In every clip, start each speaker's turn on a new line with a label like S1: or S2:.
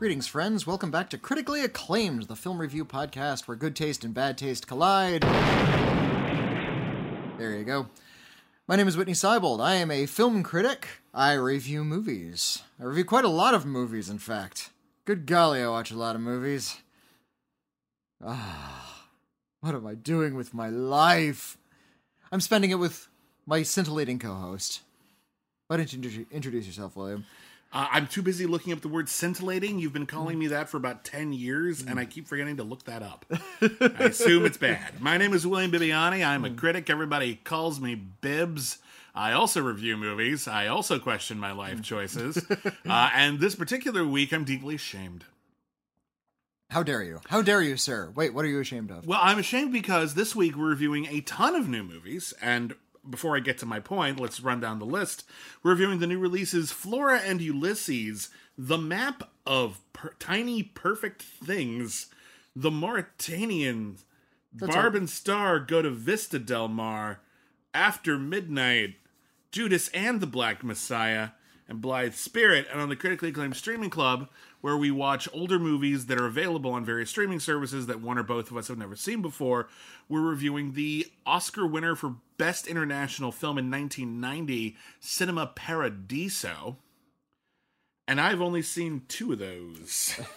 S1: Greetings, friends. Welcome back to Critically Acclaimed, the film review podcast where good taste and bad taste collide. There you go. My name is Whitney Seibold. I am a film critic. I review movies. I review quite a lot of movies, in fact. Good golly, I watch a lot of movies. Ah, what am I doing with my life? I'm spending it with my scintillating co host. Why don't you introduce yourself, William?
S2: Uh, I'm too busy looking up the word scintillating. You've been calling me that for about 10 years, and I keep forgetting to look that up. I assume it's bad. My name is William Bibiani. I'm a critic. Everybody calls me Bibs. I also review movies. I also question my life choices. Uh, and this particular week, I'm deeply ashamed.
S1: How dare you? How dare you, sir? Wait, what are you ashamed of?
S2: Well, I'm ashamed because this week we're reviewing a ton of new movies, and before I get to my point, let's run down the list. We're reviewing the new releases Flora and Ulysses, The Map of per- Tiny Perfect Things, The Mauritanian,
S1: That's
S2: Barb and Star Go to Vista Del Mar, After Midnight, Judas and the Black Messiah, and Blithe Spirit, and on the critically acclaimed streaming club, where we watch older movies that are available on various streaming services that one or both of us have never seen before. We're reviewing the Oscar winner for Best International Film in 1990, Cinema Paradiso. And I've only seen two of those.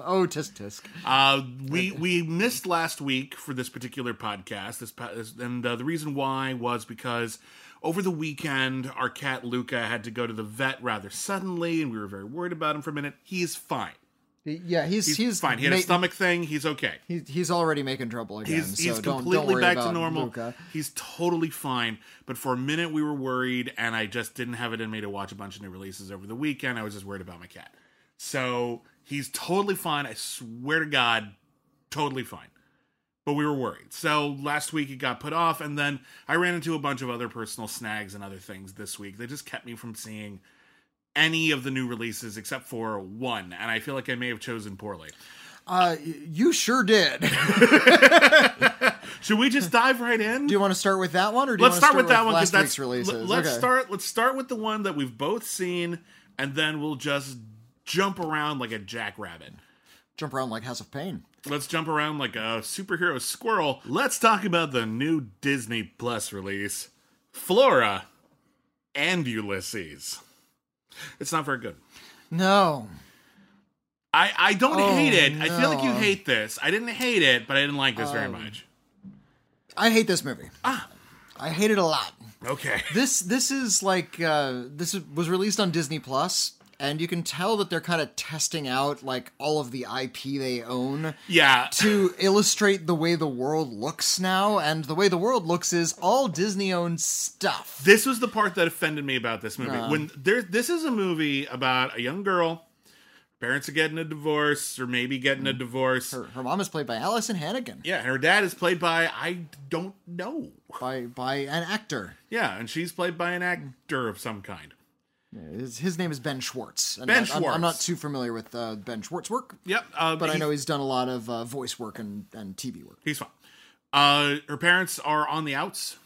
S1: Oh, tisk tisk.
S2: Uh, we we missed last week for this particular podcast. This, and uh, the reason why was because over the weekend our cat Luca had to go to the vet rather suddenly, and we were very worried about him for a minute. He's fine.
S1: Yeah, he's
S2: He's,
S1: he's,
S2: fine. He had
S1: ma-
S2: a stomach thing. He's okay.
S1: He, he's already making trouble again.
S2: He's, he's
S1: so don't,
S2: completely
S1: don't worry
S2: back to normal.
S1: Luca.
S2: He's totally fine. But for a minute, we were worried, and I just didn't have it in me to watch a bunch of new releases over the weekend. I was just worried about my cat. So he's totally fine. I swear to God, totally fine. But we were worried. So last week it got put off, and then I ran into a bunch of other personal snags and other things this week that just kept me from seeing any of the new releases except for one. And I feel like I may have chosen poorly.
S1: Uh, you sure did.
S2: Should we just dive right in?
S1: do you want to start with that one, or do you
S2: let's
S1: want to
S2: start with that one because that's
S1: releases?
S2: let- Let's
S1: Okay.
S2: start. Let's start with the one that we've both seen, and then we'll just jump around like a jackrabbit.
S1: Jump around like House of Pain.
S2: Let's jump around like a superhero squirrel. Let's talk about the new Disney Plus release, Flora and Ulysses. It's not very good.
S1: No,
S2: I, I don't
S1: Oh,
S2: hate it. I feel like you hate this. I didn't hate it, but I didn't like this very
S1: Um,
S2: much.
S1: I hate this movie. Ah, I hate it a lot.
S2: Okay.
S1: This this is like uh, this was released on Disney Plus, and you can tell that they're kind of testing out like all of the IP they own.
S2: Yeah.
S1: to illustrate the way the world looks now, and the way the world looks is all Disney owned stuff.
S2: This was the part that offended me about this movie.
S1: Uh.
S2: when there, this is a movie about a young girl. Parents are getting a divorce, or maybe getting a divorce.
S1: Her, her mom is played by Alyson Hannigan,
S2: Yeah, and her dad is played by I don't know.
S1: by by an actor.
S2: Yeah, and she's played by an actor of some kind.
S1: His, his name is Ben Schwartz. And
S2: Ben
S1: I, I'm, I'm not too familiar with uh, Ben Schwartz work,
S2: Yep, uh,
S1: but I know he's done a lot of uh, voice work and, and TV work.
S2: he's fine. Uh, her parents are on the outs.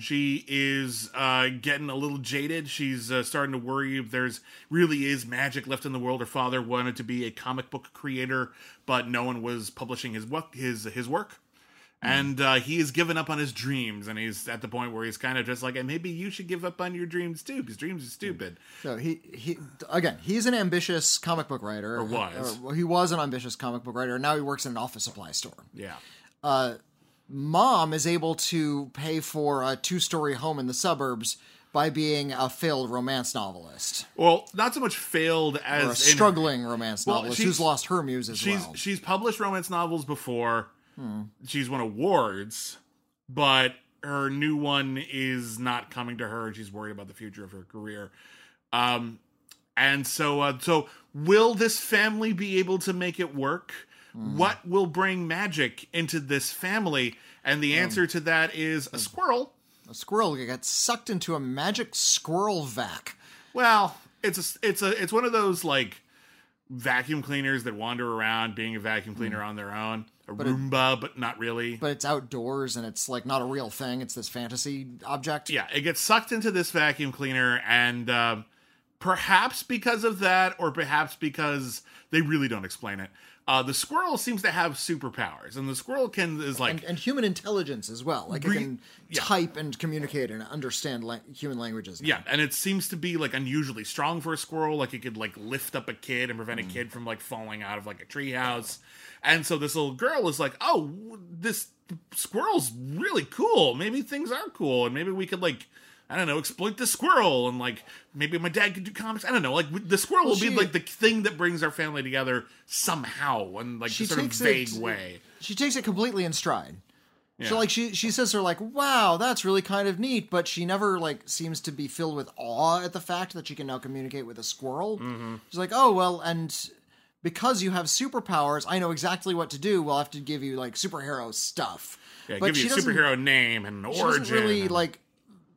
S2: She is uh, getting a little jaded. She's uh, starting to worry if there's really is magic left in the world. Her father wanted to be a comic book creator, but no one was publishing his work. His his work. And uh, he has given up on his dreams, and he's at the point where he's kind of just like, and maybe you should give up on your dreams too, because dreams are stupid.
S1: So he he again he's an ambitious comic book writer.
S2: Or was.
S1: well, he was an ambitious comic book writer, and now he works in an office supply store.
S2: Yeah.
S1: Mom is able to pay for a two story home in the suburbs by being a failed romance novelist
S2: Well, not so much failed as
S1: or a
S2: in-
S1: struggling romance
S2: Well,
S1: novelist
S2: she's-
S1: who's lost her muse as
S2: she's
S1: well.
S2: she's published romance novels before.
S1: Hmm.
S2: She's won awards, but her new one is not coming to her, and she's worried about the future of her career. Um, and so, uh, so will this family be able to make it work?
S1: Hmm.
S2: What will bring magic into this family? And the answer to that is a squirrel.
S1: a squirrel got sucked into a magic squirrel vac.
S2: Well, it's a, it's a, it's one of those like vacuum cleaners that wander around being a vacuum cleaner on their own. A Roomba, but not really.
S1: But it's outdoors and it's like not a real thing. It's this fantasy object.
S2: yeah, it gets sucked into this vacuum cleaner, and um, perhaps because of that, or perhaps because they really don't explain it, uh, the squirrel seems to have superpowers, and the squirrel can is like
S1: And, and human intelligence as well. Like
S2: Re-
S1: it can
S2: yeah.
S1: type and communicate and understand la- human languages. now.
S2: Yeah, and it seems to be like unusually strong for a squirrel. Like it could like lift up a kid and prevent a kid from like falling out of like a treehouse. And so this little girl is like, "Oh, this squirrel's really cool. Maybe things are cool, and maybe we could like." I don't know, exploit the squirrel, and like maybe my dad could do comics. I don't know, like the squirrel will be like the thing that brings our family together somehow, in like
S1: She
S2: a sort of vague
S1: it-
S2: way.
S1: She takes it completely in stride.
S2: Yeah.
S1: So like she she says to her like, "Wow, that's really kind of neat," but she never like seems to be filled with awe at the fact that she can now communicate with a squirrel.
S2: Mm-hmm.
S1: She's like, "Oh well, and because you have superpowers, I know exactly what to do. We'll have to give you like superhero stuff."
S2: Yeah,
S1: but
S2: give
S1: she
S2: you a superhero name and an
S1: She
S2: origin.
S1: doesn't really
S2: and-
S1: like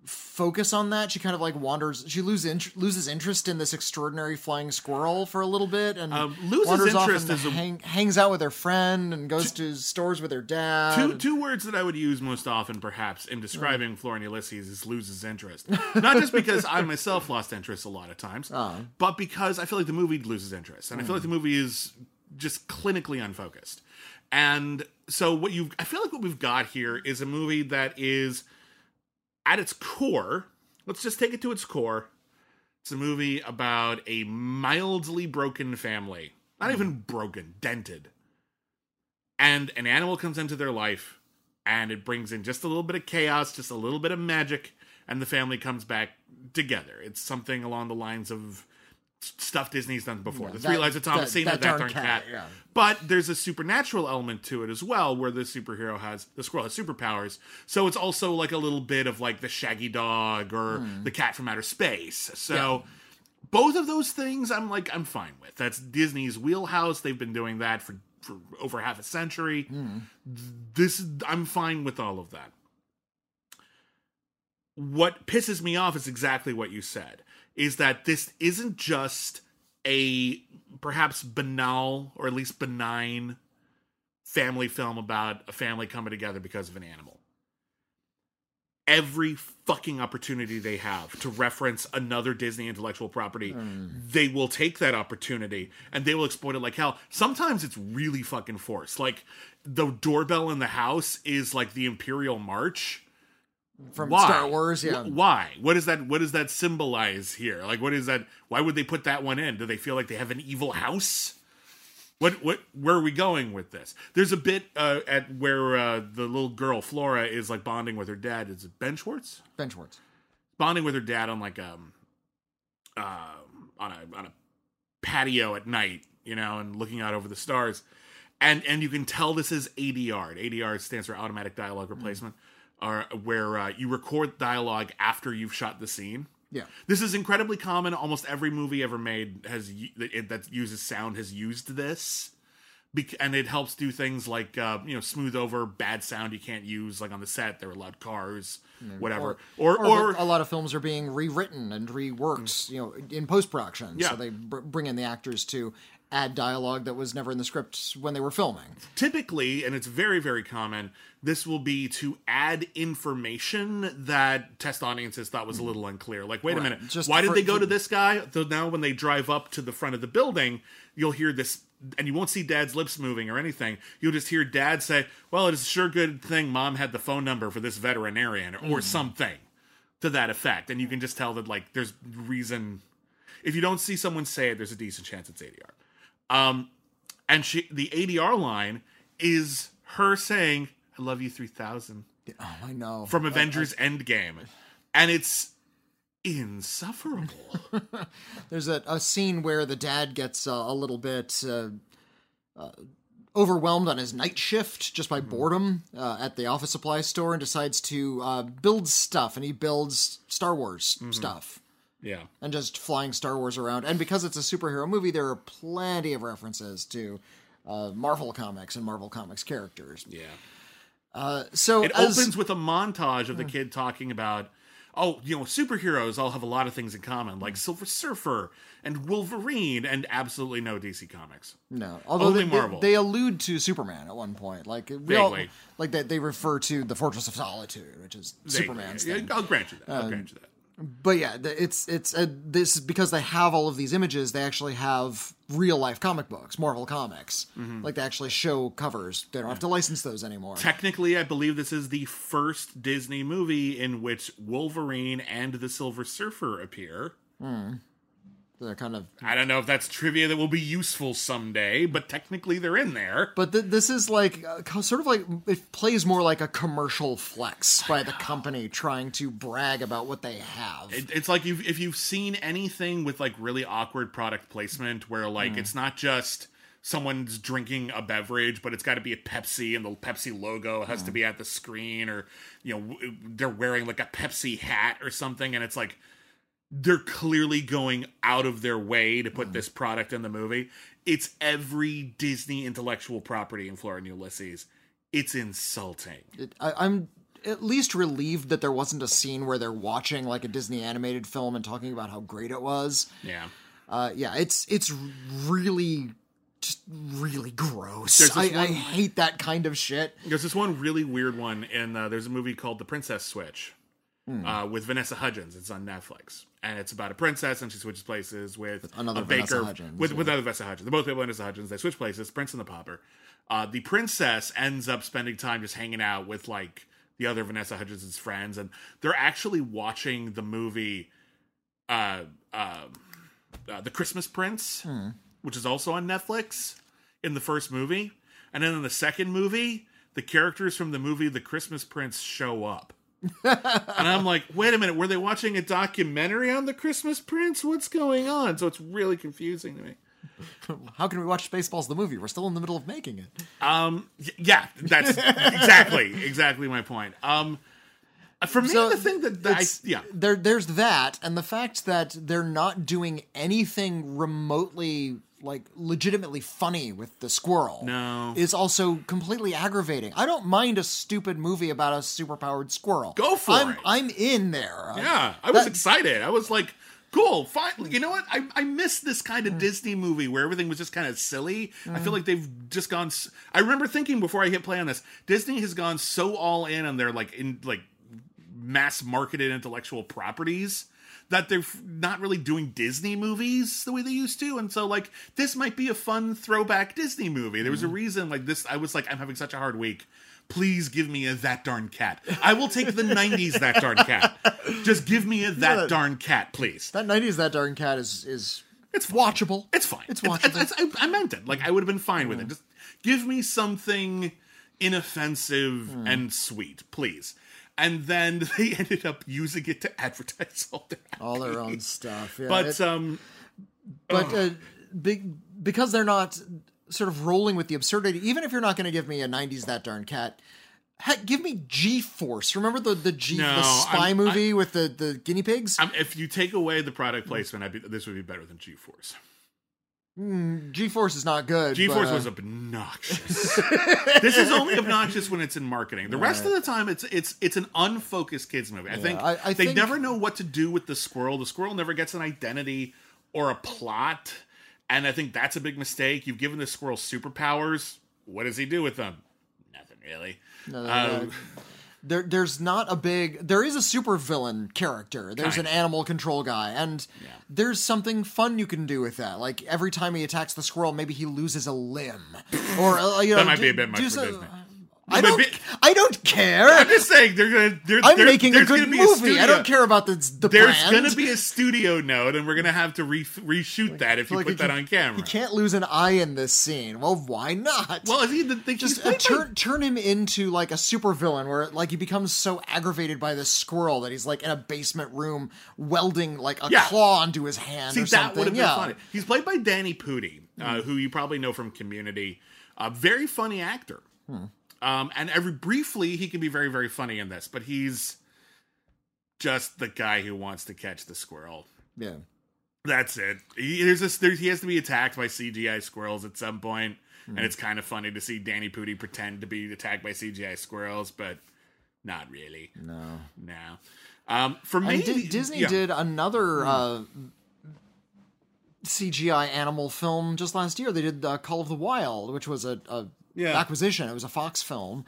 S1: focus on that. She kind of like wanders. She loses int- loses interest in this extraordinary flying squirrel for a little bit, and
S2: Um, loses
S1: wanders off
S2: interest
S1: and
S2: is a-
S1: hangs out with her friend and goes to stores with her dad.
S2: Two,
S1: and-
S2: two words that I would use most often, perhaps, in describing Flora and Ulysses is loses interest. Not just because I myself lost interest a lot of times, but because I feel like the movie loses interest. And I feel like the movie is just clinically unfocused. And so, what you I feel like what we've got here is a movie that is, at its core, let's just take it to its core. It's a movie about a mildly broken family. Not even broken, dented and an animal comes into their life and it brings in just a little bit of chaos just a little bit of magic and the family comes back together it's something along the lines of stuff disney's done before the three
S1: that-
S2: lives of
S1: that-
S2: thomasina that,
S1: that
S2: darn,
S1: darn
S2: cat,
S1: cat, yeah.
S2: but there's a supernatural element to it as well where the superhero has the squirrel has superpowers so it's also like a little bit of like the shaggy dog or
S1: Hmm.
S2: the cat from outer space so both of those things I'm like I'm fine with. That's Disney's wheelhouse. They've been doing that for for over half a century. This I'm fine with all of that. What pisses me off is exactly what you said. Is that this isn't just a perhaps banal or at least benign family film about a family coming together because of an animal every fucking opportunity they have to reference another Disney intellectual property, hmm. they will take that opportunity and they will exploit it like hell. Sometimes it's really fucking forced. Like the doorbell in the house is like the Imperial March.
S1: From
S2: Why?
S1: Star Wars. Yeah,
S2: Wh- why? What does that what does that symbolize here? Like what is that why would they put that one in? Do they feel like they have an evil house? What what where are we going with this? There's a bit uh, at where uh, the little girl Flora is like bonding with her dad. Is it Ben Schwartz?
S1: Ben Schwartz.
S2: Bonding with her dad on like um uh, on a on a patio at night, you know, and looking out over the stars. And and you can tell this is ADR. ADR stands for automatic dialogue replacement, or where uh, you record dialogue after you've shot the scene.
S1: Yeah.
S2: This is incredibly common. Almost every movie ever made has that that uses sound has used this, and it helps do things like uh, you know smooth over bad sound you can't use like on the set. There are loud cars, whatever, or
S1: Or,
S2: or,
S1: a lot of films are being rewritten and reworked, you know, in post production.
S2: Yeah.
S1: So they br- bring in the actors to add dialogue that was never in the script when they were filming.
S2: typically, and it's very, very common, this will be to add information that test audiences thought was a little unclear. Like, wait a minute,
S1: Just
S2: why did they go to this guy? So now when they drive up to the front of the building, you'll hear this, and you won't see dad's lips moving or anything. You'll just hear dad say, Well, it's a sure good thing mom had the phone number for this veterinarian, or
S1: Mm.
S2: something to that effect. And you can just tell that, like, there's reason. If you don't see someone say it, there's a decent chance it's ADR. Um, and she the ADR line is her saying "I love you 3000"
S1: Oh, I know.
S2: from Avengers Endgame, and it's insufferable.
S1: There's a, a scene where the dad gets uh, a little bit uh, uh, overwhelmed on his night shift just by boredom uh, at the office supply store and decides to uh, build stuff. And he builds Star Wars stuff
S2: yeah,
S1: and just flying Star Wars around. And because it's a superhero movie, there are plenty of references to uh, Marvel comics and Marvel comics characters.
S2: yeah.
S1: Uh, so
S2: It
S1: as-
S2: opens with a montage of the kid talking about, oh, you know, superheroes all have a lot of things in common, like Silver Surfer and Wolverine, and absolutely no DC comics.
S1: No, although
S2: Only
S1: they, they-
S2: Marvel.
S1: They, allude to Superman at one point, like we all,
S2: Vaguely.
S1: like they, they refer to the Fortress of Solitude, which is Superman's
S2: Yeah,
S1: thing.
S2: I'll grant you that. I'll grant you that.
S1: But yeah, it's it's uh, this because they have all of these images. They actually have real life comic books, Marvel comics.
S2: Mm-hmm.
S1: Like they actually show covers. They don't have to license those anymore.
S2: Technically, I believe this is the first Disney movie in which Wolverine and the Silver Surfer appear.
S1: They're kind of.
S2: I don't know if that's trivia that will be useful someday, but technically they're in there.
S1: But th- this is like uh, sort of like it plays more like a commercial flex by the company trying to brag about what they have.
S2: It, it's like you've, if you've seen anything with like really awkward product placement where like it's not just someone's drinking a beverage, but it's got to be a Pepsi and the Pepsi logo has to be at the screen, or you know w- they're wearing like a Pepsi hat or something, and it's like they're clearly going out of their way to put this product in the movie. It's every Disney intellectual property in Flora and Ulysses. It's insulting.
S1: It, I, I'm at least relieved that there wasn't a scene where they're watching like a Disney animated film and talking about how great it was.
S2: Yeah.
S1: Uh, yeah, it's it's really just really gross. I,
S2: this
S1: I hate that kind of shit.
S2: There's this one really weird one, and uh, there's a movie called The Princess Switch uh, with Vanessa Hudgens. It's on Netflix, and it's about a princess, and she switches places with,
S1: another
S2: a baker.
S1: Vanessa Hudgens,
S2: with
S1: yeah.
S2: with other Vanessa Hudgens. They're both Vanessa Hudgens. They switch places. Prince and the Pauper. Uh, the princess ends up spending time just hanging out with like the other Vanessa Hudgens' friends, and they're actually watching the movie, uh, uh, uh, The Christmas Prince, which is also on Netflix in the first movie. And then in the second movie, the characters from the movie The Christmas Prince show up. And I'm like, wait a minute, were they watching a documentary on the Christmas Prince? What's going on? So it's really confusing to me.
S1: How can we watch Spaceballs the movie? We're still in the middle of making it.
S2: Um, yeah, that's exactly exactly my point. Um, for me,
S1: So,
S2: the thing that, that I, yeah,
S1: There, there's that, and the fact that they're not doing anything remotely like legitimately funny with the squirrel.
S2: No.
S1: is also completely aggravating. I don't mind a stupid movie about a superpowered squirrel.
S2: Go for
S1: I'm,
S2: it.
S1: I'm in there.
S2: Yeah, uh, I was
S1: That-
S2: excited. I was like, cool, fine. You know what? I, I miss this kind of Disney movie where everything was just kind of silly. I feel mm. like they've just gone. I remember thinking before I hit play on this, Disney has gone so all in on their like in like mass marketed intellectual properties that they're not really doing Disney movies the way they used to. And so like this might be a fun throwback Disney movie. There was a
S1: Hmm.
S2: reason like this I was like I'm having such a hard week. Please give me a that darn cat. I will take the 90s that darn cat. Just give me a that
S1: Yeah.
S2: darn cat, please.
S1: That '90s that darn cat is is
S2: It's
S1: watchable.
S2: It's fine.
S1: It's
S2: It's-
S1: watchable.
S2: it's- I, I meant it. Like I would have been fine with it. Just give me something inoffensive
S1: Hmm.
S2: and sweet, please. And then they ended up using it to advertise all their
S1: all their own stuff. Yeah,
S2: But
S1: it-
S2: um,
S1: but uh, big because they're not sort of rolling with the absurdity. Even if you're not going to give me a '90s that darn cat, heck, give me G Force. Remember the the G
S2: No,
S1: the spy
S2: I'm-
S1: movie with the the guinea pigs?
S2: um, if you take away the product placement, I'd be, this would be better than G Force.
S1: G Force is not good.
S2: G Force
S1: but, uh,
S2: was obnoxious. this is only obnoxious when it's in marketing. The rest of the time, it's it's it's an unfocused kids movie. I think
S1: I- I
S2: they
S1: think-
S2: never know what to do with the squirrel. The squirrel never gets an identity or a plot, And I think that's a big mistake. You've given the squirrel superpowers. What does he do with them? Nothing really.
S1: No, no, there, there's not a big. There is a supervillain character. There's
S2: Kind
S1: an animal control guy, and there's something fun you can do with that. Like every time he attacks the squirrel, maybe he loses a limb, or uh, you know,
S2: That might be a bit much
S1: do
S2: for
S1: some-
S2: Disney.
S1: I don't. I don't care.
S2: I'm just saying they're gonna. They're,
S1: I'm
S2: they're-
S1: making a good movie. I don't care about the the
S2: There's
S1: brand.
S2: gonna be a studio note, and we're gonna have to re- reshoot that if you
S1: Like,
S2: put that
S1: can-
S2: on camera.
S1: He can't lose an eye in this scene. Well, why not?
S2: Well, if he did think
S1: just uh, turn turn him into like a supervillain where like he becomes so aggravated by this squirrel that he's like in a basement room welding like a
S2: Yeah.
S1: claw onto his hand
S2: See,
S1: or
S2: that
S1: something.
S2: would have been
S1: yeah.
S2: funny. He's played by Danny Pudi, uh, who you probably know from Community. A very funny actor. Um, and every briefly, he can be very, very funny in this, but he's just the guy who wants to catch the squirrel.
S1: Yeah.
S2: That's it. He, there's this. There's, he has to be attacked by CGI squirrels at some point,
S1: Hmm.
S2: and it's kind of funny to see Danny Pudi pretend to be attacked by CGI squirrels, but not really.
S1: No.
S2: No. Um, for me,
S1: Disney
S2: yeah. Hmm.
S1: did another uh, CGI animal film just last year. They did uh, Call of the Wild, which was a, a
S2: Yeah.
S1: acquisition. It was a Fox film.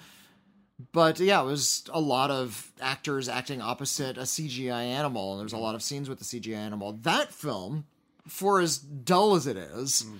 S1: But yeah, it was a lot of actors acting opposite a CGI animal, and there's a lot of scenes with the CGI animal. That film, for as dull as it is,
S2: Hmm.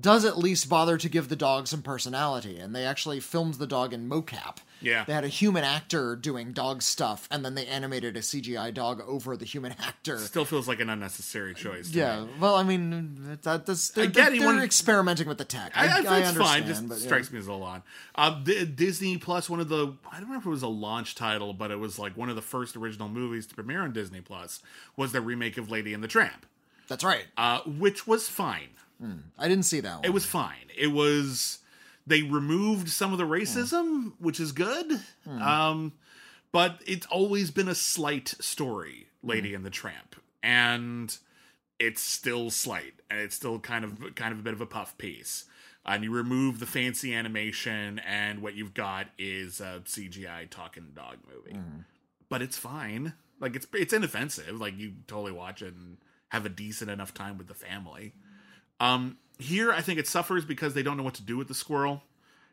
S1: Does at least bother to give the dog some personality, and they actually filmed the dog in mocap.
S2: Yeah.
S1: They had a human actor doing dog stuff, and then they animated a CGI dog over the human actor.
S2: Still feels like an unnecessary choice. to
S1: Yeah,
S2: me.
S1: well, I mean, that, that's, they're,
S2: get it,
S1: they're
S2: when-
S1: experimenting with the tech.
S2: I, I,
S1: I, I
S2: it's
S1: understand,
S2: fine. Just
S1: but yeah.
S2: strikes me as a lot. Uh, Disney Plus, one of the I don't remember if it was a launch title, but it was like one of the first original movies to premiere on Disney Plus was the remake of Lady and the Tramp,
S1: That's right.
S2: uh, which was fine. Hmm.
S1: I didn't see that one.
S2: It was fine. It was they removed some of the racism, which is good. Hmm. Um, but it's always been a slight story, Lady hmm. and the Tramp, and it's still slight, and it's still kind of kind of a bit of a puff piece. And you remove the fancy animation, and what you've got is a CGI talking dog movie. But it's fine. Like it's it's inoffensive. Like you totally watch it and have a decent enough time with the family. Um, here, I think it suffers because they don't know what to do with the squirrel.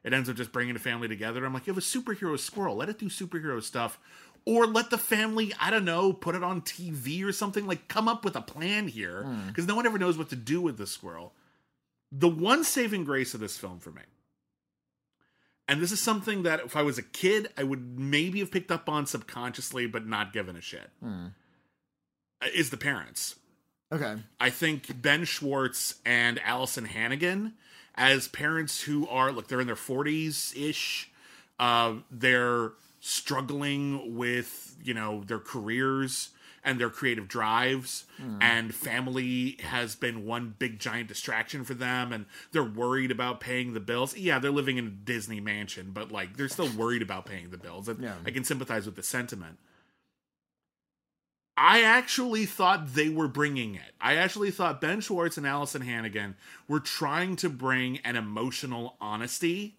S2: It ends up just bringing the family together. I'm like, you have a superhero squirrel. Let it do superhero stuff. Or let the family, I don't know, put it on TV or something. Like, come up with a plan here. Because no one ever knows what to do with the squirrel. The one saving grace of this film for me, and this is something that if I was a kid, I would maybe have picked up on subconsciously, but not given a shit, is the parents.
S1: Okay.
S2: I think Ben Schwartz and Alyson Hannigan as parents who are look, they're in their forties ish. Uh, they're struggling with you know their careers and their creative drives and family has been one big giant distraction for them and they're worried about paying the bills yeah they're living in a disney mansion but like they're still worried about paying the bills and
S1: Yeah.
S2: i can sympathize with the sentiment I actually thought they were bringing it. I actually thought Ben Schwartz and Alyson Hannigan were trying to bring an emotional honesty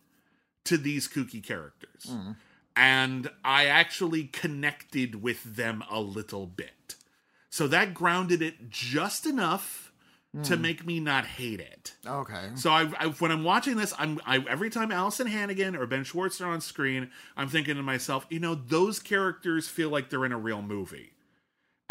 S2: to these kooky characters. Mm-hmm. And I actually connected with them a little bit. So that grounded it just enough to mm. make me not hate it.
S1: Okay.
S2: So I, I, when I'm watching this, I'm I, every time Alyson Hannigan or Ben Schwartz are on screen, I'm thinking to myself, you know, those characters feel like they're in a real movie.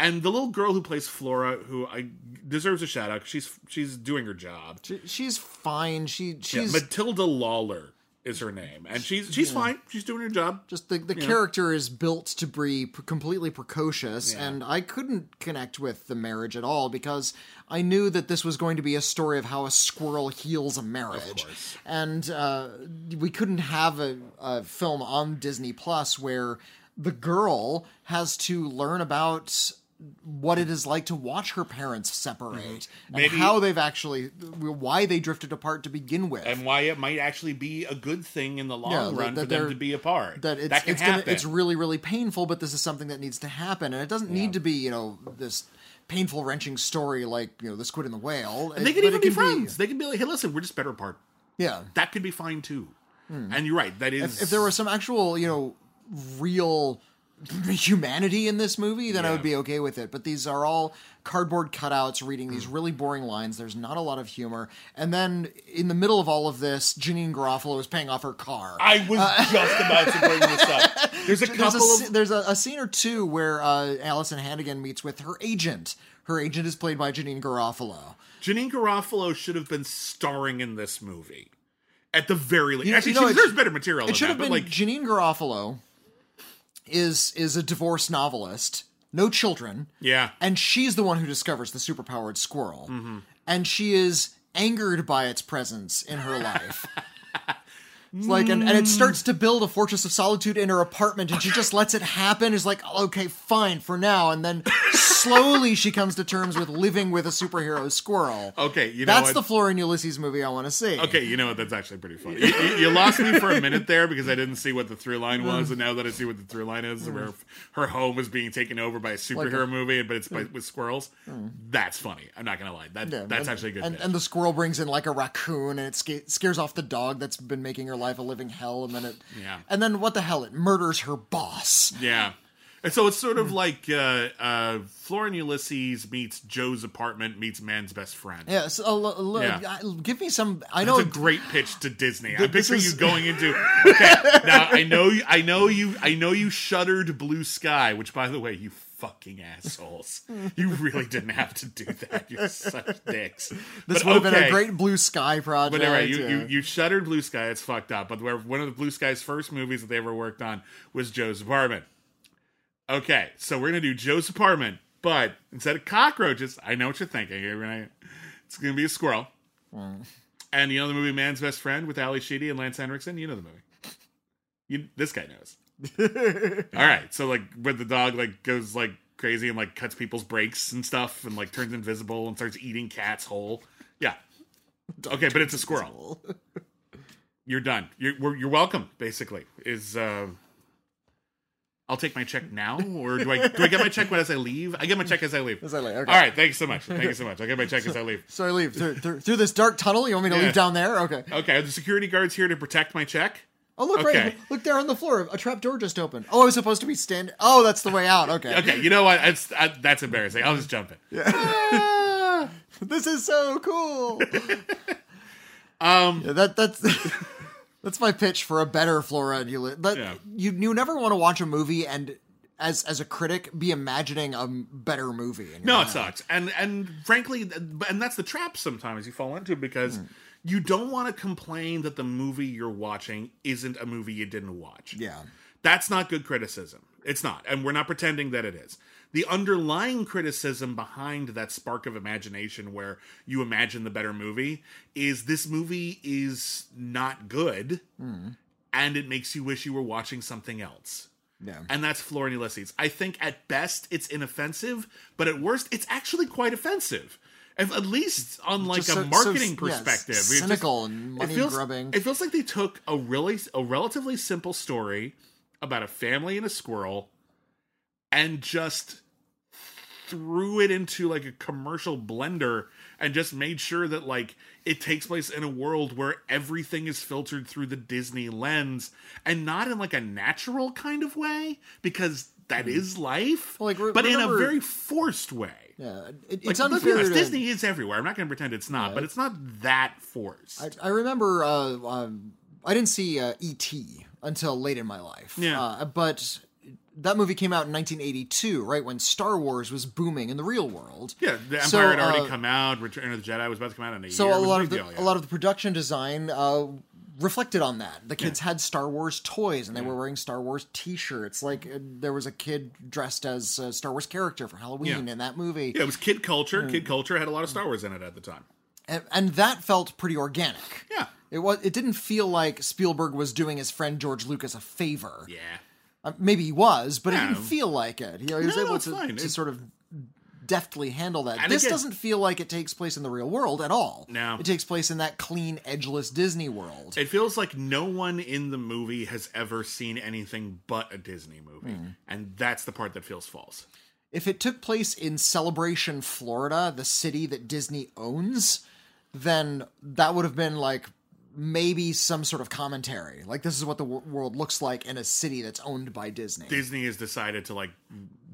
S2: And the little girl who plays Flora, who I deserves a shout out, she's she's doing her job.
S1: She, she's fine. She
S2: Yeah,
S1: she's
S2: Matilda Lawler is her name, and she's she's fine. She's doing her job.
S1: just the the character is built to be completely precocious, and I couldn't connect with the marriage at all because I knew that this was going to be a story of how a squirrel heals a marriage, and uh, we couldn't have a, a film on Disney Plus where the girl has to learn about what it is like to watch her parents separate and
S2: Mm-hmm. Maybe-
S1: how they've actually why they drifted apart to begin with
S2: and why it might actually be a good thing in the long
S1: Yeah,
S2: run for them to be apart.
S1: that it's
S2: that
S1: it's gonna, it's really really painful but this is something that needs to happen and it doesn't need to be you know this painful wrenching story like you know the squid and the whale
S2: and they can even be
S1: can
S2: friends. They can be like, hey, listen, we're just better apart.
S1: yeah
S2: That could be fine too. And you're right. That is
S1: if, if there was some actual you know real humanity in this movie, then I would be okay with it. But these are all cardboard cutouts reading these really boring lines. There's not a lot of humor. And then in the middle of all of this, Janeane Garofalo is paying off her car.
S2: I was just about to bring this up. There's a
S1: there's
S2: couple
S1: a,
S2: of
S1: there's a, a scene or two where uh, Alyson Hannigan meets with her agent. Her agent is played by Janeane Garofalo.
S2: Janeane Garofalo should have been starring in this movie. At the very least. Actually,
S1: you know,
S2: she deserves better material
S1: It should
S2: that,
S1: have been
S2: like
S1: Janine Garofalo is is a divorced novelist, no children.
S2: Yeah.
S1: And she's the one who discovers the superpowered squirrel.
S2: Mm-hmm.
S1: And she is angered by its presence in her life. It's like, and, and it mm. starts to build a fortress of solitude in her apartment, and she just lets it happen. Is like, okay, fine for now, and then slowly she comes to terms with living with a superhero squirrel.
S2: Okay, you know
S1: that's
S2: what?
S1: the Flora and Ulysses movie I want to see.
S2: Okay, you know what? That's actually pretty funny. You, you- you lost me for a minute there because I didn't see what the through line was, and now that I see what the through line is, where mm. her home is being taken over by a superhero
S1: a-
S2: movie, but it's by, with squirrels, that's funny. I'm not gonna lie. That
S1: Yeah,
S2: that's
S1: and-
S2: actually a good.
S1: And,
S2: bit.
S1: and the squirrel brings in like a raccoon, and it sca- scares off the dog that's been making her life a living hell. And then it,
S2: Yeah.
S1: and then what the hell? It murders her boss.
S2: Yeah. And so it's sort of like uh, uh, Flora and Ulysses meets Joe's apartment meets man's best friend.
S1: Yeah, so, uh, l- l-
S2: Yeah.
S1: Give me some. I know
S2: It's a great pitch to Disney. I
S1: this
S2: picture
S1: is-
S2: you going into okay. Now I know you. I know you. I know you shuttered Blue Sky, which, by the way, you fucking assholes. You really didn't have to do that. You're such dicks.
S1: this
S2: But
S1: would have been a great blue sky project.
S2: But anyway, you,
S1: yeah.
S2: you, you shuttered Blue Sky. It's fucked up. But where one of the Blue Sky's first movies that they ever worked on was Joe's Apartment. Okay, so we're gonna do Joe's Apartment, but instead of cockroaches, I know what you're thinking. Gonna, it's gonna be a squirrel. Mm. And you know the movie Man's Best Friend with Ally Sheedy and Lance Henriksen. You know the movie. You, this guy knows. All right, so like when the dog like goes like crazy and like cuts people's brakes and stuff and like turns invisible and starts eating cats whole. Yeah. Okay, but it's a squirrel. You're done. You're we're, you're welcome. Basically, is uh, I'll take my check now, or do I do I get my check when as I leave? I get my check as I leave.
S1: As I leave, okay.
S2: All right. Thank you so much. Thank you so much. I get my check as I leave.
S1: so I leave through, through, through this dark tunnel. You want me to
S2: Yeah.
S1: leave down there? Okay.
S2: Okay. Are the security guards here to protect my check?
S1: Oh look,
S2: Okay.
S1: right, look there on the floor. A trap door just opened. Oh, I was supposed to be standing. Oh, that's the way out. Okay.
S2: Okay. You know what? It's, I, that's embarrassing. I'll just jump in.
S1: Ah, this is so cool.
S2: Um.
S1: Yeah, that that's that's my pitch for a better Flora and. That
S2: Yeah.
S1: you you never want to watch a movie and as as a critic be imagining a better movie.
S2: No, it sucks. And and frankly, and that's the trap sometimes you fall into because
S1: Hmm.
S2: You don't want to complain that the movie you're watching isn't a movie you didn't watch.
S1: Yeah.
S2: That's not good criticism. It's not. And we're not pretending that it is. The underlying criticism behind that spark of imagination where you imagine the better movie is this movie is not good hmm. and it makes you wish you were watching something else.
S1: Yeah.
S2: And that's Flora and Ulysses. I think at best it's inoffensive, but at worst it's actually quite offensive. At at least on like
S1: Just
S2: a
S1: so- so-
S2: marketing
S1: yeah,
S2: perspective. Just-
S1: cynical and money
S2: it feels,
S1: grubbing.
S2: It feels like they took a really a relatively simple story about a family and a squirrel and just threw it into like a commercial blender and just made sure that like it takes place in a world where everything is filtered through the Disney lens and not in like a natural kind of way because that hmm. is life.
S1: Well, like, re-
S2: but in a very forced way
S1: Yeah. It,
S2: like,
S1: it's
S2: be
S1: unfair.
S2: honest,
S1: to-
S2: Disney is everywhere. I'm not going to pretend it's not, but it's not that forced.
S1: I, I remember uh, um, I didn't see uh, E.T. until late in my life.
S2: Yeah.
S1: Uh, but that movie came out in 1982, right when Star Wars was booming in the real world.
S2: yeah, the Empire
S1: So,
S2: had already
S1: uh,
S2: come out. Return of the Jedi was about to come out in a
S1: So
S2: year.
S1: a lot of the
S2: deal, yeah.
S1: a lot of the production design uh, reflected on that. The kids had Star Wars toys and they were wearing Star Wars T-shirts. Like uh, there was a kid dressed as a Star Wars character for Halloween
S2: Yeah.
S1: in that movie,
S2: yeah, it was kid culture. Kid culture had a lot of Star Wars in it at the time.
S1: and, and that felt pretty organic.
S2: Yeah,
S1: It was. It didn't feel like Spielberg was doing his friend George Lucas a favor.
S2: yeah.
S1: Uh, maybe he was, but
S2: Yeah.
S1: it didn't feel like it. You know, he was
S2: No, no,
S1: able
S2: it's
S1: to, to sort of deftly handle that.
S2: And
S1: this
S2: again-
S1: doesn't feel like it takes place in the real world at all.
S2: No.
S1: it takes place in that clean, edgeless Disney world.
S2: It feels like no one in the movie has ever seen anything but a Disney movie,
S1: Hmm.
S2: and that's the part that feels false.
S1: if it took place in Celebration, Florida, the city that Disney owns, then that would have been like maybe some sort of commentary. Like this is what the w- world looks like in a city that's owned by Disney.
S2: Disney has decided to like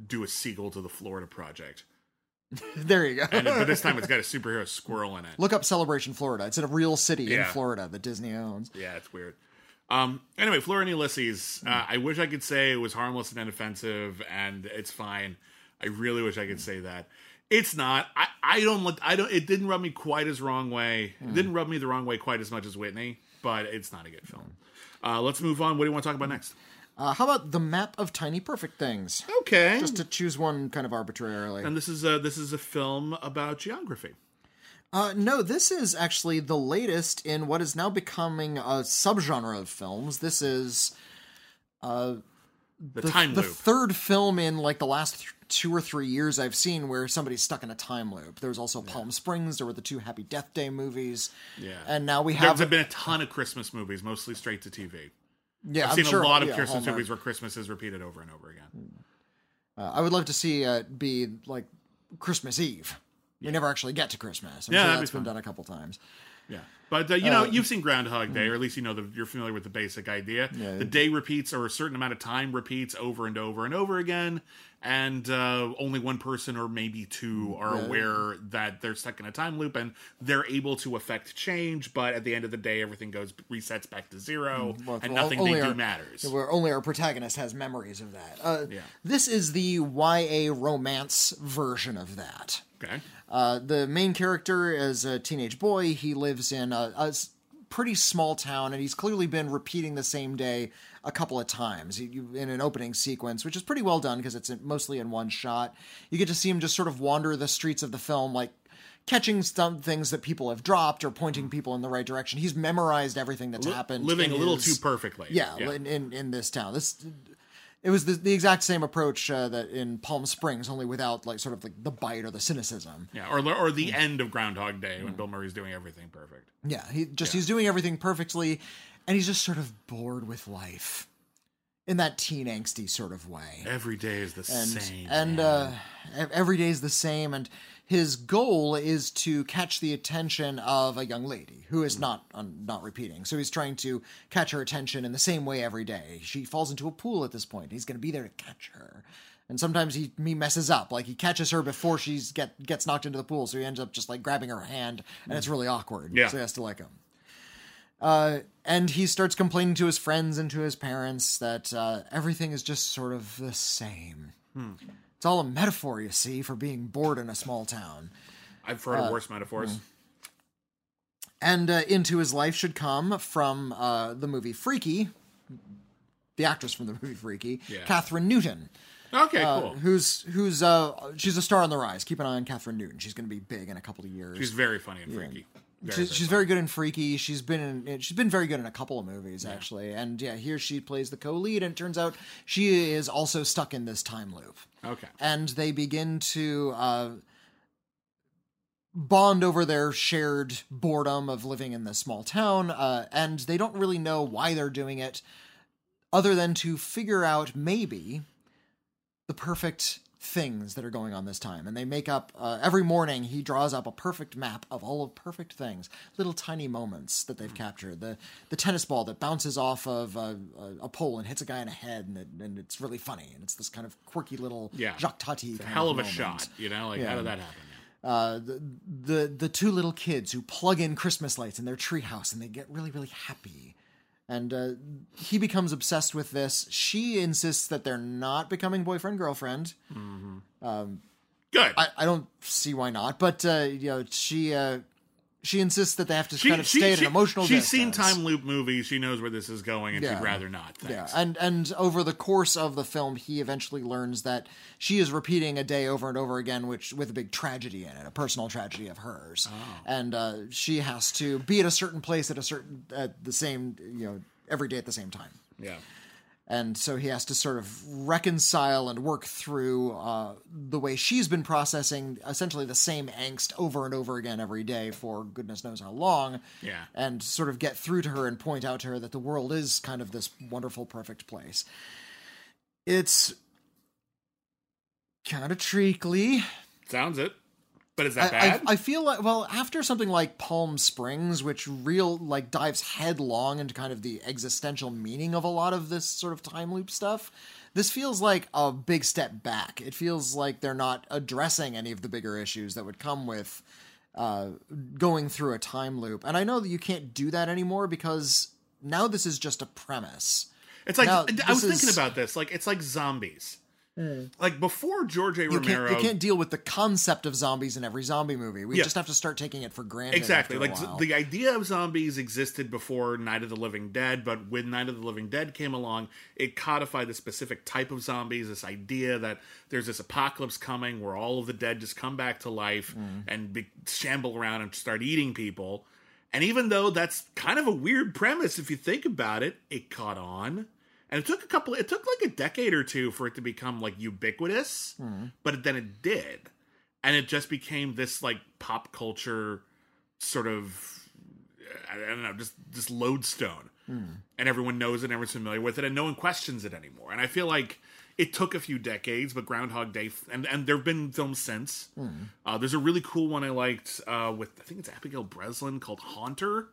S2: do a sequel to the Florida Project,
S1: there you go.
S2: and but this time it's got a superhero squirrel in it.
S1: Look up Celebration Florida. It's in a real city in
S2: Yeah.
S1: Florida that Disney owns.
S2: Yeah, it's weird. Um. Anyway, Flora and Ulysses. Uh, I wish I could say it was harmless and inoffensive, and it's fine. I really wish I could say that. It's not. I. I don't. look- I don't. It didn't rub me quite as wrong way. It didn't rub me the wrong way quite as much as Whitney, but it's not a good film. Uh, let's move on. What do you want to talk about next?
S1: Uh, how about the map of tiny perfect things?
S2: Okay.
S1: Just to choose one kind of arbitrarily.
S2: and this is a this is a film about geography.
S1: Uh, no, this is actually the latest in what is now becoming a subgenre of films. This is
S2: The,
S1: the,
S2: time
S1: the
S2: loop.
S1: third film in like the last th- two or three years I've seen where somebody's stuck in a time loop. There was also Palm Springs. There were the two Happy Death Day movies.
S2: Yeah.
S1: and now we have
S2: There's been a ton of Christmas movies, mostly straight to TV.
S1: Yeah.
S2: I've seen
S1: sure,
S2: a lot of
S1: yeah,
S2: Christmas
S1: Hallmark.
S2: movies where Christmas is repeated over and over again.
S1: Uh, I would love to see it be like Christmas Eve. We never actually get to Christmas. I'm
S2: Yeah,
S1: sure that's
S2: be
S1: been
S2: fun.
S1: done a couple times.
S2: Yeah, but uh, you know, you've seen Groundhog Day, or at least you know the, you're familiar with the basic idea.
S1: Yeah.
S2: The day repeats, or a certain amount of time repeats over and over and over again, and uh, only one person or maybe two are
S1: Yeah.
S2: aware that they're stuck in a time loop, and they're able to affect change. But at the end of the day, everything goes resets back to zero,
S1: Hmm. Well,
S2: and
S1: well,
S2: nothing they do matters.
S1: Where only our protagonist has memories of that. Uh,
S2: Yeah.
S1: This is the YA romance version of that.
S2: Okay,
S1: Uh, the main character is a teenage boy. He lives in a pretty small town, and he's clearly been repeating the same day a couple of times in an opening sequence, which is pretty well done because it's mostly in one shot. You get to see him just sort of wander the streets of the film, like catching some things that people have dropped or pointing people in the right direction. He's memorized everything that's
S2: Li-
S1: happened.
S2: living a little
S1: his-
S2: too perfectly.
S1: yeah, In, in in this town. This it was the, the exact same approach uh, that in Palm Springs, only without like sort of like the bite or the cynicism.
S2: yeah, or or the end of Groundhog Day when Bill Murray's doing everything perfect.
S1: Yeah, he just he's doing everything perfectly, and he's just sort of bored with life in that teen angsty sort of way.
S2: Every day is the
S1: And
S2: same.
S1: and uh, every day is the same, and his goal is to catch the attention of a young lady who is not um, not repeating. So he's trying to catch her attention in the same way every day. She falls into a pool at this point. He's going to be there to catch her. And sometimes he, he messes up, like he catches her before she's get gets knocked into the pool, so he ends up just like grabbing her hand, and it's really awkward.
S2: Yeah.
S1: So he has to let go. Uh, and he starts complaining to his friends and to his parents that uh, everything is just sort of the same. It's all a metaphor, you see, for being bored in a small town.
S2: I've heard
S1: uh,
S2: of worse metaphors.
S1: And uh, into his life should come from uh, the movie Freaky, the actress from the movie Freaky,
S2: Yeah.
S1: Kathryn Newton.
S2: Okay,
S1: uh,
S2: cool.
S1: Who's who's uh she's a star on the rise. Keep an eye on Kathryn Newton. She's going to be big in a couple of years.
S2: She's very funny and freaky. Very,
S1: she's,
S2: very
S1: she's very good in Freaky. She's been in she's been very good in a couple of movies actually. And yeah, here she plays the co-lead and it turns out she is also stuck in this time loop.
S2: Okay.
S1: And they begin to uh bond over their shared boredom of living in this small town uh and they don't really know why they're doing it other than to figure out maybe the perfect things that are going on this time and they make up uh, every morning he draws up a perfect map of all of perfect things little tiny moments that they've captured the the tennis ball that bounces off of a, a, pole and hits a guy in the head and, it, and it's really funny and it's this kind of quirky little
S2: Yeah.
S1: Jacques Tati
S2: It's a
S1: kind
S2: hell of a
S1: moment.
S2: shot. You know, like
S1: Yeah.
S2: how did that happen?
S1: uh, the, the the two little kids who plug in Christmas lights in their treehouse and they get really really happy. And uh, he becomes obsessed with this. She insists that they're not becoming boyfriend girlfriend.
S2: Good.
S1: I, I don't see why not, but uh, you know she uh, she insists that they have to kind of stay at an emotional.
S2: She's seen time loop movies. She knows where this is going, and
S1: Yeah.
S2: she'd rather not.
S1: Yeah, and and over the course of the film, he eventually learns that she is repeating a day over and over again, which with a big tragedy in it, a personal tragedy of hers, oh. and uh, she has to be at a certain place at a certain at the same you know every day at the same time,
S2: yeah.
S1: And so he has to sort of reconcile and work through uh, the way she's been processing essentially the same angst over and over again every day for goodness knows how long,
S2: Yeah.
S1: and sort of get through to her and point out to her that the world is kind of this wonderful, perfect place. It's kind of treacly.
S2: Sounds it. But is that
S1: I, I,
S2: bad?
S1: I feel like well after something like Palm Springs, which real like dives headlong into kind of the existential meaning of a lot of this sort of time loop stuff. This feels like a big step back. It feels like they're not addressing any of the bigger issues that would come with uh, going through a time loop. And I know that you can't do that anymore because now this is just a premise.
S2: It's like
S1: Now,
S2: I was
S1: this
S2: thinking about this. Like it's like zombies. Like before George A.
S1: You
S2: Romero,
S1: can't, you can't deal with the concept of zombies in every zombie movie. We
S2: Yeah.
S1: just have to start taking it for granted.
S2: exactly like the idea of zombies existed before Night of the Living Dead, but when Night of the Living Dead came along, it codified the specific type of zombies. This idea that there's this apocalypse coming where all of the dead just come back to life
S1: Mm.
S2: and be, shamble around and start eating people. And even though that's kind of a weird premise, if you think about it, it caught on. And it took a couple, it took like a decade or two for it to become like ubiquitous, but then it did. And it just became this like pop culture sort of, I don't know, just this lodestone. And everyone knows it, and everyone's familiar with it, and no one questions it anymore. And I feel like it took a few decades, but Groundhog Day, and, and there have been films since. Uh, there's a really cool one I liked uh, with, I think it's Abigail Breslin called Haunter.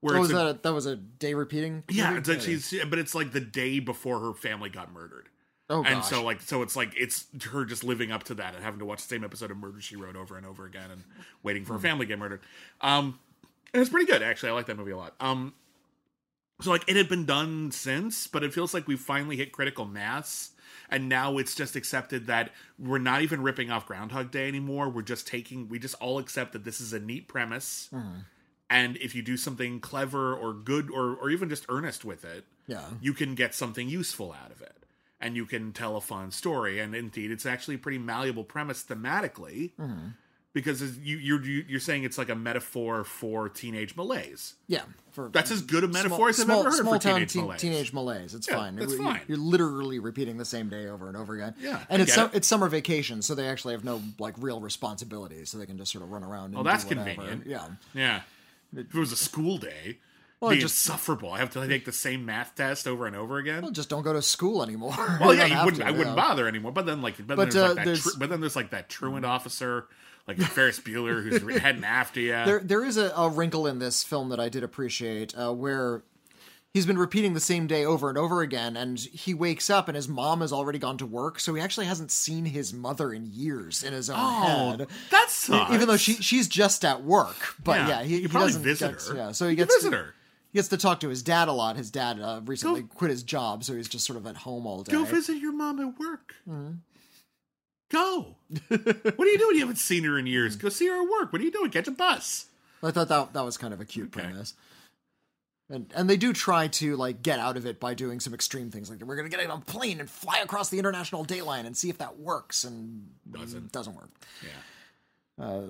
S2: Where
S1: Oh, was
S2: a-
S1: that a, that was a day repeating?
S2: yeah, it's she's, but it's like the day before her family got murdered.
S1: Oh
S2: and
S1: gosh.
S2: so like so it's like it's her just living up to that and having to watch the same episode of Murder She Wrote over and over again and waiting
S1: Hmm.
S2: for her family to get murdered. Um, and it's pretty good actually. I like that movie a lot. Um, so like it had been done since, but it feels like we finally hit critical mass. And now it's just accepted that we're not even ripping off Groundhog Day anymore. We're just taking, we just all accept that this is a neat premise.
S1: Hmm.
S2: And if you do something clever or good or, or even just earnest with it,
S1: yeah.
S2: you can get something useful out of it and you can tell a fun story and indeed it's actually a pretty malleable premise thematically
S1: Mm-hmm.
S2: because you, you're you're saying it's like a metaphor for teenage malaise
S1: Yeah. For
S2: that's as good a metaphor as I've
S1: small,
S2: ever heard
S1: small
S2: for
S1: town
S2: teenage
S1: teen-
S2: malaise.
S1: teenage malaise. It's
S2: Yeah,
S1: fine.
S2: that's
S1: You-
S2: fine.
S1: You're literally repeating the same day over and over again.
S2: Yeah,
S1: and it's su-
S2: it.
S1: it's summer vacation, so they actually have no like real responsibilities, so they can just sort of run around. And
S2: Oh, that's convenient.
S1: Yeah.
S2: yeah if it was a school day
S1: Well,
S2: be
S1: just-
S2: insufferable i have to take the same math test over and over again
S1: Well, just don't go to school anymore.
S2: Well, yeah, you wouldn't.
S1: to,
S2: I wouldn't bother anymore. But then, like, but,
S1: But,
S2: then there's
S1: uh,
S2: like that.
S1: there's-
S2: Tru- but then there's like that truant officer, like Ferris Bueller, who's heading after you.
S1: There, there is a, a wrinkle in this film that I did appreciate, uh, where he's been repeating the same day over and over again, and he wakes up and his mom has already gone to work, so he actually hasn't seen his mother in years in his own
S2: oh,
S1: head.
S2: that sucks.
S1: Even though she she's just at work, but
S2: Yeah,
S1: yeah, he, he
S2: probably
S1: doesn't
S2: visit
S1: get-
S2: her.
S1: Yeah, so he
S2: You
S1: gets
S2: visit
S1: to,
S2: her.
S1: He gets to talk to his dad a lot. His dad uh, recently
S2: Go-
S1: quit his job, so he's just sort of at home all day.
S2: Go visit your mom at work.
S1: Mm-hmm.
S2: Go. what are you doing? You haven't seen her in years. Go see her at work. What are you doing? Catch a bus.
S1: I thought that that was kind of a cute
S2: Okay.
S1: premise. And and they do try to like get out of it by doing some extreme things like we're gonna get on a plane and fly across the international date line and see if that works and
S2: Doesn't.
S1: doesn't work.
S2: Yeah.
S1: Uh,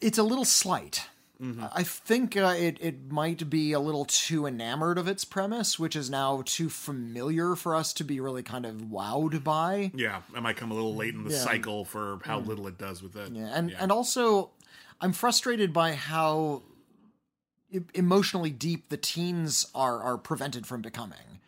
S1: It's a little slight.
S2: Mm-hmm.
S1: I think uh, it it might be a little too enamored of its premise, which is now too familiar for us to be really kind of wowed by.
S2: Yeah. I might come a little late in the
S1: Yeah.
S2: cycle for how little it does with it.
S1: Yeah, and and also, I'm frustrated by how emotionally deep the teens are are prevented from becoming.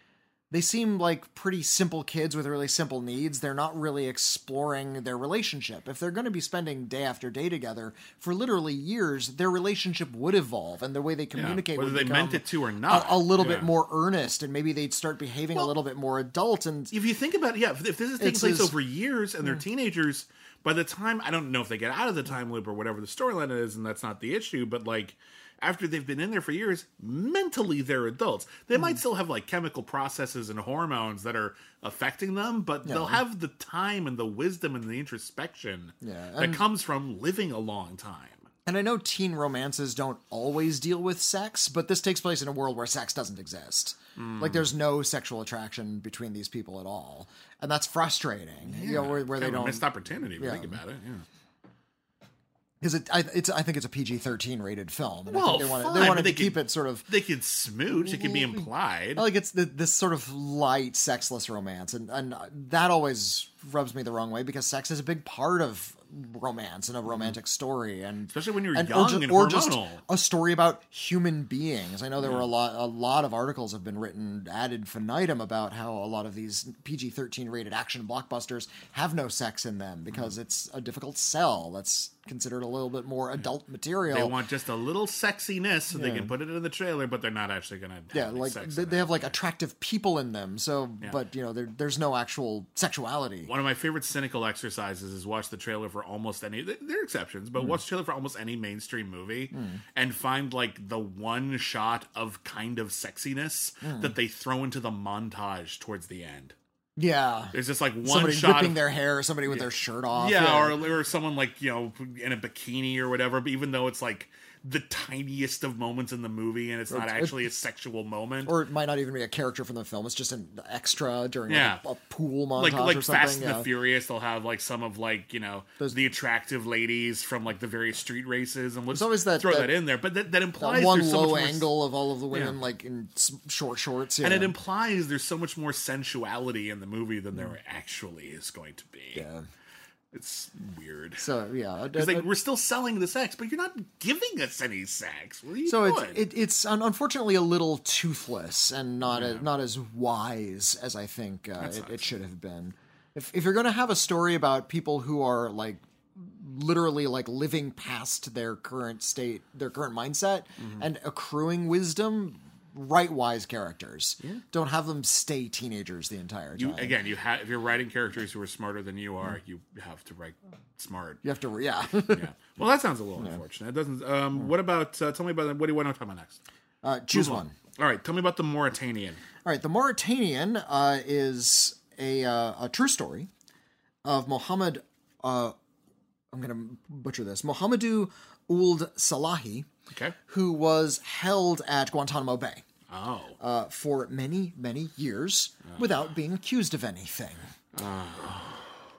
S1: They seem like pretty simple kids with really simple needs. They're not really exploring their relationship. If they're going to be spending day after day together for literally years, their relationship would evolve, and the way they communicate
S2: whether
S1: would
S2: they meant it to or not.
S1: a, a little bit more earnest, and maybe they'd start behaving a little bit more adult. And
S2: if you think about it, yeah, if this is taking place over years and they're hmm. teenagers, by the time I don't know if they get out of the time loop or whatever the storyline is, and that's not the issue, but like after they've been in there for years, mentally they're adults. They
S1: Hmm.
S2: might still have like chemical processes and hormones that are affecting them, but they'll have the time and the wisdom and the introspection
S1: Yeah,
S2: that comes from living a long time.
S1: And I know teen romances don't always deal with sex, but this takes place in a world where sex doesn't exist.
S2: Hmm.
S1: Like there's no sexual attraction between these people at all, and that's frustrating. you know, where, where they
S2: Kind of a
S1: don't
S2: missed opportunity. If you
S1: Yeah.
S2: think about it. Yeah.
S1: Because it. I, it's I think it's a PG-13 rated film. And I
S2: Well,
S1: think they wanted
S2: fine,
S1: they wanted
S2: they
S1: to keep
S2: could-
S1: it sort of
S2: They could smooch. It could be implied.
S1: like it's the, this sort of light, sexless romance, and and that always rubs me the wrong way because sex is a big part of romance and a romantic story, and
S2: Especially when you're
S1: and,
S2: young
S1: or, ju-
S2: and
S1: or just a story about human beings. I know there were a lot a lot of articles have been written ad infinitum about how a lot of these PG thirteen rated action blockbusters have no sex in them because
S2: Mm-hmm.
S1: it's a difficult sell. That's considered a little bit more mm. adult material.
S2: They want just a little sexiness so they can put it in the trailer, but they're not actually going to.
S1: yeah, like they, they have like attractive people in them. So, but you know, there's no actual sexuality.
S2: One of my favorite cynical exercises is watch the trailer for almost any. th- There are exceptions, but mm. watch the trailer for almost any mainstream movie mm. and find like the one shot of kind of sexiness
S1: Hmm.
S2: that they throw into the montage towards the end.
S1: Yeah,
S2: There's just like one
S1: somebody
S2: shot
S1: whipping
S2: of,
S1: their hair, or somebody with their shirt off.
S2: yeah, Or, or someone like you know in a bikini or whatever. But even though it's like the tiniest of moments in the movie and it's not
S1: it's-
S2: actually a sexual moment,
S1: or it might not even be a character from the film. It's just an extra during
S2: Yeah.
S1: like a, a pool montage
S2: like like
S1: or something.
S2: Fast and the Furious, they'll have like some of like you know
S1: There's-
S2: the attractive ladies from like the various street races, and let's
S1: always that-
S2: throw
S1: that-
S2: that, in there. But that, that implies
S1: That one
S2: there's so
S1: low
S2: much more,
S1: angle of all of the women
S2: Yeah.
S1: like in short shorts. Yeah.
S2: and it implies there's so much more sensuality in the movie than there mm. actually is going to be.
S1: yeah.
S2: It's weird.
S1: So yeah,
S2: It's like we're still selling the sex, but you're not giving us any sex. What are you
S1: so
S2: doing?
S1: it's it, it's unfortunately a little toothless and not a, not as wise as I think uh, it, it should have been. If if you're going to have a story about people who are like literally like living past their current state, their current mindset,
S2: Mm-hmm.
S1: and accruing wisdom, write wise characters. Don't have them stay teenagers the entire time.
S2: you, again, you have if you're writing characters who are smarter than you are, you have to write smart.
S1: You have to, yeah.
S2: yeah. Well, that sounds a little unfortunate. It doesn't. Um, what about? Uh, tell me about what do you want to talk about next?
S1: uh, choose
S2: Move
S1: one.
S2: on. All right, tell me about the Mauritanian.
S1: All right, the Mauritanian uh, is a uh, a true story of Mohammed. Uh, I'm going to butcher this. Mohamedou Ould Salahi,
S2: Okay.
S1: who was held at Guantanamo Bay
S2: Oh.
S1: uh, for many, many years without being accused of anything.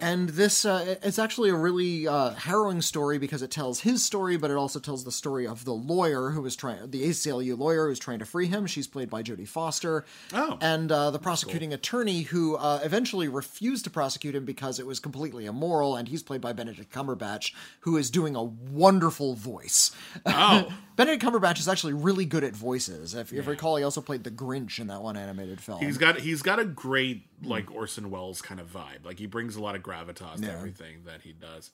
S1: And this, uh, it's actually a really uh, harrowing story because it tells his story, but it also tells the story of the lawyer who was trying, the ACLU lawyer who's trying to free him. She's played by Jodie Foster.
S2: Oh.
S1: And uh, the prosecuting attorney who uh, eventually refused to prosecute him because it was completely immoral, and he's played by Benedict Cumberbatch, who is doing a wonderful voice.
S2: Oh.
S1: Benedict Cumberbatch is actually really good at voices. If you recall, he also played the Grinch in that one animated film.
S2: He's got he's got a great like Orson Welles kind of vibe. Like he brings a lot of gravitas to everything that he does.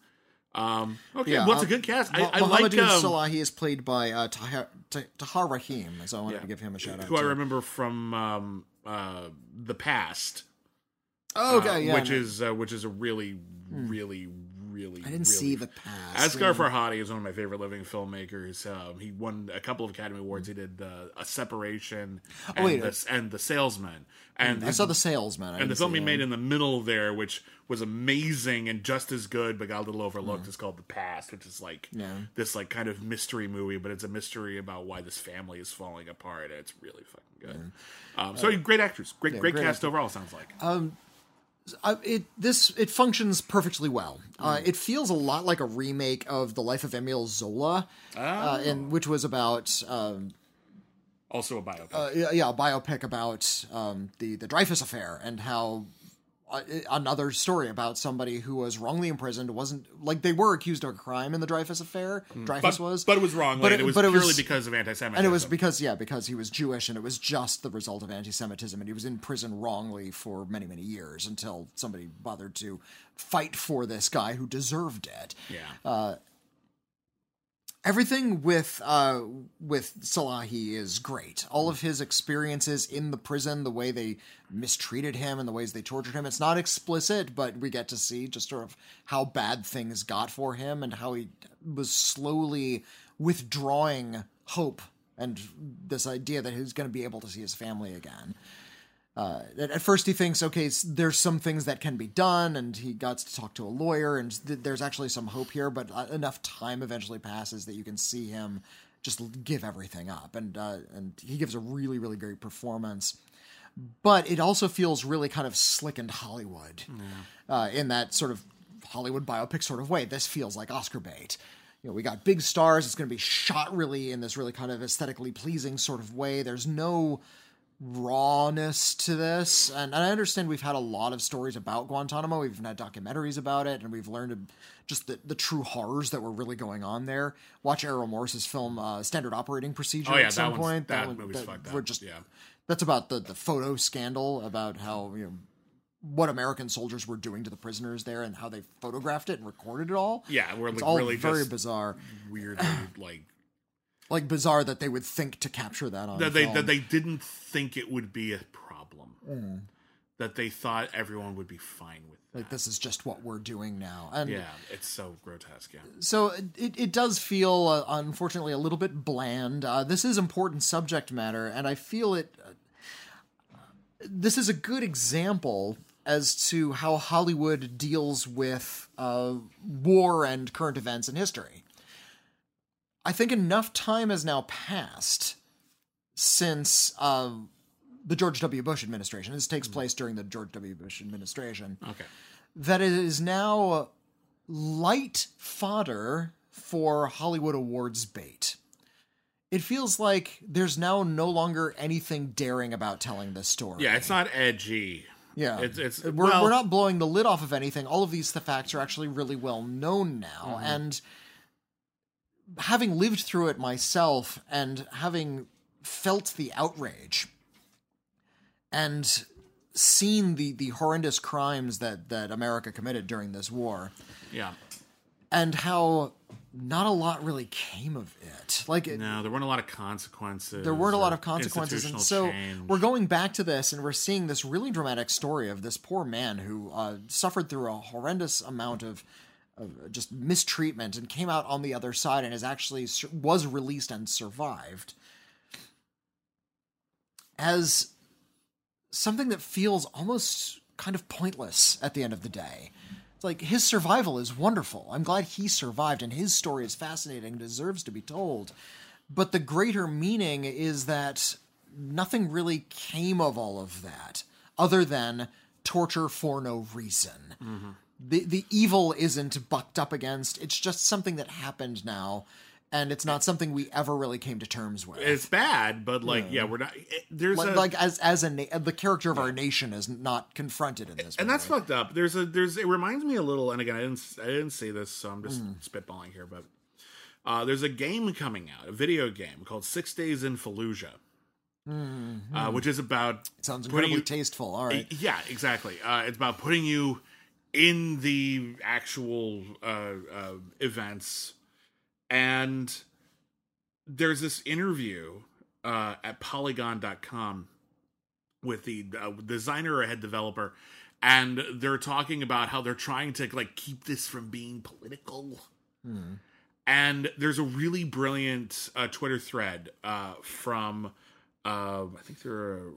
S2: Um, okay,
S1: Yeah,
S2: well, it's
S1: uh,
S2: a good cast. I,
S1: Mo-
S2: I like
S1: Mohamedou
S2: um,
S1: Salahi is played by uh, Tahar, Tah- Tahar Rahim, so I wanted
S2: yeah,
S1: to give him a shout out.
S2: who I remember from um, uh, the past.
S1: Oh, okay,
S2: uh,
S1: yeah.
S2: which
S1: no.
S2: is uh, which is a really, really, really.
S1: I didn't see the past.
S2: Asghar Farhadi is one of my favorite living filmmakers. Um, he won a couple of Academy Awards. He did uh, a Separation and,
S1: Oh, wait,
S2: the, and the Salesman. And
S1: I saw the salesman. I
S2: and the film he made in the middle there, which was amazing and just as good, but got a little overlooked, is called The Past, which is like
S1: Mm. Yeah.
S2: this like kind of mystery movie, but it's a mystery about why this family is falling apart. And it's really fucking good. Um, so great actors, great great,
S1: great
S2: cast
S1: actors.
S2: overall. Sounds like
S1: Uh, it this it functions perfectly well.
S2: Mm.
S1: Uh, it feels a lot like a remake of the life of Emile Zola, uh,
S2: Oh.
S1: in which was about um,
S2: also a biopic.
S1: uh, yeah, yeah, a biopic about um, the the Dreyfus affair and how uh, Uh, eh, another story about somebody who was wrongly imprisoned wasn't like they were accused of a crime in the Dreyfus affair. Hmm. Dreyfus
S2: but,
S1: was,
S2: but it was wrong.
S1: But it-
S2: it, was
S1: but it
S2: purely
S1: was-
S2: because of anti-Semitism.
S1: and it was because yeah, because he was Jewish, and it was just the result of anti-Semitism, and he was in prison wrongly for many many years until somebody bothered to fight for this guy who deserved it.
S2: yeah.
S1: Uh, everything with uh with Salahi is great. All of his experiences in the prison, the way they mistreated him and the ways they tortured him. It's not explicit, but we get to see just sort of how bad things got for him and how he was slowly withdrawing hope and this idea that he's going to be able to see his family again. Uh, at first he thinks, okay, there's some things that can be done, and he gets to talk to a lawyer, and th- there's actually some hope here. But uh, enough time eventually passes that you can see him just give everything up, and uh, and he gives a really really great performance. But it also feels really kind of slick and Hollywood, uh, in that sort of Hollywood biopic sort of way. This feels like Oscar bait. You know, we got big stars. It's going to be shot really in this really kind of aesthetically pleasing sort of way. There's no rawness to this, and, and I understand we've had a lot of stories about Guantanamo. We've even had documentaries about it, and we've learned just the, the true horrors that were really going on there. Watch Errol Morris's film uh, Standard Operating Procedure
S2: Oh, yeah,
S1: at some point.
S2: that
S1: one-
S2: movie's fucked up,
S1: we're just
S2: yeah.
S1: that's about the the photo scandal about how you know what American soldiers were doing to the prisoners there and how they photographed it and recorded it all.
S2: Yeah, we're like
S1: all
S2: really
S1: very bizarre.
S2: weirdly like
S1: Like bizarre that they would think to capture that on
S2: that they
S1: film.
S2: that they didn't think it would be a problem.
S1: Mm.
S2: That they thought everyone would be fine with. That.
S1: like this is just what we're doing now. And
S2: Yeah, it's so grotesque. Yeah.
S1: so it, it does feel uh, unfortunately a little bit bland uh, this is important subject matter and i feel it uh, this is a good example as to how hollywood deals with uh, war and current events in history i think enough time has now passed since uh, the george w bush administration this takes place during the george w bush administration
S2: Okay.
S1: that it is now light fodder for Hollywood Awards bait. It feels like there's now no longer anything daring about telling this story.
S2: Yeah, it's not edgy.
S1: yeah.
S2: it's- it's-
S1: we're
S2: well-
S1: we're not blowing the lid off of anything. All of these the facts are actually really well known now,
S2: Mm-hmm.
S1: and having lived through it myself and having felt the outrage and seen the the horrendous crimes that that America committed during this war
S2: Yeah.
S1: and how not a lot really came of it. Like it,
S2: No, there weren't a lot of consequences.
S1: there weren't a lot of consequences, and so
S2: change.
S1: we're going back to this, and we're seeing this really dramatic story of this poor man who uh, suffered through a horrendous amount of. Of uh, just mistreatment and came out on the other side and is actually was released and survived as something that feels almost kind of pointless at the end of the day. It's like his survival is wonderful. I'm glad he survived and his story is fascinating and deserves to be told. But the greater meaning is that nothing really came of all of that other than torture for no reason. Mm-hmm. The the evil isn't bucked up against. It's just something that happened now and it's not something we ever really came to terms with.
S2: it's bad, but like, yeah, we're not. It, there's
S1: like,
S2: a
S1: like as as a na- the character of our nation is not confronted in this
S2: and that's fucked up. There's a there's it reminds me a little, and again, I didn't I didn't see this, so I'm just
S1: Hmm.
S2: spitballing here, but uh, there's a game coming out, a video game called Six Days in Fallujah, uh, which is about
S1: sounds incredibly
S2: you-
S1: tasteful. All right,
S2: Yeah, exactly. Uh, it's about putting you in the actual uh, uh, events, and there's this interview uh, at Polygon.com with the uh, designer or head developer, and they're talking about how they're trying to like keep this from being political. And there's a really brilliant uh, Twitter thread uh, from uh, I think they're a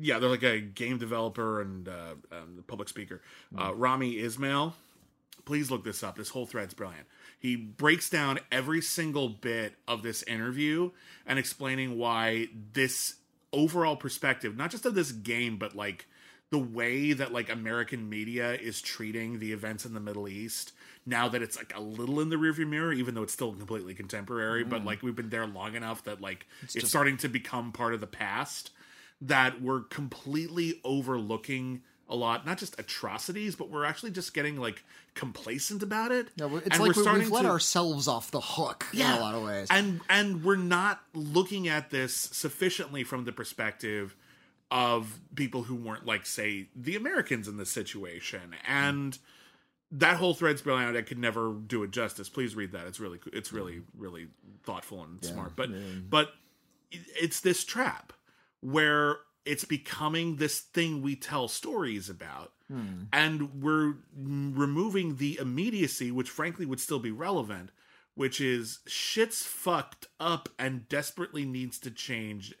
S2: yeah, they're like a game developer and uh, um, public speaker. Uh, Rami Ismail. Please look this up. This whole thread's brilliant. He breaks down every single bit of this interview and explaining why this overall perspective, not just of this game, but like the way that like American media is treating the events in the Middle East now that it's like a little in the rearview mirror, even though it's still completely contemporary, but like we've been there long enough that like it's, starting to become part of the past that we're completely overlooking a lot, not just atrocities, but we're actually just getting like complacent about it.
S1: yeah, it's
S2: And
S1: like
S2: we're starting
S1: we've let
S2: to-
S1: ourselves off the hook in a lot of ways.
S2: and and we're not looking at this sufficiently from the perspective of people who weren't like say the Americans in this situation. And that whole thread's brilliant. I could never do it justice. Please read that. It's really it's really really thoughtful and smart. But but it's this trap where it's becoming this thing we tell stories about. And we're removing the immediacy which frankly would still be relevant which is shit's fucked up and desperately needs to change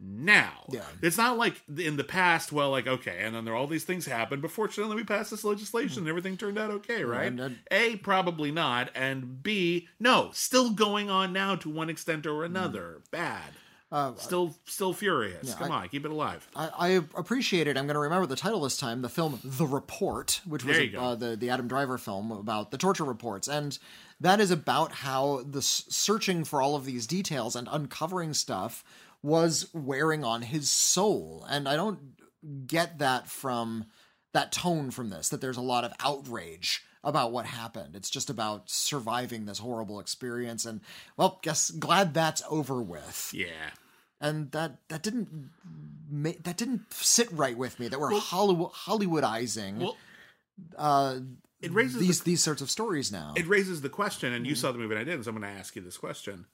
S2: now.
S1: Yeah.
S2: it's not like in the past well like okay and then there all these things happened, but fortunately we passed this legislation and everything turned out okay right? a probably not and b no still going on now to one extent or
S1: Hmm.
S2: another bad
S1: Uh,
S2: still still furious come
S1: I-
S2: on keep it alive
S1: I, I appreciate it. I'm going to remember the title this time. The film "The Report," which was uh, the the Adam Driver film about the torture reports, and that is about how the searching for all of these details and uncovering stuff was wearing on his soul. And I don't get that from that tone from this, that there's a lot of outrage about what happened. It's just about surviving this horrible experience. And, well, guess glad that's over with.
S2: Yeah.
S1: And that, that didn't. That didn't sit right with me. That we're Hollywood Hollywoodizing
S2: Well,
S1: uh,
S2: it raises
S1: these
S2: the,
S1: these sorts of stories now.
S2: it raises the question, and
S1: Hmm.
S2: you saw the movie and I didn't, so I'm going to ask you this question.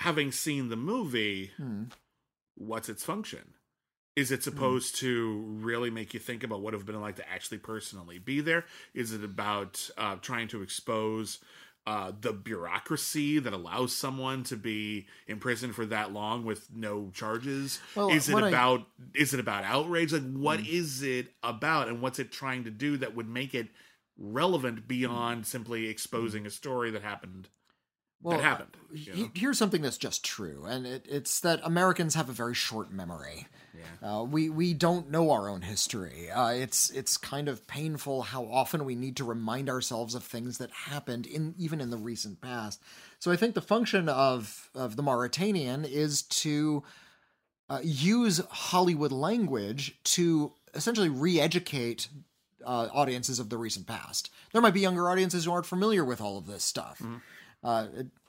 S2: Having seen the movie,
S1: Hmm.
S2: what's its function? Is it supposed to really make you think about what it would have been like to actually personally be there? Is it about uh, trying to expose uh, the bureaucracy that allows someone to be imprisoned for that long with no charges?
S1: Well,
S2: is it
S1: what I-
S2: about is it about outrage? Like, what is it about, and what's it trying to do that would make it relevant beyond simply exposing a story that happened?
S1: Well,
S2: that happened,
S1: uh,
S2: you
S1: he-
S2: know?
S1: Here's something that's just true, and it, it's that Americans have a very short memory.
S2: Yeah.
S1: Uh, we we don't know our own history. Uh, it's it's kind of painful how often we need to remind ourselves of things that happened in even in the recent past. So I think the function of of the Mauritanian is to uh, use Hollywood language to essentially re-educate uh, audiences of the recent past. There might be younger audiences who aren't familiar with all of this stuff, uh,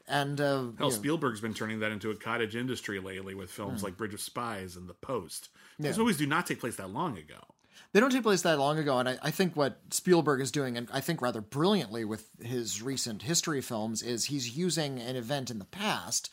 S1: and uh,
S2: Hell,
S1: you know,
S2: Spielberg's been turning that into a cottage industry lately with films like Bridge of Spies and The Post. These.
S1: Yeah.
S2: movies do not take place that long ago.
S1: they don't take place that long ago, and I, I think what Spielberg is doing, and I think rather brilliantly with his recent history films, is he's using an event in the past,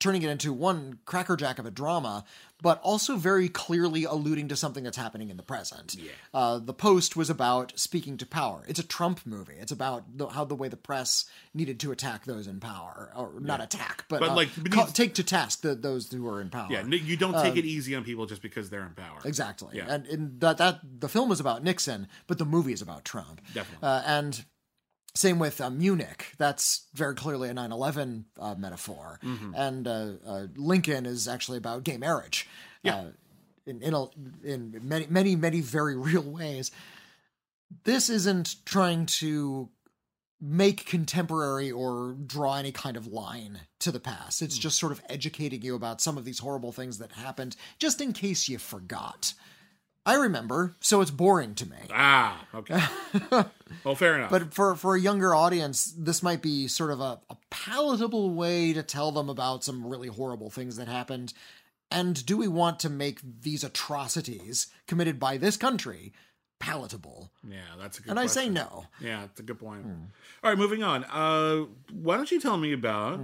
S1: turning it into one crackerjack of a drama, but also very clearly alluding to something that's happening in the present.
S2: Yeah.
S1: Uh, the Post was about speaking to power. It's a Trump movie. It's about the, how the way the press needed to attack those in power, or not attack, but,
S2: But,
S1: uh,
S2: like,
S1: ca-
S2: beneath-
S1: take to task the, those who are in power.
S2: Yeah, you don't take it easy on people just because they're in power.
S1: Um, Exactly.
S2: Yeah.
S1: And, and that that the film is about Nixon, but the movie is about Trump.
S2: Definitely.
S1: Uh, and same with uh, Munich. That's very clearly a 9/11 uh, metaphor.
S2: Mm-hmm.
S1: And uh, uh, Lincoln is actually about gay marriage.
S2: Yeah.
S1: Uh, in in, a, in many many many very real ways. This isn't trying to make contemporary or draw any kind of line to the past. It's just sort of educating you about some of these horrible things that happened, just in case you forgot. I remember, so it's boring to me.
S2: Ah, okay. well, fair enough.
S1: But for for a younger audience, this might be sort of a, a palatable way to tell them about some really horrible things that happened. And do we want to make these atrocities committed by this country palatable?
S2: yeah, that's a good
S1: And I say no.
S2: Yeah, it's a good point. All right, moving on. Uh, why don't you tell me about,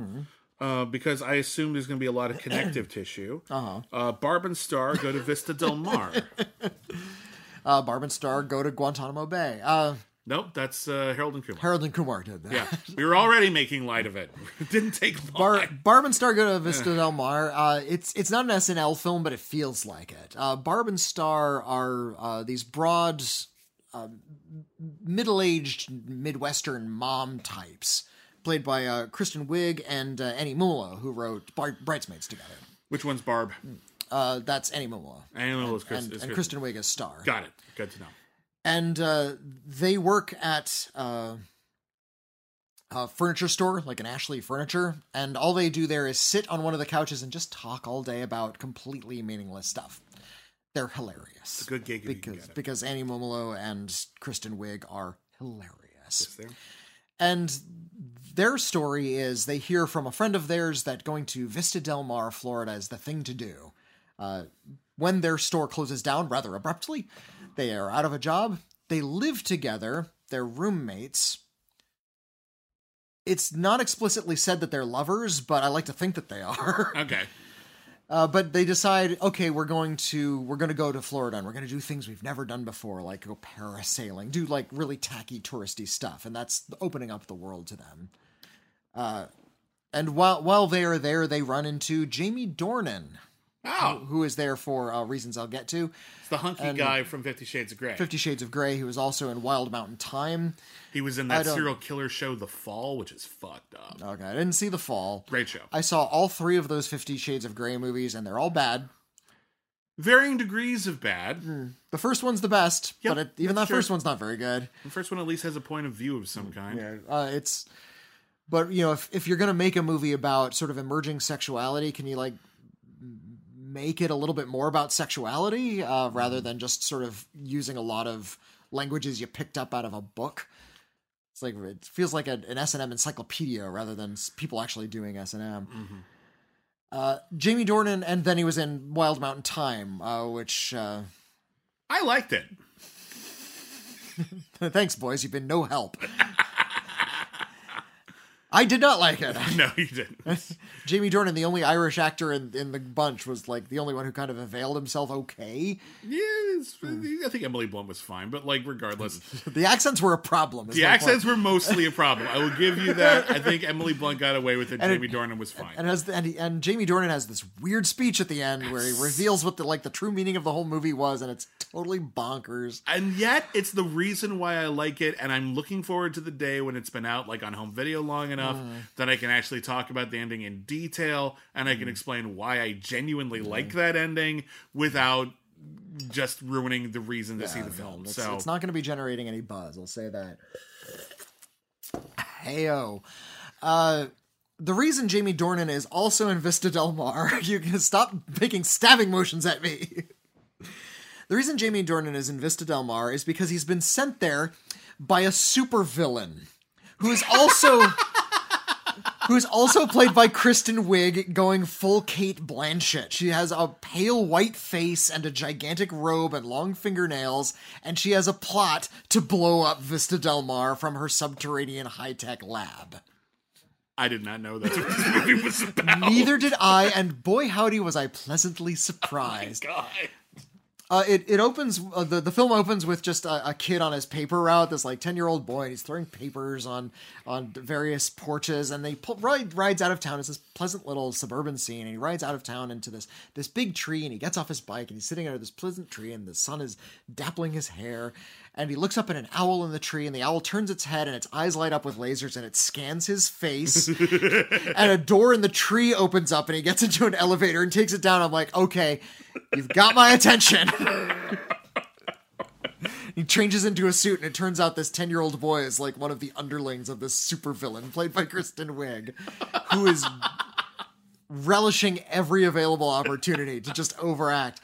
S2: uh, because I assume there's going to be a lot of connective tissue.
S1: Uh-huh.
S2: Uh, Barb and Star go to Vista Del Mar.
S1: Uh, Barb and Star go to Guantanamo Bay. Uh,
S2: nope, that's uh, Harold and Kumar.
S1: Harold and Kumar did that.
S2: yeah, we were already making light of it. It didn't take long.
S1: Bar- Barb and Star go to Vista Del Mar. Uh, it's it's not an SNL film, but it feels like it. Uh, Barb and Star are uh, these broad, uh, middle-aged Midwestern mom types, played by uh, Kristen Wiig and uh, Annie Mumolo, who wrote Bar- Bridesmaids together.
S2: Which one's Barb?
S1: Uh, that's Annie Mumolo,
S2: I don't know. Chris,
S1: and, and Kristen Wiig as Star.
S2: Got it. Good to know.
S1: and uh, they work at uh, a furniture store, like an Ashley Furniture, and all they do there is sit on one of the couches and just talk all day about completely meaningless stuff. They're hilarious.
S2: It's a good gig if you can
S1: because because Annie Mumolo and Kristen Wiig are hilarious.
S2: Is there?
S1: And their story is they hear from a friend of theirs that going to Vista Del Mar, Florida is the thing to do. Uh, when their store closes down rather abruptly, they are out of a job. They live together, they're roommates. It's not explicitly said that they're lovers, but I like to think that they are.
S2: Okay.
S1: Uh, but they decide, okay, we're going to we're going to go to Florida and we're going to do things we've never done before, like go parasailing, do like really tacky touristy stuff, and that's opening up the world to them. Uh, and while while they are there, they run into Jamie Dornan,
S2: Oh,
S1: who is there for uh, reasons I'll get to.
S2: it's the hunky
S1: and-
S2: guy from Fifty Shades of Grey.
S1: Fifty Shades of Grey, who was also in Wild Mountain Thyme.
S2: He was in that serial killer show, The Fall, which is fucked up.
S1: Okay, I didn't see The Fall.
S2: Great show.
S1: I saw all three of those Fifty Shades of Grey movies, and they're all bad.
S2: Varying degrees of bad.
S1: The first one's the best,
S2: Yep,
S1: but it, even that
S2: true.
S1: first one's not very good.
S2: The first one at least has a point of view of some kind.
S1: Uh, it's, but you know, if if you're gonna make a movie about sort of emerging sexuality, can you like make it a little bit more about sexuality uh, rather than just sort of using a lot of languages you picked up out of a book. It's like it feels like an, an S and M encyclopedia rather than people actually doing S and M. Uh, Jamie Dornan, and then he was in Wild Mountain Thyme, uh, which uh,
S2: I liked it.
S1: thanks, boys, you've been no help. I did not like it.
S2: No, you didn't.
S1: Jamie Dornan, the only Irish actor in, in the bunch, was like the only one who kind of availed himself okay.
S2: Yeah, it's, I think Emily Blunt was fine, but like regardless,
S1: The accents were a problem.
S2: the accents
S1: point.
S2: were mostly a problem. I will give you that. I think Emily Blunt got away with it.
S1: And it-
S2: Jamie Dornan was fine.
S1: And has and, he, and Jamie Dornan has this weird speech at the end where he reveals what the like the true meaning of the whole movie was, and it's totally bonkers.
S2: and yet it's the reason why I like it, and I'm looking forward to the day when it's been out like on home video long enough that I can actually talk about the ending in detail and I can explain why I genuinely like that ending without just ruining the reason to see the film.
S1: It's,
S2: so
S1: it's not going to be generating any buzz. I'll say that. Heyo. Uh, the reason Jamie Dornan is also in Vista Del Mar, you can stop making stabbing motions at me. The reason Jamie Dornan is in Vista Del Mar is because he's been sent there by a supervillain who is also who is also played by Kristen Wiig going full Cate Blanchett. She has a pale white face and a gigantic robe and long fingernails, and she has a plot to blow up Vista Del Mar from her subterranean high-tech lab.
S2: I did not know that's what this movie was about.
S1: Neither did I, and boy howdy was I pleasantly surprised.
S2: Oh God.
S1: Uh, it it opens uh, the the film opens with just a, a kid on his paper route. This like ten year old boy, and he's throwing papers on on various porches, and they pull, ride, rides out of town. It's this pleasant little suburban scene, and he rides out of town into this this big tree, and he gets off his bike, and he's sitting under this pleasant tree, and the sun is dappling his hair, and he looks up at an owl in the tree, and the owl turns its head, and its eyes light up with lasers, and it scans his face, and a door in the tree opens up, and he gets into an elevator and takes it down. I'm like, okay, you've got my attention. he changes into a suit, and it turns out this 10 year old boy is like one of the underlings of this supervillain played by Kristen Wiig, who is relishing every available opportunity to just overact.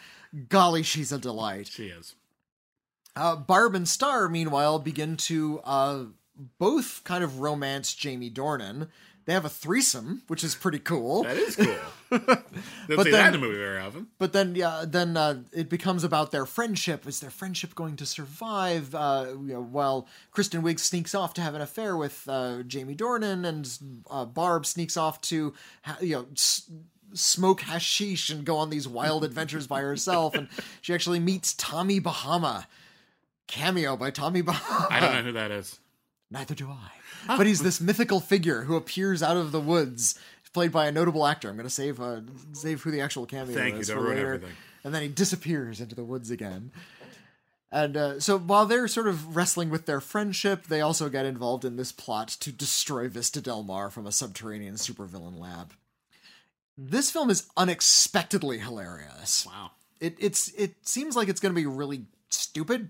S1: Golly, she's a delight.
S2: She is.
S1: Uh, Barb and Star, meanwhile, begin to uh, both kind of romance Jamie Dornan. They have a threesome, which is pretty cool.
S2: That is cool. Don't
S1: But then-
S2: that in the movie very often.
S1: But then, yeah, then uh, it becomes about their friendship. Is their friendship going to survive? Uh, you know, while Kristen Wiig sneaks off to have an affair with uh, Jamie Dornan, and uh, Barb sneaks off to, ha- you know. S- smoke hashish and go on these wild adventures by herself and she actually meets Tommy Bahama cameo by Tommy Bahama
S2: I don't know who that is.
S1: Neither do I. But he's this mythical figure who appears out of the woods, played by a notable actor. I'm going to save uh, save who the actual cameo
S2: Thank
S1: is
S2: don't
S1: for later.
S2: everything.
S1: And then he disappears into the woods again. And uh, so while they're sort of wrestling with their friendship, they also get involved in this plot to destroy Vista Del Mar from a subterranean supervillain lab. This film is unexpectedly hilarious
S2: Wow.
S1: it it's it seems like it's going to be really stupid,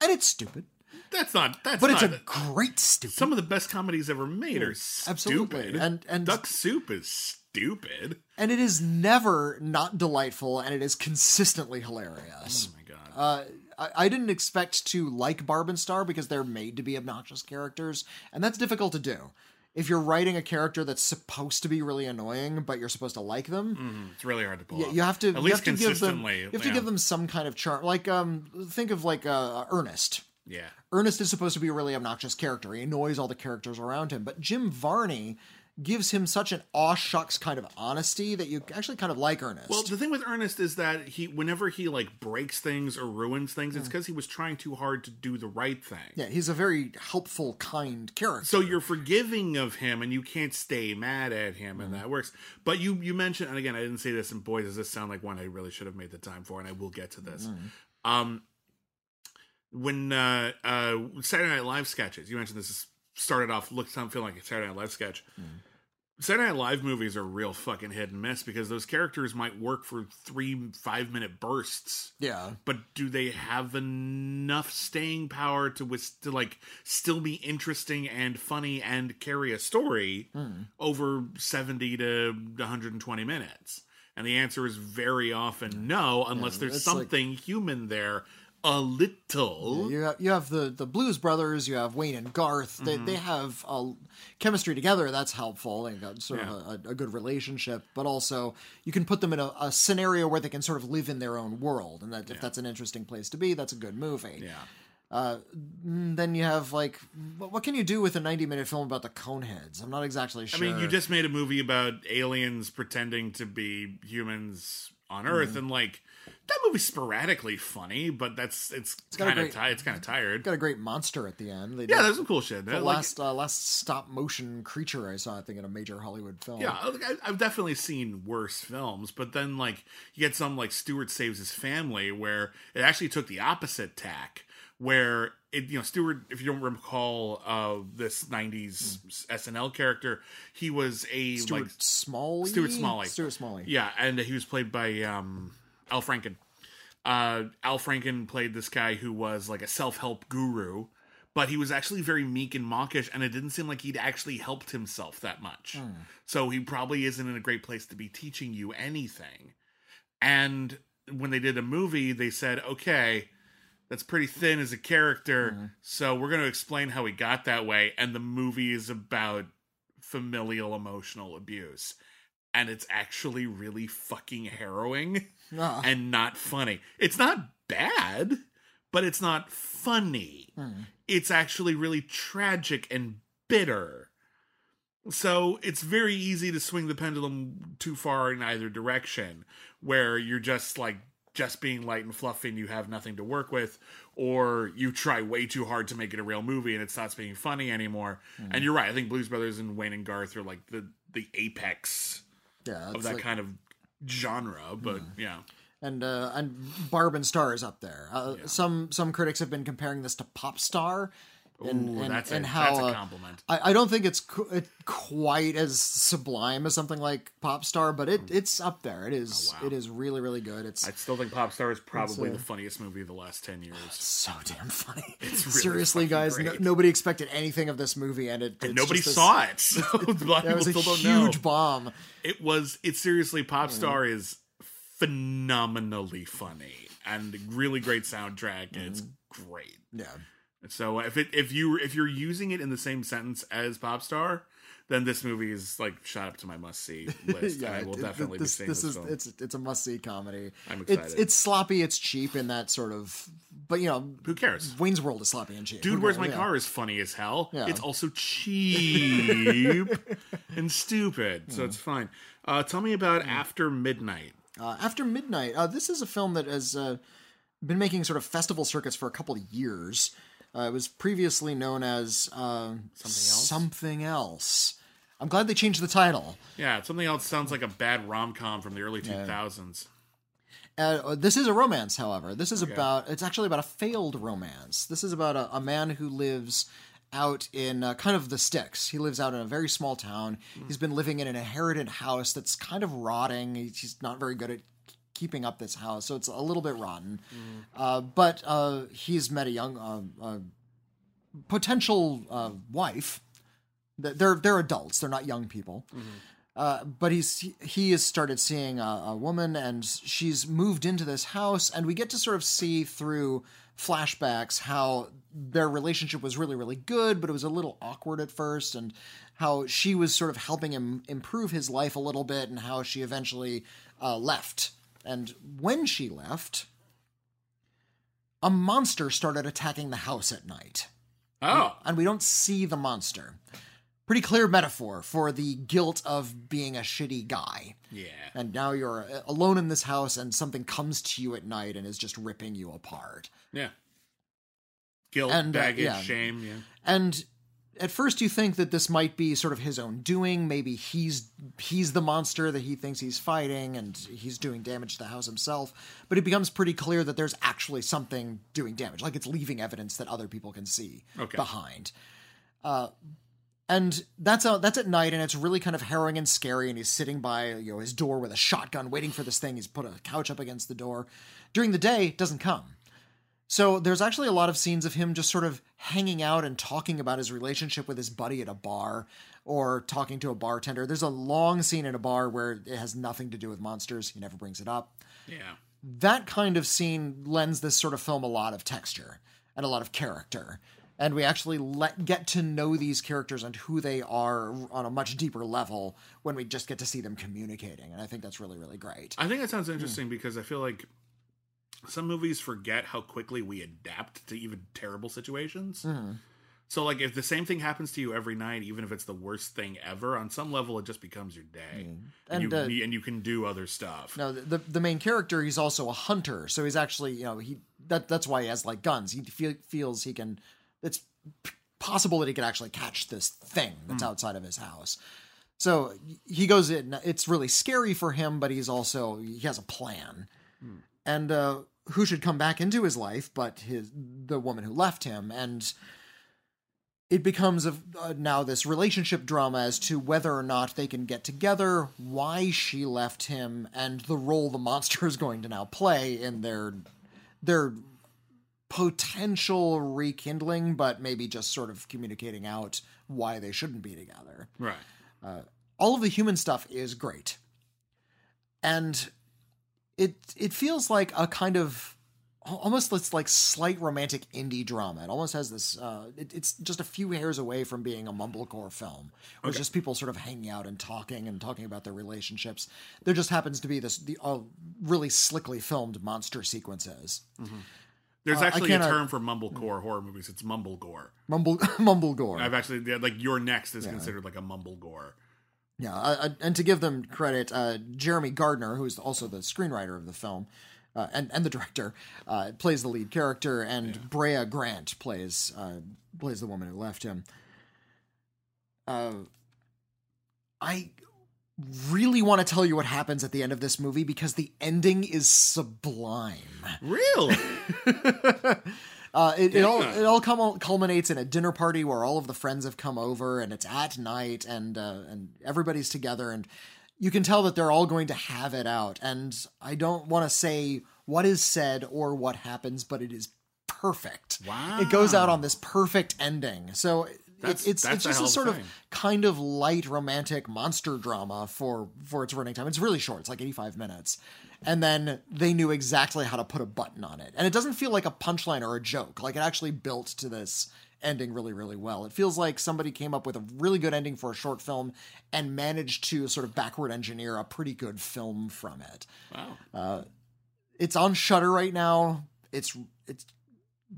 S1: and it's stupid,
S2: That's not. That's
S1: but it's a great stupid.
S2: some of the best comedies ever made are
S1: absolutely.
S2: stupid.
S1: And- and-
S2: Duck Soup is stupid.
S1: and it is never not delightful, and it is consistently hilarious.
S2: Oh my god.
S1: Uh, I, I didn't expect to like Barb and Star because they're made to be obnoxious characters, and that's difficult to do. If you're writing a character that's supposed to be really annoying, but you're supposed to like them,
S2: Mm, it's really hard to pull
S1: Yeah, you have to
S2: at
S1: you
S2: least
S1: have to give them
S2: consistently.
S1: you have to
S2: yeah.
S1: give them some kind of charm. Like um, think of like uh, Ernest.
S2: Yeah.
S1: Ernest is supposed to be a really obnoxious character. He annoys all the characters around him, but Jim Varney gives him such an aw shucks kind of honesty that you actually kind of like Ernest.
S2: Well, the thing with Ernest is that he, whenever he like breaks things or ruins things, it's because he was trying too hard to do the right thing.
S1: yeah, he's a very helpful, kind character.
S2: So you're forgiving of him, and you can't stay mad at him, and that works. But you you mentioned, and again, I didn't say this, and boy, does this sound like one I really should have made the time for, and I will get to this. Um, when uh, uh, Saturday Night Live sketches, you mentioned this is started off looked sound feeling like a Saturday Night Live sketch. Mm-hmm. Saturday Night Live movies are real fucking hit and miss because those characters might work for three five minute bursts.
S1: Yeah,
S2: but do they have enough staying power to to like still be interesting and funny and carry a story hmm. over 70 to 120 minutes? And the answer is very often no, unless there's
S1: it's like-
S2: something human there a little.
S1: You have, you have the, the Blues Brothers, you have Wayne and Garth. They,
S2: Mm-hmm.
S1: they have uh, chemistry together. That's helpful. They got sort of a, a good relationship, but also you can put them in a, a scenario where they can sort of live in their own world. And that if that's an interesting place to be, that's a good movie.
S2: Yeah.
S1: Mm, Then you have like, what, can you do with a 90 minute film about the Coneheads? I'm not exactly sure.
S2: I mean, you just made a movie about aliens pretending to be humans on Earth,
S1: Mm-hmm.
S2: and like that movie's sporadically funny, but that's it's,
S1: a
S2: kind of ti- it's kind of tired.
S1: got a great monster at the end. They
S2: Yeah,
S1: did-
S2: there's some cool shit.
S1: the
S2: Like,
S1: last uh, last stop motion creature I saw, I think, in a major Hollywood film.
S2: Yeah, like, I, I've definitely seen worse films, but then like you get some like Stuart saves his family, where it actually took the opposite tack, where it you know Stuart, if you don't recall, uh, this '90s SNL character, he was a
S1: Stuart
S2: like
S1: Smalley.
S2: Stuart Smalley.
S1: Stuart Smalley.
S2: yeah, and he was played by um, Al Franken. Uh, Al Franken played this guy who was like a self help guru. But he was actually very meek and mawkish, and it didn't seem like he'd actually helped himself that much. So he probably isn't in a great place to be teaching you anything. And when they did a movie, they said, okay, that's pretty thin as a character, so we're going to explain how he got that way. And the movie is about familial emotional abuse. And it's actually really fucking harrowing And not funny. It's not bad, but it's not funny. Hmm. It's actually really tragic and bitter. So it's very easy to swing the pendulum too far in either direction, where you're just like just being light and fluffy and you have nothing to work with, or you try way too hard to make it a real movie and it stops being funny anymore. Hmm. And you're right. I think Blues Brothers and Wayne and Garth are like the the apex
S1: yeah,
S2: of that
S1: like-
S2: kind of genre. But yeah,
S1: and uh, and Barb and Star is up there. Uh, Some some critics have been comparing this to Popstar, and,
S2: Ooh,
S1: and,
S2: that's
S1: and
S2: a,
S1: how
S2: that's a
S1: uh. I, I don't think it's qu- it quite as sublime as something like Popstar, but it it's up there. It is
S2: Oh, wow.
S1: it is really really good. It's
S2: I still think Pop Star is probably
S1: uh,
S2: the funniest movie of the last ten years.
S1: so damn funny.
S2: It's really
S1: Seriously, guys, no, nobody expected anything of this movie, and it
S2: And nobody
S1: just this-
S2: saw it, so a
S1: it
S2: of
S1: was a
S2: don't know.
S1: huge bomb.
S2: It was. It seriously, Popstar is phenomenally funny and really great soundtrack, and it's great.
S1: Yeah.
S2: So if it if you if you're using it in the same sentence as Popstar, then this movie is like shot up to my must see list. and I will
S1: it-
S2: definitely
S1: this,
S2: be seeing
S1: this
S2: this,
S1: is
S2: film.
S1: it's it's a must see comedy.
S2: I'm
S1: It's
S2: excited.
S1: it's sloppy, it's cheap in that sort of, but you know,
S2: Who cares?
S1: Wayne's World is sloppy and cheap.
S2: Dude, where's my
S1: Yeah.
S2: car is funny as hell.
S1: Yeah.
S2: It's also cheap and stupid, so it's fine. Uh, tell me about After Midnight.
S1: Uh, After Midnight. Uh, this is a film that has uh, been making sort of festival circuits for a couple of years. Uh, it was previously known as uh, something
S2: else?
S1: Something else. I'm glad they changed the title.
S2: Yeah, something else sounds like a bad rom com from the early 2000s.
S1: Uh, this is a romance, however. This is about, it's actually about a failed romance. This is about a, a man who lives out in uh, kind of the sticks. He lives out in a very small town. He's been living in an inherited house that's kind of rotting. He's he's not very good at keeping up this house, so it's a little bit rotten. Uh, but uh, he's met a young uh, uh, potential uh, wife. They're they're adults. They're not young people. Uh, but he's he, has started seeing a, a woman, and she's moved into this house, and we get to sort of see through flashbacks how their relationship was really really good, but it was a little awkward at first, and how she was sort of helping him improve his life a little bit, and how she eventually left. And when she left, a monster started attacking the house at night
S2: Oh,
S1: and we don't see the monster. Pretty clear metaphor for the guilt of being a shitty guy.
S2: yeah.
S1: And now you're uh, alone in this house and something comes to you at night and is just ripping you apart.
S2: Yeah. Guilt,
S1: And, uh,
S2: baggage,
S1: yeah.
S2: shame. Yeah.
S1: And at first you think that this might be sort of his own doing. Maybe he's he's the monster that he thinks he's fighting and he's doing damage to the house himself. But it becomes pretty clear that there's actually something doing damage. Like it's leaving evidence that other people can see
S2: Okay.
S1: behind. Uh and that's a, that's at night, and it's really kind of harrowing and scary. And he's sitting by you know his door with a shotgun, waiting for this thing. He's put a couch up against the door. During the day, it doesn't come. So there's actually a lot of scenes of him just sort of hanging out and talking about his relationship with his buddy at a bar or talking to a bartender. There's a long scene in a bar where it has nothing to do with monsters. He never brings it up.
S2: Yeah.
S1: That kind of scene lends this sort of film a lot of texture and a lot of character. And we actually let get to know these characters and who they are on a much deeper level when we just get to see them communicating. And I think that's really, really great.
S2: I think that sounds hmm. interesting because I feel like some movies forget how quickly we adapt to even terrible situations. So, like, if the same thing happens to you every night, even if it's the worst thing ever, on some level, it just becomes your day, and,
S1: And,
S2: you,
S1: uh,
S2: and you can do other stuff.
S1: No, the the main character, he's also a hunter, so he's actually, you know, he that that's why he has like guns. He feel, feels he can. It's possible that he can actually catch this thing that's outside of his house. So he goes in. It's really scary for him, but he's also he has a plan. And uh, who should come back into his life but his the woman who left him and it becomes a, uh, now this relationship drama as to whether or not they can get together, why she left him, and the role the monster is going to now play in their their potential rekindling, but maybe just sort of communicating out why they shouldn't be together.
S2: right.
S1: All of the human stuff is great, and it it feels like a kind of almost it's like slight romantic indie drama. It almost has this. Uh, it, it's just a few hairs away from being a mumblecore film, where it's just people sort of hanging out and talking and talking about their relationships. There just happens to be this the uh, really slickly filmed monster sequences.
S2: There's
S1: Uh,
S2: actually a term for mumblecore horror movies. It's mumblegore.
S1: Mumble mumblegore.
S2: I've actually yeah, like You're Next is considered like a mumblegore.
S1: Yeah, uh, uh, and to give them credit, uh, Jeremy Gardner, who is also the screenwriter of the film uh, and and the director, uh, plays the lead character, and Brea Grant plays uh, plays the woman who left him. Uh, I really want to tell you what happens at the end of this movie because the ending is sublime.
S2: Really?
S1: Uh, it, it all it all cum- culminates in a dinner party where all of the friends have come over and it's at night and uh, and everybody's together and you can tell that they're all going to have it out and I don't want to say what is said or what happens but it is perfect.
S2: Wow.
S1: It goes out on this perfect ending. So it, it's
S2: that's
S1: it's just a
S2: a
S1: sort of kind of light romantic monster drama for for its running time. It's really short. It's like 85 minutes. And then they knew exactly how to put a button on it. And it doesn't feel like a punchline or a joke. Like it actually built to this ending really really well. It feels like somebody came up with a really good ending for a short film and managed to sort of backward engineer a pretty good film from it.
S2: wow.
S1: It's on Shudder right now. It's it's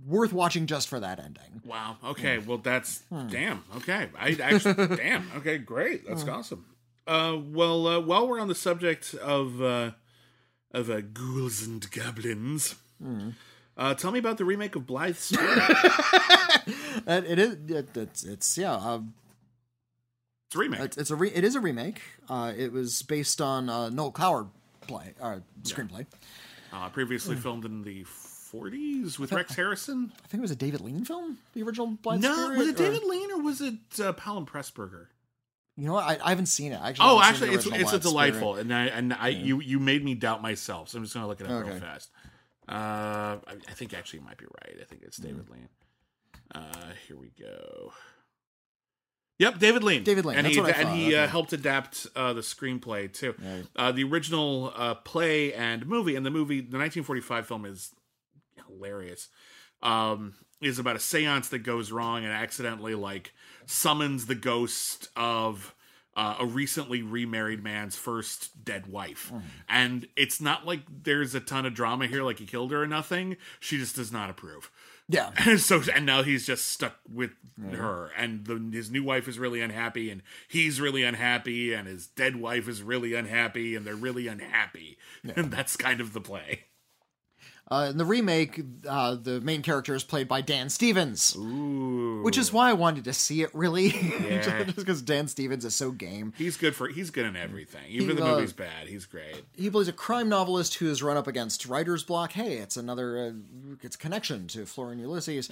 S1: worth watching just for that ending.
S2: Wow. Okay. Well, that's
S1: Hmm.
S2: damn. Okay. I actually damn. Okay. Great. That's awesome. Uh, well, uh, while we're on the subject of uh, of uh, ghouls and goblins,
S1: Hmm.
S2: uh, tell me about the remake of Blithe Spirit.
S1: Uh, it is it, it's it's yeah. Uh,
S2: it's a remake.
S1: It's, it's a re- it is a remake. Uh, it was based on uh, Noel Coward play uh, screenplay.
S2: Uh, previously filmed in the 40s with Rex Harrison.
S1: I think it was a David Lean film, the original Blind
S2: No,
S1: Spirit.
S2: was it
S1: or-
S2: David Lean or was it uh, Powell and Pressburger?
S1: You know what? I, I haven't seen it. Actually,
S2: Oh, actually, it's it's a
S1: Spirit.
S2: delightful, and I and I you you made me doubt myself, so I'm just gonna look it up real fast. Uh, I, I think actually you might be right. I think it's
S1: Hmm.
S2: David Lean. Uh, here we go. Yep, David Lean.
S1: David Lean,
S2: and
S1: that's
S2: he and he
S1: okay.
S2: uh, helped adapt uh, the screenplay too.
S1: Right.
S2: Uh, the original uh, play and movie, and the movie, the 1945 film is hilarious. Um, is about a séance that goes wrong and accidentally like summons the ghost of uh, a recently remarried man's first dead wife. And it's not like there's a ton of drama here, like he killed her or nothing. She just does not approve.
S1: Yeah.
S2: And so and now he's just stuck with her and the, his new wife is really unhappy and he's really unhappy and his dead wife is really unhappy and they're really unhappy and that's kind of the play
S1: Uh, in the remake, uh, the main character is played by Dan Stevens,
S2: Ooh.
S1: which is why I wanted to see it. Really,
S2: Yeah.
S1: just because Dan Stevens is so game.
S2: he's good for he's good in everything even if the
S1: uh,
S2: movie's bad he's great
S1: he plays a crime novelist who is run up against writer's block. Hey, it's another uh, it's connection to Flora and Ulysses.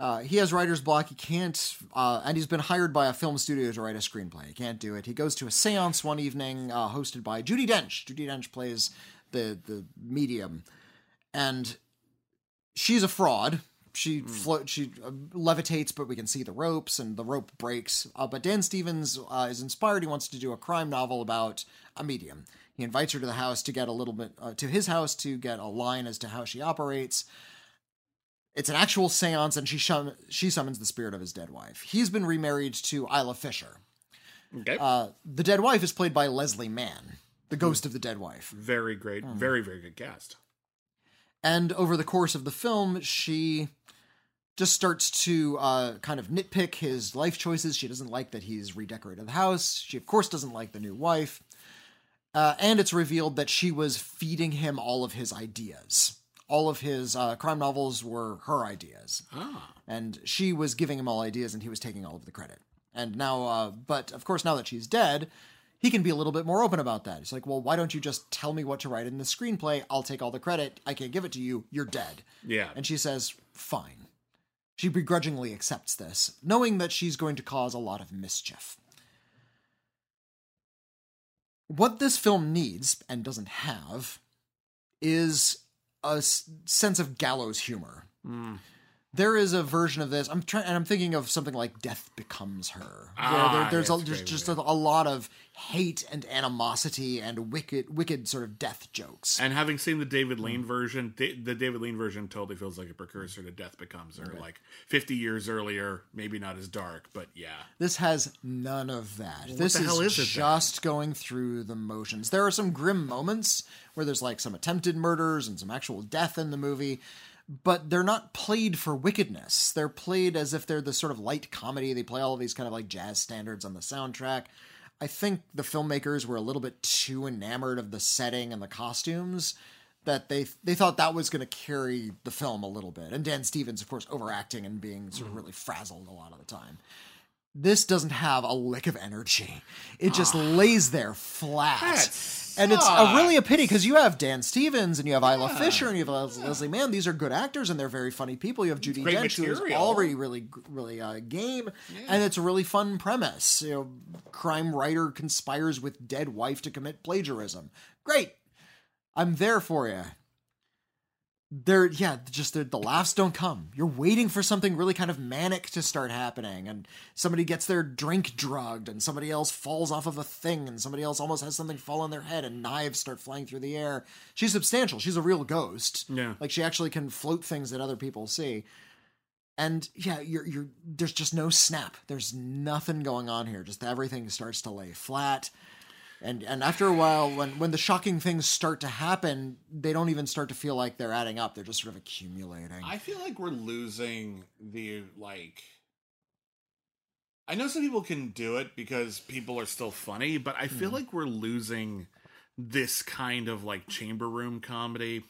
S1: Uh, he has writer's block. He can't, uh, and he's been hired by a film studio to write a screenplay. He can't do it. He goes to a séance one evening, uh, hosted by Judi Dench. Judi Dench plays the the medium, and she's a fraud. She float, she uh, levitates, but we can see the ropes, and the rope breaks. Uh, but Dan Stevens uh, is inspired. He wants to do a crime novel about a medium. He invites her to the house to get a little bit uh, to his house to get a line as to how she operates. It's an actual séance, and she shum- she summons the spirit of his dead wife. He's been remarried to Isla Fisher.
S2: Okay.
S1: Uh, the dead wife is played by Leslie Mann, the ghost of the dead wife.
S2: very great.
S1: Hmm.
S2: Very, very good cast.
S1: And over the course of the film, she just starts to uh, kind of nitpick his life choices. She doesn't like that he's redecorated the house. She, of course, doesn't like the new wife. Uh, and it's revealed that she was feeding him all of his ideas. All of his uh, crime novels were her ideas.
S2: Ah.
S1: And she was giving him all ideas, and he was taking all of the credit. And now, uh, but of course, now that she's dead, he can be a little bit more open about that. He's like, well, why don't you just tell me what to write in the screenplay? I'll take all the credit. I can't give it to you. You're dead.
S2: Yeah.
S1: And she says, fine. She begrudgingly accepts this, knowing that she's going to cause a lot of mischief. What this film needs and doesn't have is a s- sense of gallows humor. Hmm. There is a version of this. I'm trying, and I'm thinking of something like "Death Becomes Her."
S2: Ah,
S1: there, there's a, there's just a, a lot of hate and animosity and wicked, wicked sort of death jokes.
S2: And having seen the David. Lean version, da- the David Lean version totally feels like a precursor to Death Becomes Her. Like 50 years earlier, maybe not as dark, but yeah.
S1: This has none of that. this
S2: the
S1: is,
S2: hell is it then?
S1: just going through the motions. There are some grim moments where there's like some attempted murders and some actual death in the movie, but they're not played for wickedness. They're played as if they're the sort of light comedy. They play all of these kind of like jazz standards on the soundtrack. I think the filmmakers were a little bit too enamored of the setting and the costumes that they they thought that was going to carry the film a little bit. And Dan Stevens, of course, overacting and being sort of mm. really frazzled a lot of the time. This doesn't have a lick of energy. It just lays there flat. And it's a, really a pity because you have Dan Stevens and you have Isla Fisher and you have Les- Leslie Mann. These are good actors and they're very funny people. You have
S2: Judi
S1: Dench, who is already really, really uh, game, and it's a really fun premise. You know, crime writer conspires with dead wife to commit plagiarism. Great, I'm there for you. There, yeah, just the, the laughs don't come. You're waiting for something really kind of manic to start happening, and somebody gets their drink drugged, and somebody else falls off of a thing, and somebody else almost has something fall on their head, and knives start flying through the air. She's substantial. She's a real ghost.
S2: Yeah.
S1: like she actually can float things that other people see. And yeah, you're you're there's just no snap. There's nothing going on here. Just everything starts to lay flat. And and after a while, when when the shocking things start to happen, they don't even start to feel like they're adding up. They're just sort of accumulating.
S2: I feel like we're losing the like. I know some people can do it because people are still funny, but I feel like we're losing this kind of like chamber room comedy.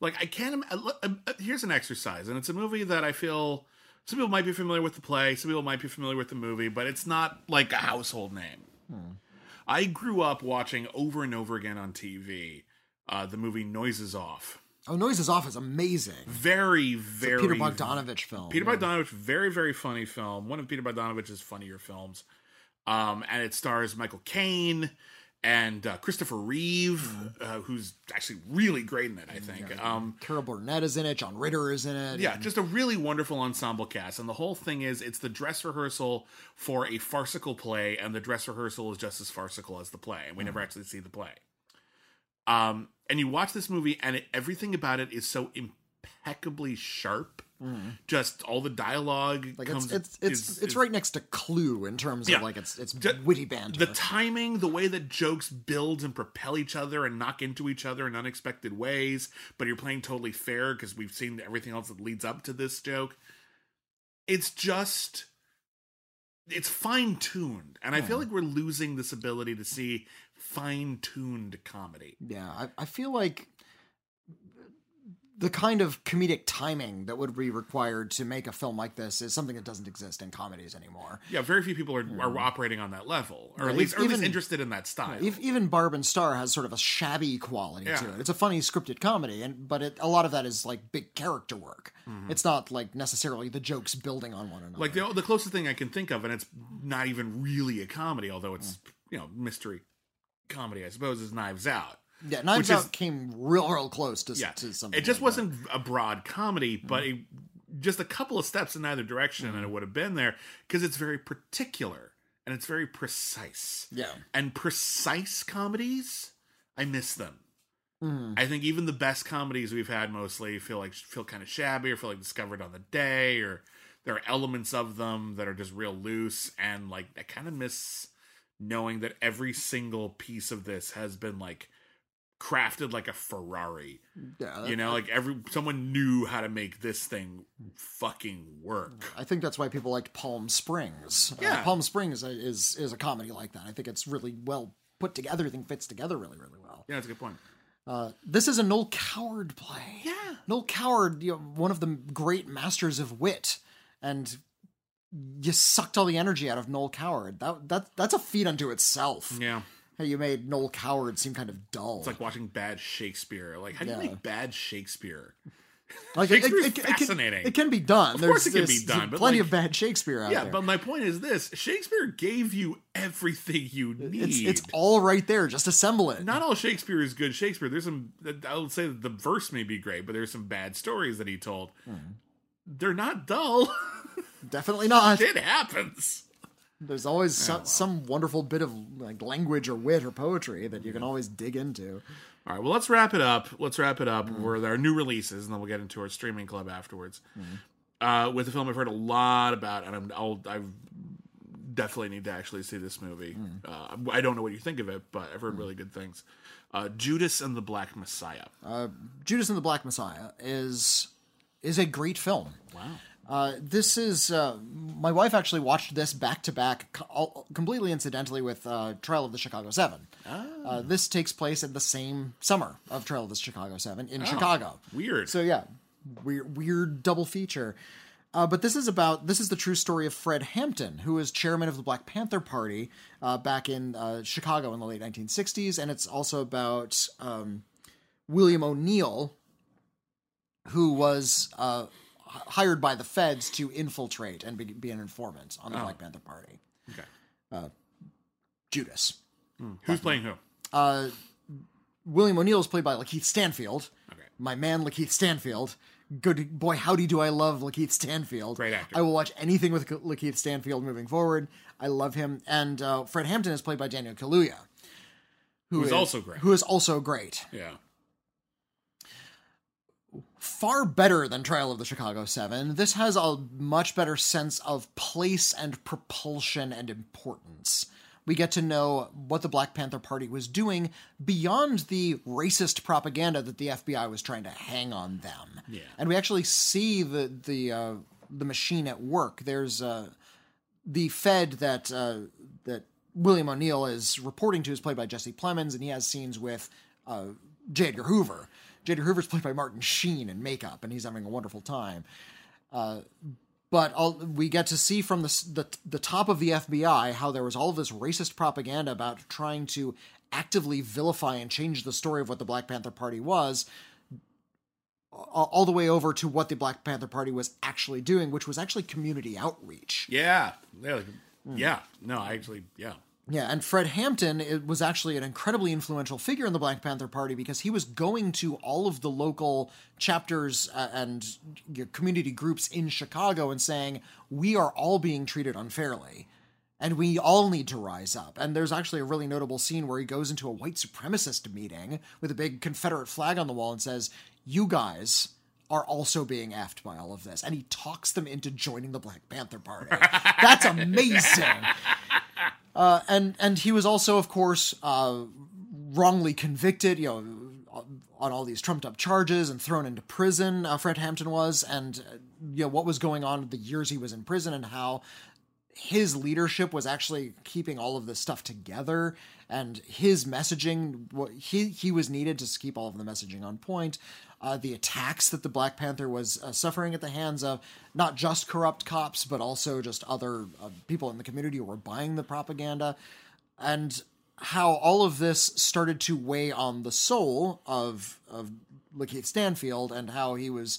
S2: Like I can't. uh, uh, uh, Here's an exercise, and it's a movie that I feel some people might be familiar with the play, some people might be familiar with the movie, but it's not like a household name. I grew up watching over and over again on TV uh, the movie Noises Off.
S1: oh, Noises Off is amazing.
S2: Very, very
S1: Peter Bogdanovich film.
S2: Peter
S1: yeah.
S2: Bogdanovich, very, very funny film. One of Peter Bogdanovich's funnier films. Um, and it stars Michael Caine and uh, Christopher Reeve,
S1: Mm-hmm.
S2: uh, who's actually really great in it, I think. Um,
S1: Carol Burnett is in it. John Ritter is in it.
S2: yeah,
S1: and-
S2: just a really wonderful ensemble cast. And the whole thing is it's the dress rehearsal for a farcical play, and the dress rehearsal is just as farcical as the play. And we
S1: Mm-hmm.
S2: never actually see the play. Um, and you watch this movie, and it, everything about it is so impeccably sharp. Mm-hmm. Just all the dialogue
S1: like
S2: comes.
S1: it's it's it's,
S2: is-
S1: it's right next to Clue in terms
S2: Yeah.
S1: of like it's it's
S2: Ju-
S1: witty banter.
S2: The timing, the way that jokes build and propel each other and knock into each other in unexpected ways, but you're playing totally fair because we've seen everything else that leads up to this joke. It's just it's fine tuned. And I feel like we're losing this ability to see fine tuned comedy.
S1: Yeah, I, I feel like the kind of comedic timing that would be required to make a film like this is something that doesn't exist in comedies anymore.
S2: Yeah, very few people are, are operating on that level, or
S1: Yeah,
S2: at least, or at least interested in that style.
S1: Ev- Even Barb and Star has sort of a shabby quality to it. It's a funny scripted comedy, and but it, a lot of that is like big character work.
S2: Mm-hmm.
S1: It's not like necessarily the jokes building on one another.
S2: like the the closest thing I can think of, and it's not even really a comedy, although it's you know mystery comedy, I suppose, is Knives Out.
S1: Yeah, Knives
S2: which is-
S1: came real, real close to,
S2: yeah,
S1: to something.
S2: it just
S1: like
S2: wasn't a broad comedy, but it, just a couple of steps in either direction, and it would have been there because it's very particular and it's very precise.
S1: Yeah.
S2: and precise comedies, I miss them.
S1: Mm-hmm.
S2: I think even the best comedies we've had mostly feel like feel kind of shabby or feel like discovered on the day, or there are elements of them that are just real loose, and like I kind of miss knowing that every single piece of this has been like crafted like a Ferrari.
S1: Yeah,
S2: You know, like every someone knew how to make this thing fucking work.
S1: I think that's why people liked Palm Springs. Uh,
S2: Yeah.
S1: Palm Springs is is a comedy like that. I think it's really well put together. Everything fits together really, really well.
S2: Yeah, that's a good point.
S1: Uh, this is a Noel Coward play.
S2: Yeah.
S1: Noel Coward, you know, one of the great masters of wit, and you sucked all the energy out of Noel Coward. That that that's a feat unto itself.
S2: Yeah.
S1: Hey, you made Noel Coward seem kind of dull.
S2: It's like watching bad Shakespeare. Like, how do
S1: Yeah.
S2: you make bad Shakespeare?
S1: Like,
S2: Shakespeare's
S1: it, it, it,
S2: fascinating.
S1: It can, it can be done.
S2: Of course
S1: There's,
S2: it can be done, but,
S1: plenty
S2: like-
S1: of bad Shakespeare out there.
S2: Yeah,
S1: there.
S2: but my point is this: Shakespeare gave you everything you need.
S1: it's it's all right there. Just assemble it.
S2: Not all Shakespeare is good Shakespeare. There's some. I would say that the verse may be great, but there's some bad stories that he told.
S1: Hmm.
S2: They're not dull.
S1: Definitely not.
S2: it happens.
S1: There's always some, some wonderful bit of like language or wit or poetry that you can always dig into.
S2: All right, well, let's wrap it up. Let's wrap it up with our new releases, and then we'll get into our streaming club afterwards. Uh, with a film I've heard a lot about, and I'm, I'll, I definitely need to actually see this movie. Uh, I don't know what you think of it, but I've heard really good things. Uh, Judas and the Black Messiah.
S1: Judas and the Black Messiah is is a great film.
S2: Wow.
S1: Uh, this is uh, my wife actually watched this back to back, completely incidentally with uh, Trial of the Chicago Seven. Uh, this takes place in the same summer of Trial of the Chicago Seven in Chicago.
S2: weird.
S1: So yeah, weird, weird double feature. Uh, but this is about this is the true story of Fred Hampton, who was chairman of the Black Panther Party uh, back in uh, Chicago in the late 1960s, and it's also about um, William O'Neill, who was uh, hired by the feds to infiltrate and be, be an informant on the Black Panther Party.
S2: Okay.
S1: Judas.
S2: Who's playing who?
S1: Uh, William O'Neill is played by Lakeith Stanfield.
S2: Okay.
S1: My man Lakeith Stanfield. Good boy, howdy do I love Lakeith Stanfield.
S2: Great actor.
S1: I will watch anything with Lakeith Stanfield moving forward. I love him. And uh, Fred Hampton is played by Daniel Kaluuya. who
S2: Who's also great.
S1: Who is also great.
S2: Yeah.
S1: Far better than Trial of the Chicago Seven. This has a much better sense of place and propulsion and importance. We get to know what the Black Panther Party was doing beyond the racist propaganda that the FBI was trying to hang on them.
S2: Yeah.
S1: And we actually see the the uh, the machine at work. There's uh, the Fed that uh, that William O'Neill is reporting to is played by Jesse Plemons, and he has scenes with uh, J. Edgar Hoover. J. Edgar Hoover's played by Martin Sheen in makeup, and he's having a wonderful time. Uh, but all, we get to see from the, the the top of the FBI how there was all of this racist propaganda about trying to actively vilify and change the story of what the Black Panther Party was, all, all the way over to what the Black Panther Party was actually doing, which was actually community outreach.
S2: Yeah. Yeah. yeah. No, I actually, yeah.
S1: Yeah, and Fred Hampton was actually an incredibly influential figure in the Black Panther Party because he was going to all of the local chapters uh, and community groups in Chicago and saying, We are all being treated unfairly. And we all need to rise up. And there's actually a really notable scene where he goes into a white supremacist meeting with a big Confederate flag on the wall and says, You guys are also being effed by all of this. And he talks them into joining the Black Panther Party. That's amazing Uh, and and he was also, of course, uh, wrongly convicted. You know, on all these trumped up charges and thrown into prison. Uh, Fred Hampton was, and uh, you know what was going on the years he was in prison and how his leadership was actually keeping all of this stuff together and his messaging what he he was needed to keep all of the messaging on point uh, the attacks that the black panther was uh, suffering at the hands of not just corrupt cops but also just other uh, people in the community who were buying the propaganda and how all of this started to weigh on the soul of of Lakeith Stanfield and how he was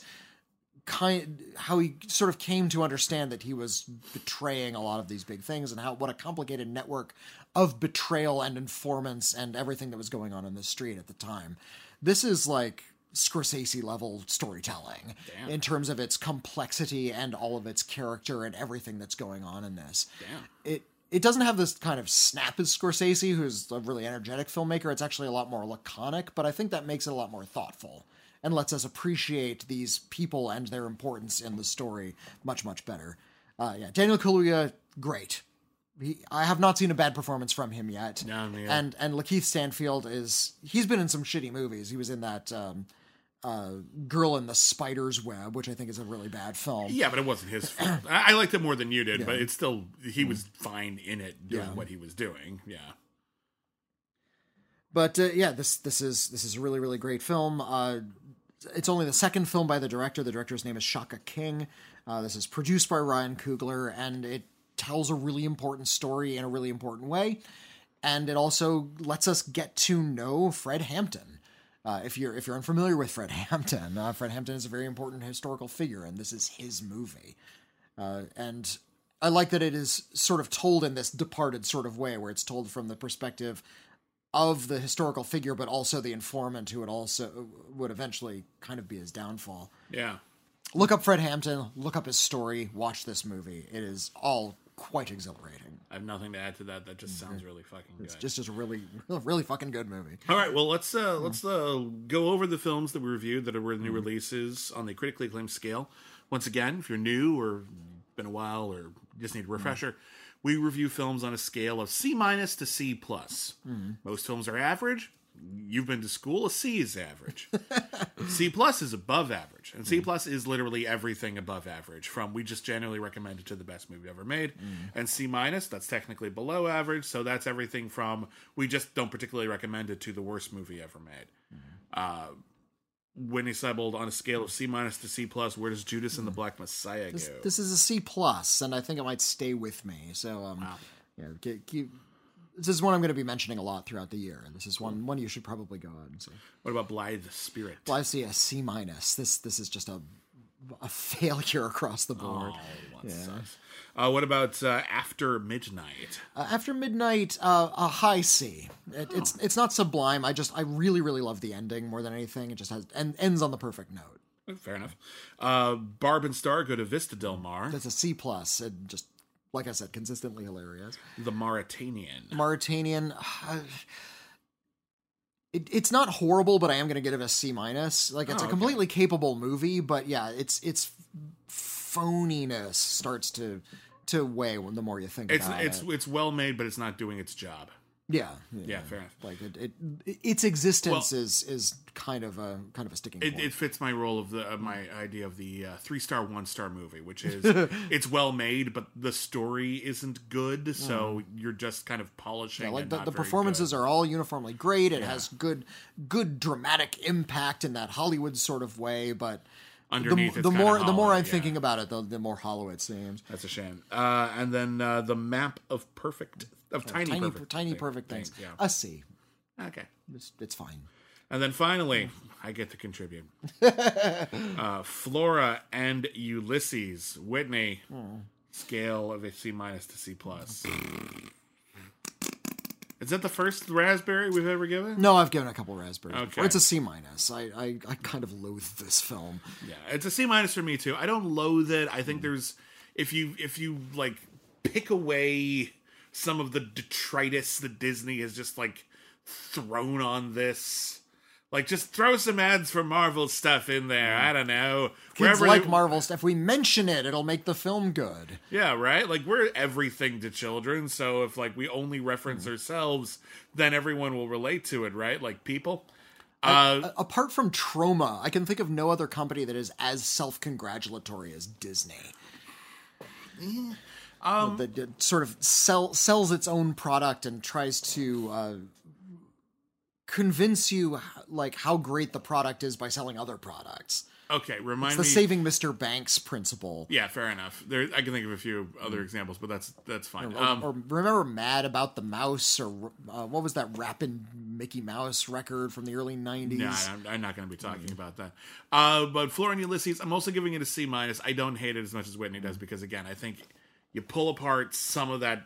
S1: kind how he sort of came to understand that he was betraying a lot of these big things and how what a complicated network of betrayal and informants and everything that was going on in the street at the time. This is like Scorsese level storytelling
S2: Damn.
S1: in terms of its complexity and all of its character and everything that's going on in this.
S2: Damn.
S1: It it doesn't have this kind of snap as Scorsese, who's a really energetic filmmaker. It's actually a lot more laconic, but I think that makes it a lot more thoughtful and lets us appreciate these people and their importance in the story much, much better. Uh, yeah, Daniel Kaluuya, great. He, I have not seen a bad performance from him yet.
S2: No,
S1: and and Lakeith Stanfield is he's been in some shitty movies. He was in that um, uh, Girl in the Spider's Web, which I think is a really bad film.
S2: Yeah, but it wasn't his fault. I, I liked it more than you did, but it's still he was fine in it doing
S1: Yeah.
S2: what he was doing. Yeah.
S1: But uh, yeah, this this is this is a really really great film. Uh, it's only the second film by the director. The director's name is Shaka King. Uh, this is produced by Ryan Coogler, and it tells a really important story in a really important way. And it also lets us get to know Fred Hampton. Uh, if you're if you're unfamiliar with Fred Hampton, uh, Fred Hampton is a very important historical figure, and this is his movie. Uh, and I like that it is sort of told in this departed sort of way, where it's told from the perspective of the historical figure, but also the informant who would also would eventually kind of be his downfall.
S2: Yeah.
S1: Look up Fred Hampton, look up his story, watch this movie. It is all quite exhilarating.
S2: I have nothing to add to that. That just sounds really fucking good.
S1: It's just just a really really fucking good movie.
S2: All right, well let's uh, let's uh, go over the films that we reviewed that were new releases on the critically acclaimed scale. Once again, if you're new or been a while or just need a refresher, we review films on a scale of C minus to C plus. Most films are average. You've been to school. A C is average. C plus is above average, and C plus is literally everything above average. From we just generally recommend it to the best movie ever made, and C minus that's technically below average. So that's everything from we just don't particularly recommend it to the worst movie ever made. Uh, Whitney Seibold on a scale of C minus to C plus, where does Judas and the Black Messiah go?
S1: this is a C plus, and I think it might stay with me. So um, yeah, keep, keep, this is one I'm going to be mentioning a lot throughout the year, and this is one one you should probably go out and see.
S2: What about Blithe Spirit?
S1: I see a C minus. This this is just a a failure across the board.
S2: Oh, sucks. Uh, what about uh, After Midnight?
S1: Uh, after midnight, uh, a high C. It, It's it's not sublime. I just I really really love the ending more than anything. It just has and ends on the perfect note.
S2: Fair enough. Uh, Barb and Star go to Vista Del Mar,
S1: That's a C plus. And just like I said, consistently hilarious.
S2: The Mauritanian.
S1: Mauritanian. uh, It, it's not horrible, but I am going to give it a C minus. Like it's
S2: Oh,
S1: a
S2: okay.
S1: completely capable movie, but yeah, it's it's phoniness starts to to weigh when the more you think
S2: It's
S1: about
S2: it's
S1: it.
S2: it's well made, but it's not doing its job.
S1: Yeah,
S2: Yeah, fair enough.
S1: Like it, it, its existence
S2: Well-
S1: is is kind of a kind of a sticking
S2: It,
S1: point.
S2: it fits my role of the of my idea of the uh, three star one star movie, which is it's well made, but the story isn't good, so you're just kind of polishing.
S1: Mm. Yeah, like
S2: and
S1: the,
S2: not
S1: the
S2: very
S1: performances
S2: good.
S1: are all uniformly great. It has good good dramatic impact in that Hollywood sort of way, but
S2: Underneath,
S1: the, the more the more I'm
S2: yeah.
S1: thinking about it, the, the more hollow it seems.
S2: That's a shame. Uh, and then uh, the map of perfect of tiny
S1: tiny
S2: perfect
S1: tiny
S2: thing-
S1: perfect things.
S2: Yeah.
S1: A C.
S2: Okay.
S1: It's, it's fine.
S2: And then finally, I get to contribute. uh, Flora and Ulysses, Whitney, scale of a C minus to C plus. Is that the first raspberry we've ever given?
S1: No, I've given a couple raspberries. before.
S2: Okay.
S1: It's a C minus. I, I I kind of loathe this film.
S2: Yeah, it's a C minus for me too. I don't loathe it. I think hmm. there's if you if you like pick away some of the detritus that Disney has just like thrown on this. Like just throw some ads for Marvel stuff in there. I don't know.
S1: Kids
S2: Wherever
S1: like
S2: they-
S1: Marvel stuff. If we mention it, it'll make the film good.
S2: Yeah, right? Like we're everything to children, so if like we only reference
S1: Mm.
S2: ourselves, then everyone will relate to it, right? Like people. Uh,
S1: A- Apart from Troma, I can think of no other company that is as self-congratulatory as Disney. Um, that, that sort of sell, sells its own product and tries to uh, convince you like how great the product is by selling other products.
S2: Okay, remind
S1: It's the
S2: me.
S1: saving Mr. Banks principle.
S2: yeah, fair enough. There, I can think of a few other examples, but that's that's fine.
S1: Or,
S2: Um,
S1: or remember Mad About the Mouse, or uh, what was that rapping Mickey Mouse record from the early 90s?
S2: No, I'm, I'm not going to be talking about that. Uh, but Flora and Ulysses, I'm also giving it a C minus. I don't hate it as much as Whitney does because, again, I think you pull apart some of that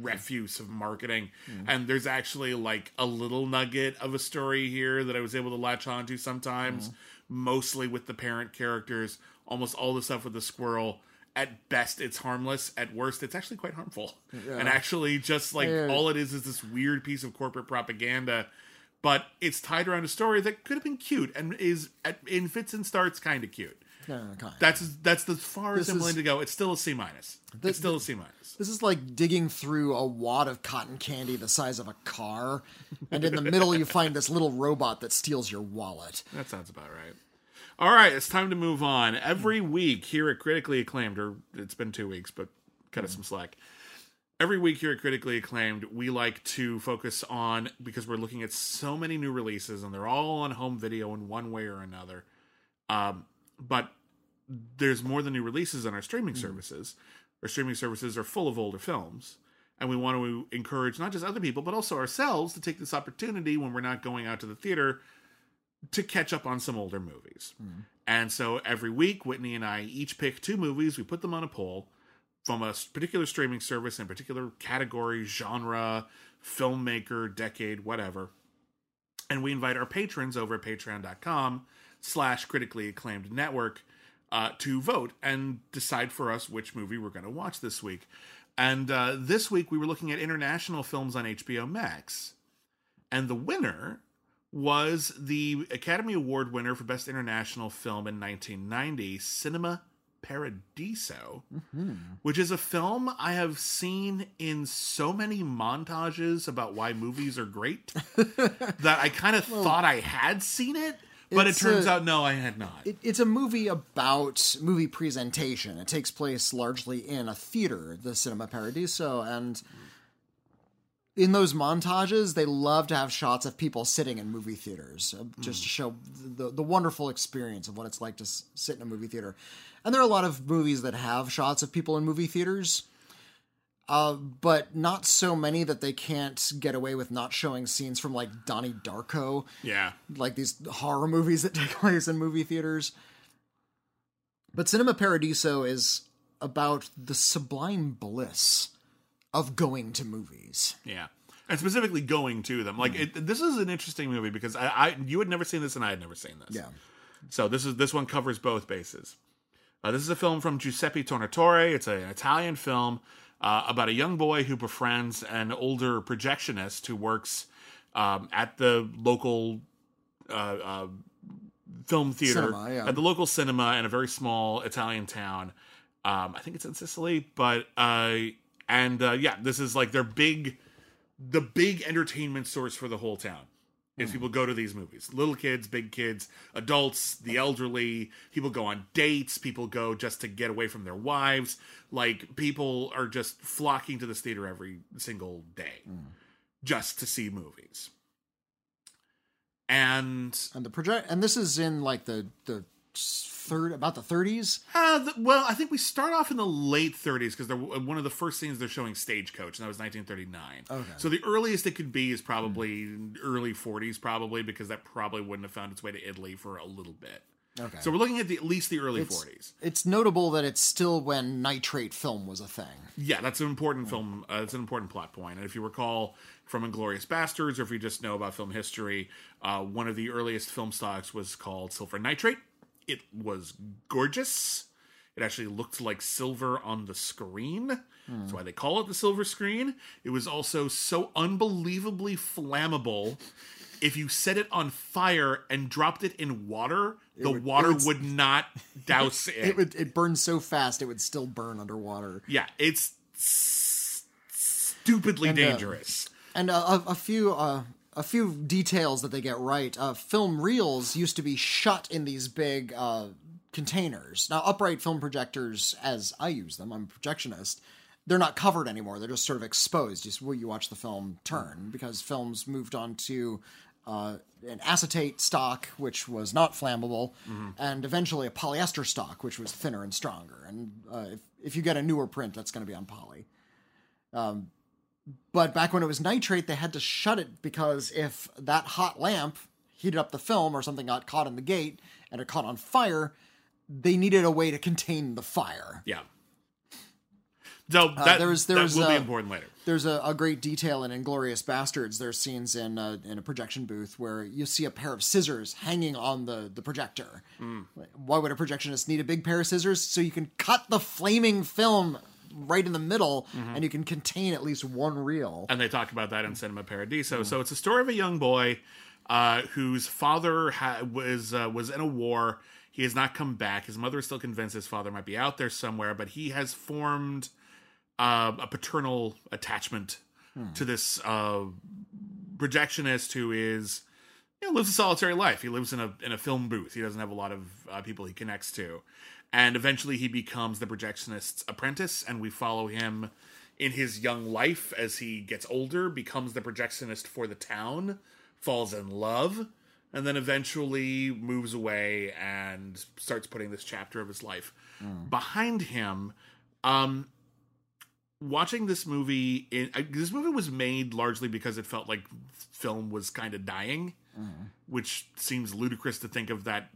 S2: refuse of marketing, mm. and there's actually like a little nugget of a story here that I was able to latch onto sometimes, mm-hmm. mostly with the parent characters, almost all the stuff with the squirrel. At best, it's harmless. At worst, it's actually quite harmful. And actually, just like
S1: Yeah.
S2: all it is is this weird piece of corporate propaganda but it's tied around a story that could have been cute and is at, in fits and starts kind of cute.
S1: Yeah, kind of.
S2: That's that's as far as I'm willing to go. It's still a C minus. It's still a C minus.
S1: This is like digging through a wad of cotton candy the size of a car, and in the middle you find this little robot that steals your wallet.
S2: That sounds about right. All right, it's time to move on. Every week here at Critically Acclaimed, or it's been two weeks, but cut us some slack. Every week here at Critically Acclaimed, we like to focus on because we're looking at so many new releases and they're all on home video in one way or another. Um, but there's more than new releases on our streaming mm-hmm. services. Our streaming services are full of older films. And we want to encourage not just other people, but also ourselves to take this opportunity when we're not going out to the theater to catch up on some older movies. Mm-hmm. And so every week, Whitney and I each pick two movies. We put them on a poll from a particular streaming service in a particular category, genre, filmmaker, decade, whatever. And we invite our patrons over at patreon.com slash critically acclaimed network uh, to vote and decide for us which movie we're going to watch this week. And uh, this week we were looking at international films on HBO Max. And the winner was the Academy Award winner for Best International Film in 1990, Cinema Paradiso, which is a film I have seen in so many montages about why movies are great that I kind of thought I had seen it, but it turns
S1: a-
S2: out no, I had not.
S1: It, it's a movie about movie presentation. It takes place largely in a theater, the Cinema Paradiso, and in those montages, they love to have shots of people sitting in movie theaters, uh, just to show the the wonderful experience of what it's like to s- sit in a movie theater. And there are a lot of movies that have shots of people in movie theaters. Uh, but not so many that they can't get away with not showing scenes from like Donnie Darko
S2: yeah.
S1: like these horror movies that take place in movie theaters. But Cinema Paradiso is about the sublime bliss of going to movies.
S2: Yeah. And specifically going to them. Like it, this is an interesting movie because I, I you had never seen this and I had never seen this.
S1: Yeah.
S2: So this is this one covers both bases. Uh, this is a film from Giuseppe Tornatore. It's a, an Italian film uh, about a young boy who befriends an older projectionist who works um, at the local uh, uh, film theater,
S1: Cinema, yeah.
S2: at the local cinema in a very small Italian town. Um, I think it's in Sicily, but uh, and uh, yeah, this is like their big, the big entertainment source for the whole town is hmm. people go to these movies. Little kids big kids adults the elderly people go on dates people go just to get away from their wives. Like people are just flocking to this theater every single day hmm. just to see movies. And
S1: And the project and this is in like the the third about the 30s.
S2: uh, the, well i think we start off in the late 30s because one of the first scenes they're showing stagecoach and that was 1939
S1: Okay.
S2: so the earliest it could be is probably early 40s probably because that probably wouldn't have found its way to italy for a little bit
S1: Okay.
S2: So we're looking at the, at least the early
S1: it's,
S2: 40s.
S1: it's notable that it's still when nitrate film was a thing.
S2: Yeah, that's an important film. Uh, it's an important plot point. And if you recall from *Inglourious Basterds*, or if you just know about film history, uh, one of the earliest film stocks was called silver nitrate. It was gorgeous. It actually looked like silver on the screen. That's why they call it the silver screen. It was also so unbelievably flammable. If you set it on fire and dropped it in water, the
S1: would-
S2: water
S1: would-
S2: would not douse it.
S1: It would it burned so fast it would still burn underwater.
S2: Yeah, it's s- stupidly
S1: And, uh,
S2: dangerous.
S1: And uh, a, a few uh, a few details that they get right. Uh, film reels used to be shut in these big uh, containers. Now, upright film projectors, as I use them, I'm a projectionist. they're not covered anymore. They're just sort of exposed. Just where you watch the film turn because films moved on to uh, an acetate stock, which was not flammable, and eventually a polyester stock, which was thinner and stronger. And uh, if if you get a newer print, that's going to be on poly. Um, but back when it was nitrate, they had to shut it because if that hot lamp heated up the film or something got caught in the gate and it caught on fire, they needed a way to contain the fire.
S2: Yeah. So that,
S1: there was- there
S2: that will be
S1: uh,
S2: important later.
S1: There's a, a great detail in Inglourious Basterds. There's scenes in a, in a projection booth where you see a pair of scissors hanging on the, the projector. Why would a projectionist need a big pair of scissors? So you can cut the flaming film right in the middle and you can contain at least one reel.
S2: and they talk about that in Cinema Paradiso. So it's a story of a young boy uh, whose father ha- was uh, was in a war. He has not come back. His mother is still convinced his father might be out there somewhere, but he has formed uh, a paternal attachment to this uh, projectionist who is you know, lives a solitary life. He lives in a in a film booth. He doesn't have a lot of uh, people he connects to, and eventually he becomes the projectionist's apprentice, and we follow him in his young life as he gets older, becomes the projectionist for the town, falls in love, and then eventually moves away and starts putting this chapter of his life behind him. Um, watching this movie, in, uh, this movie was made largely because it felt like film was kind of dying, which seems ludicrous to think of that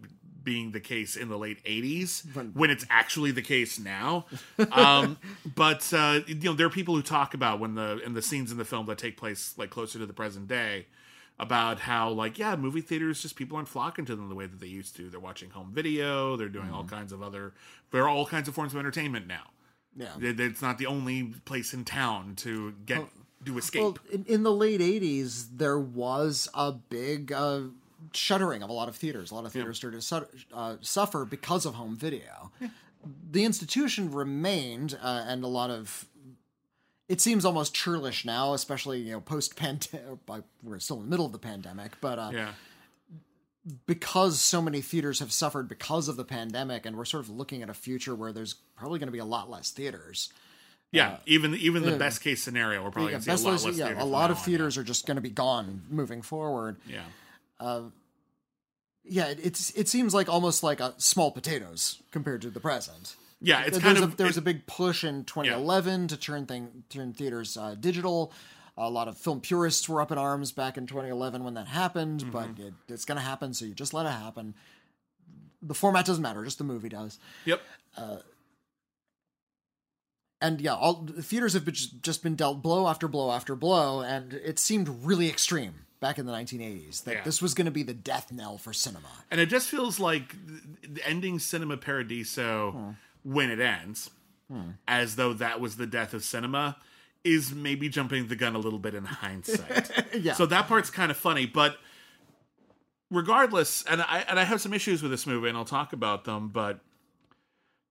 S2: being the case in the late 80s when it's actually the case now. Um, but uh, you know there are people who talk about when the in the scenes in the film that take place like closer to the present day about how like yeah movie theaters just people aren't flocking to them the way that they used to. They're watching home video. They're doing all kinds of other there are all kinds of forms of entertainment now.
S1: Yeah.
S2: It- it's not the only place in town to get to escape.
S1: Well, in, in the late '80s, there was a big uh, shuttering of a lot of theaters. A lot of theaters started to su- uh, suffer because of home video. The institution remained, uh, and a lot of it seems almost churlish now, especially you know post pandemic. We're still in the middle of the pandemic, but uh,
S2: yeah
S1: because so many theaters have suffered because of the pandemic, and we're sort of looking at a future where there's probably going to be a lot less theaters.
S2: yeah even even the best case scenario we're probably
S1: Yeah,
S2: going to see a lot
S1: ways-
S2: less
S1: yeah,
S2: theaters
S1: a lot
S2: now
S1: of
S2: on,
S1: theaters are just going to be gone moving forward.
S2: yeah. Yeah
S1: yeah, it, it's it seems like almost like a small potatoes compared to the present.
S2: Yeah, it's
S1: There
S2: kind of
S1: a, there was a big push in 2011 to turn thing turn theaters uh, digital. A lot of film purists were up in arms back in 2011 when that happened,
S2: Mm-hmm.
S1: but it, it's going to happen, so you just let it happen. The format doesn't matter; just the movie does.
S2: Yep.
S1: And yeah, all the theaters have been, just been dealt blow after blow after blow, and it seemed really extreme back in the 1980s that
S2: Yeah.
S1: this was going to be the death knell for cinema.
S2: And it just feels like th- th- ending Cinema Paradiso hmm. when it ends, hmm. as though that was the death of cinema, is maybe jumping the gun a little bit in hindsight.
S1: Yeah.
S2: So that part's kind of funny, but regardless, and I and I have some issues with this movie, and I'll talk about them. But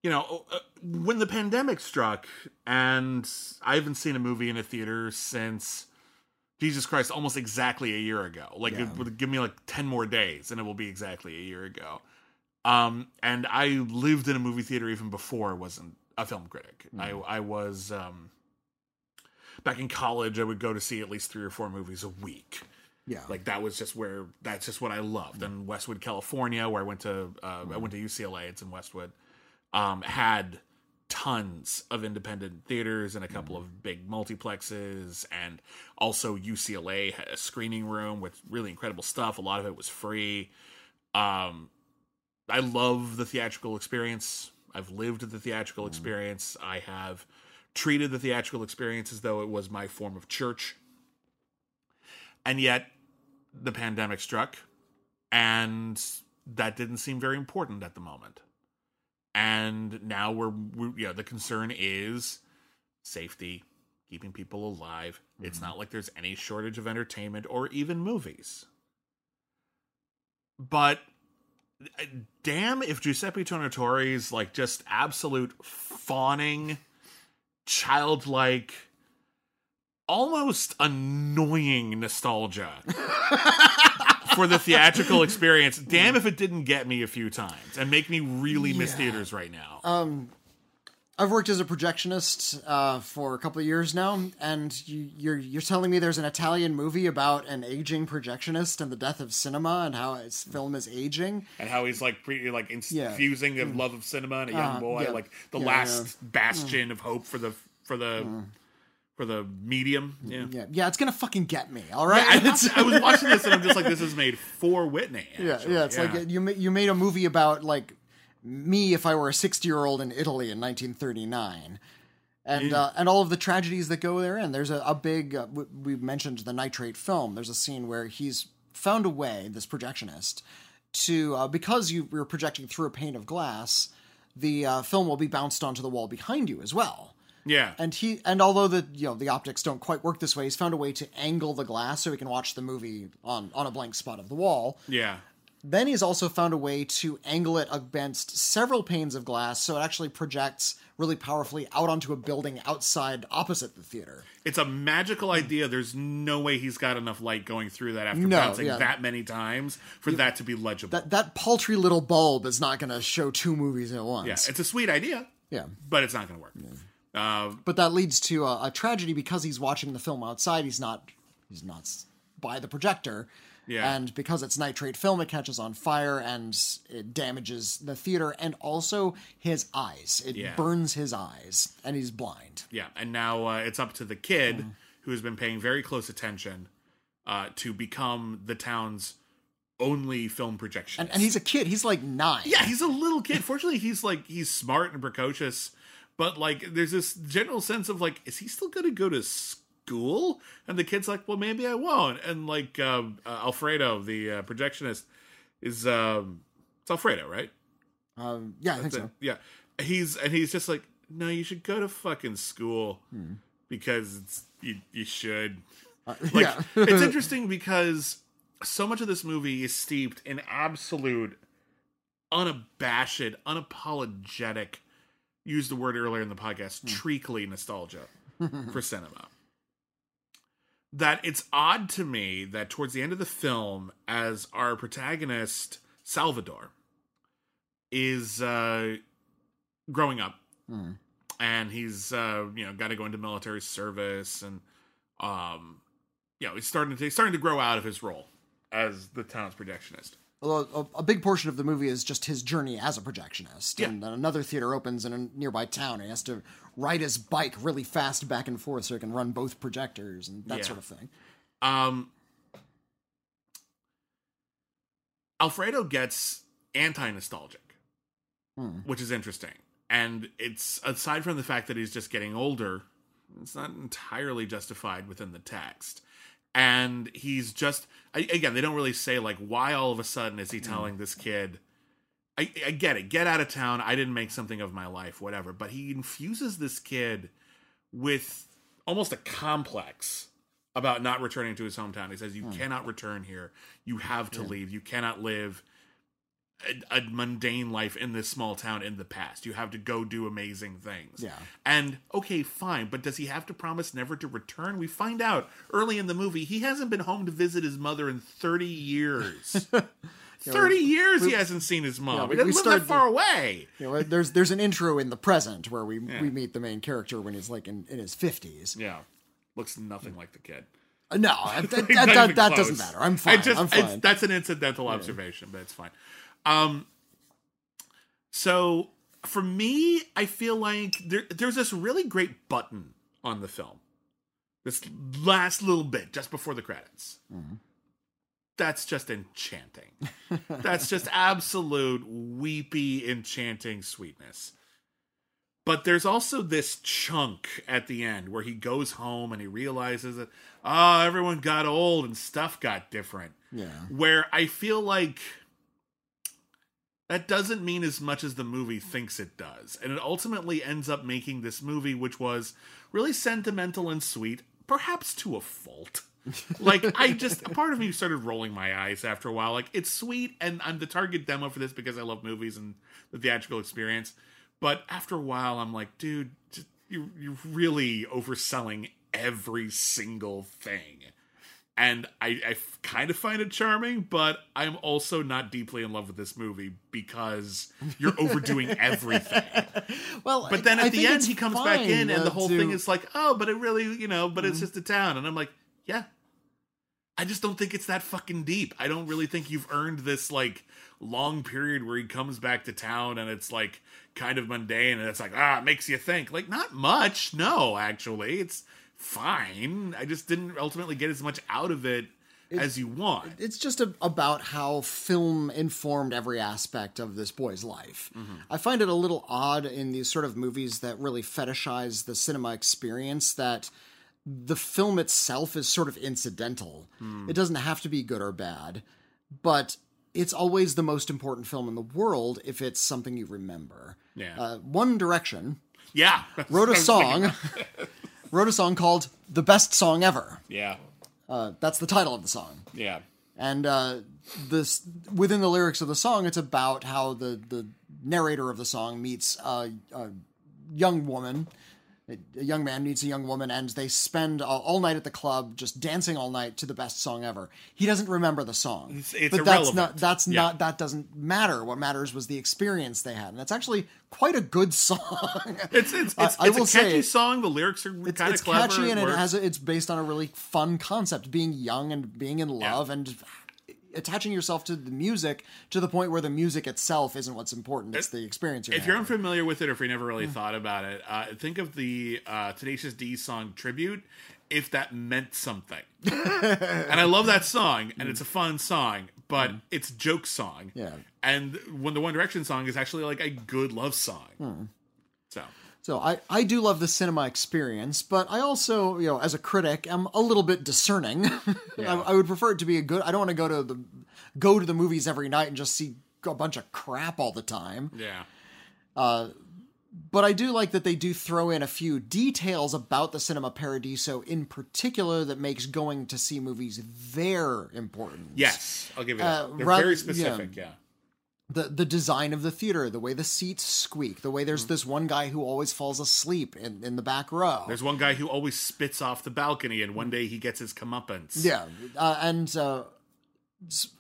S2: you know, when the pandemic struck, and I haven't seen a movie in a theater since Jesus Christ, almost exactly a year ago. Like,
S1: Yeah.
S2: it would give me like ten more days, and it will be exactly a year ago. Um, and I lived in a movie theater even before I wasn't a film critic. I I was um, back in college. I would go to see at least three or four movies a week.
S1: Yeah,
S2: Like that was just where that's just what I loved. And Westwood, California, where I went to uh, I went to UCLA. It's in Westwood. Um, had tons of independent theaters and a couple of big multiplexes, and also UCLA had a screening room with really incredible stuff. A lot of it was free. Um, I love the theatrical experience. I've lived the theatrical experience. I have treated the theatrical experience as though it was my form of church. And yet, the pandemic struck, and that didn't seem very important at the moment. And now we're, we you know, the concern is safety, keeping people alive. It's not like there's any shortage of entertainment or even movies. But uh, damn if Giuseppe Tornatore's like just absolute fawning, childlike, almost annoying nostalgia for the theatrical experience. Damn if it didn't get me a few times and make me really miss
S1: Yeah.
S2: theaters right now.
S1: Um, I've worked as a projectionist uh, for a couple of years now, and you, you're you're telling me there's an Italian movie about an aging projectionist and the death of cinema and how its film is aging.
S2: and how he's like pre- like
S1: Yeah.
S2: infusing a love of cinema and a young
S1: Uh,
S2: boy,
S1: yeah.
S2: like the
S1: Yeah,
S2: last bastion of hope for the for the for the medium. Yeah.
S1: Yeah, yeah, it's gonna fucking get me. All right,
S2: I,
S1: It's-
S2: I was watching this and I'm just like, this is made for Whitney.
S1: yeah,
S2: actually.
S1: yeah. It's like you you made a movie about like me if I were a sixty year old in Italy in 1939. And uh, and all of the tragedies that go therein. There's a, a big. Uh, we, we mentioned the nitrate film. There's a scene where he's found a way, this projectionist, to uh, because you were projecting through a pane of glass, the uh, film will be bounced onto the wall behind you as well.
S2: Yeah.
S1: And he and although the you know the optics don't quite work this way, he's found a way to angle the glass so he can watch the movie on on a blank spot of the wall.
S2: yeah.
S1: Then he's also found a way to angle it against several panes of glass so it actually projects really powerfully out onto a building outside opposite the theater.
S2: It's a magical idea. There's no way he's got enough light going through that after
S1: No,
S2: bouncing
S1: yeah.
S2: that many times for that to be legible.
S1: That that paltry little bulb is not going to show two movies at once.
S2: yeah, it's a sweet idea,
S1: yeah.
S2: but it's not going to work. Uh,
S1: But that leads to a, a tragedy because he's watching the film outside. He's not he's not by the projector.
S2: Yeah.
S1: And because it's nitrate film, it catches on fire and it damages the theater and also his eyes. It
S2: Yeah.
S1: burns his eyes and he's blind.
S2: Yeah, and now uh, it's up to the kid who has been paying very close attention uh, to become the town's only film projection.
S1: And, and he's a kid. He's like nine.
S2: yeah, he's a little kid. Fortunately, he's like he's smart and precocious, but like there's this general sense of like, is he still going to go to school? And the kid's like, well, maybe I won't. And like um, uh, Alfredo, the uh, projectionist, is um, it's Alfredo, right?
S1: Um, yeah, I think so.
S2: Yeah, he's and he's just like, no, you should go to fucking school because it's you you should. Like
S1: yeah.
S2: it's interesting because so much of this movie is steeped in absolute, unabashed, unapologetic. Used the word earlier in the podcast, treacly nostalgia for cinema. That it's odd to me that towards the end of the film, as our protagonist Salvador is uh, growing up, and he's uh, you know got to go into military service, and um, you know he's starting to he's starting to grow out of his role as the town's projectionist.
S1: Although a, a big portion of the movie is just his journey as a projectionist.
S2: Yeah.
S1: And then another theater opens in a nearby town and he has to ride his bike really fast back and forth so he can run both projectors and that
S2: Yeah.
S1: sort of thing.
S2: Um, Alfredo gets anti nostalgic, which is interesting. And it's aside from the fact that he's just getting older, it's not entirely justified within the text. And he's just, I, again, they don't really say, like, why all of a sudden is he mm. telling this kid, I, I get it, get out of town. I didn't make something of my life, whatever. But he infuses this kid with almost a complex about not returning to his hometown. He says, You hmm. cannot return here. You have to leave. You cannot live a, a mundane life in this small town in the past. You have to go do amazing things.
S1: Yeah.
S2: And okay, fine, but does he have to promise never to return? We find out early in the movie he hasn't been home to visit his mother in 30 years. 30 years he hasn't seen his mom.
S1: Yeah, we-
S2: he doesn't
S1: we
S2: live that far away.
S1: You know, there's there's an intro in the present where we we meet the main character when he's like in, in his fifties.
S2: Yeah. Looks nothing like the kid.
S1: Uh, No, that, that, that, that doesn't matter. I'm fine.
S2: just-
S1: I'm fine.
S2: that's an incidental observation, but it's fine. Um, so for me, I feel like there, there's this really great button on the film. This last little bit just before the credits. That's just enchanting. That's just absolute weepy, enchanting sweetness. But there's also this chunk at the end where he goes home and he realizes that, oh, everyone got old and stuff got different.
S1: Yeah.
S2: Where I feel like that doesn't mean as much as the movie thinks it does. And it ultimately ends up making this movie, which was really sentimental and sweet, perhaps to a fault. like I just a part of me started rolling my eyes after a while. Like it's sweet, and I'm the target demo for this because I love movies and the theatrical experience. But after a while, I'm like, dude, just, you you're really overselling every single thing and I, I kind of find it charming, but I'm also not deeply in love with this movie because you're overdoing everything.
S1: Well,
S2: But then
S1: I
S2: at the end, he comes back in, and
S1: uh,
S2: the whole
S1: to-
S2: thing is like, oh, but it really, you know, but it's just a town. And I'm like, yeah. I just don't think it's that fucking deep. I don't really think you've earned this, like, long period where he comes back to town and it's, like, kind of mundane and it's like, ah, it makes you think. Like, not much. No, actually. It's fine. I just didn't ultimately get as much out of it, as you want.
S1: it's just a, about how film informed every aspect of this boy's life. I find it a little odd in these sort of movies that really fetishize the cinema experience that the film itself is sort of incidental. It doesn't have to be good or bad, but it's always the most important film in the world if it's something you remember.
S2: Yeah.
S1: Uh, One Direction
S2: yeah.
S1: wrote a song, wrote a song called "The Best Song Ever."
S2: Yeah.
S1: Uh, that's the title of the song.
S2: Yeah.
S1: and uh, this within the lyrics of the song, it's about how the the narrator of the song meets a, a young woman. A young man meets a young woman, and they spend all, all night at the club, just dancing all night to the best song ever. He doesn't remember the song,
S2: It's- it's
S1: but that's
S2: irrelevant.
S1: not that's
S2: Yeah.
S1: not that doesn't matter. What matters was the experience they had, and that's actually quite a good song.
S2: It's it's
S1: I-
S2: it's,
S1: I will
S2: a catchy
S1: it-
S2: song. The lyrics are
S1: it's,
S2: kind
S1: it's
S2: of clever.
S1: catchy and it
S2: works.
S1: has a, it's based on a really fun concept being young and being in love and attaching yourself to the music to the point where the music itself isn't what's important it's the experience you're
S2: if you're unfamiliar with it or if you never really thought about it, uh, think of the uh, Tenacious D song "Tribute." If that meant something, and I love that song, and it's a fun song, but it's joke song.
S1: Yeah.
S2: and when the One Direction song is actually like a good love song. So
S1: I, I do love the cinema experience but i also you know as a critic am a little bit discerning I, I would prefer it to be a good i don't want to go to the go to the movies every night and just see a bunch of crap all the time
S2: yeah,
S1: but I do like that they do throw in a few details about the Cinema Paradiso in particular that makes going to see movies there important.
S2: yes, I'll give you
S1: Uh,
S2: that. They're
S1: rather-
S2: very specific. Yeah.
S1: The the design of the theater, the way the seats squeak, the way
S2: Mm-hmm.
S1: there's this one guy who always falls asleep in, in the back row.
S2: There's one guy who always spits off the balcony, and one day he gets his comeuppance.
S1: yeah, uh, and uh,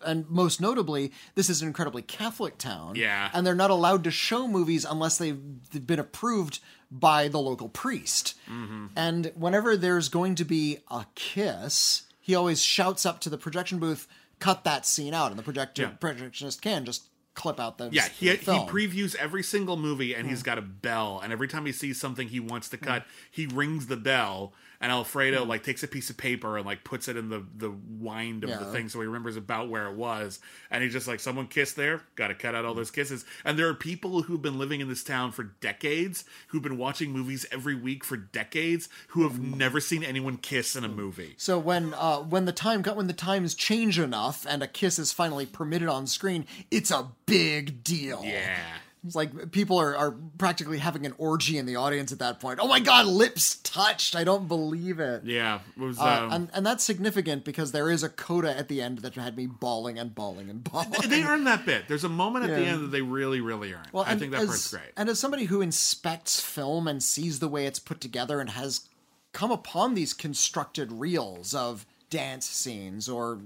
S1: and most notably, this is an incredibly Catholic town.
S2: Yeah.
S1: and they're not allowed to show movies unless they've, they've been approved by the local priest.
S2: Mm-hmm.
S1: And whenever there's going to be a kiss, he always shouts up to the projection booth, "Cut that scene out," and the projector
S2: Yeah.
S1: projectionist can just clip out those.
S2: Yeah, he, he previews every single movie and he's got a bell. And every time he sees something he wants to cut, he rings the bell. And Alfredo like takes a piece of paper and like puts it in the the wind of the thing so he remembers about where it was. And he's just like, someone kissed there, got to cut out all those kisses. And there are people who've been living in this town for decades, who've been watching movies every week for decades, who have never seen anyone kiss in a movie.
S1: So when uh, when the time got when the times change enough and a kiss is finally permitted on screen, it's a big deal.
S2: Yeah.
S1: It's like people are, are practically having an orgy in the audience at that point. Oh my god, lips touched! I don't believe it.
S2: Yeah, it was.
S1: Uh,
S2: Um,
S1: and, and that's significant because there is a coda at the end that had me bawling and bawling and bawling.
S2: they earn that bit. There's a moment at the end that they really, really earn.
S1: Well,
S2: I think that
S1: as,
S2: part's great.
S1: And as somebody who inspects film and sees the way it's put together and has come upon these constructed reels of dance scenes or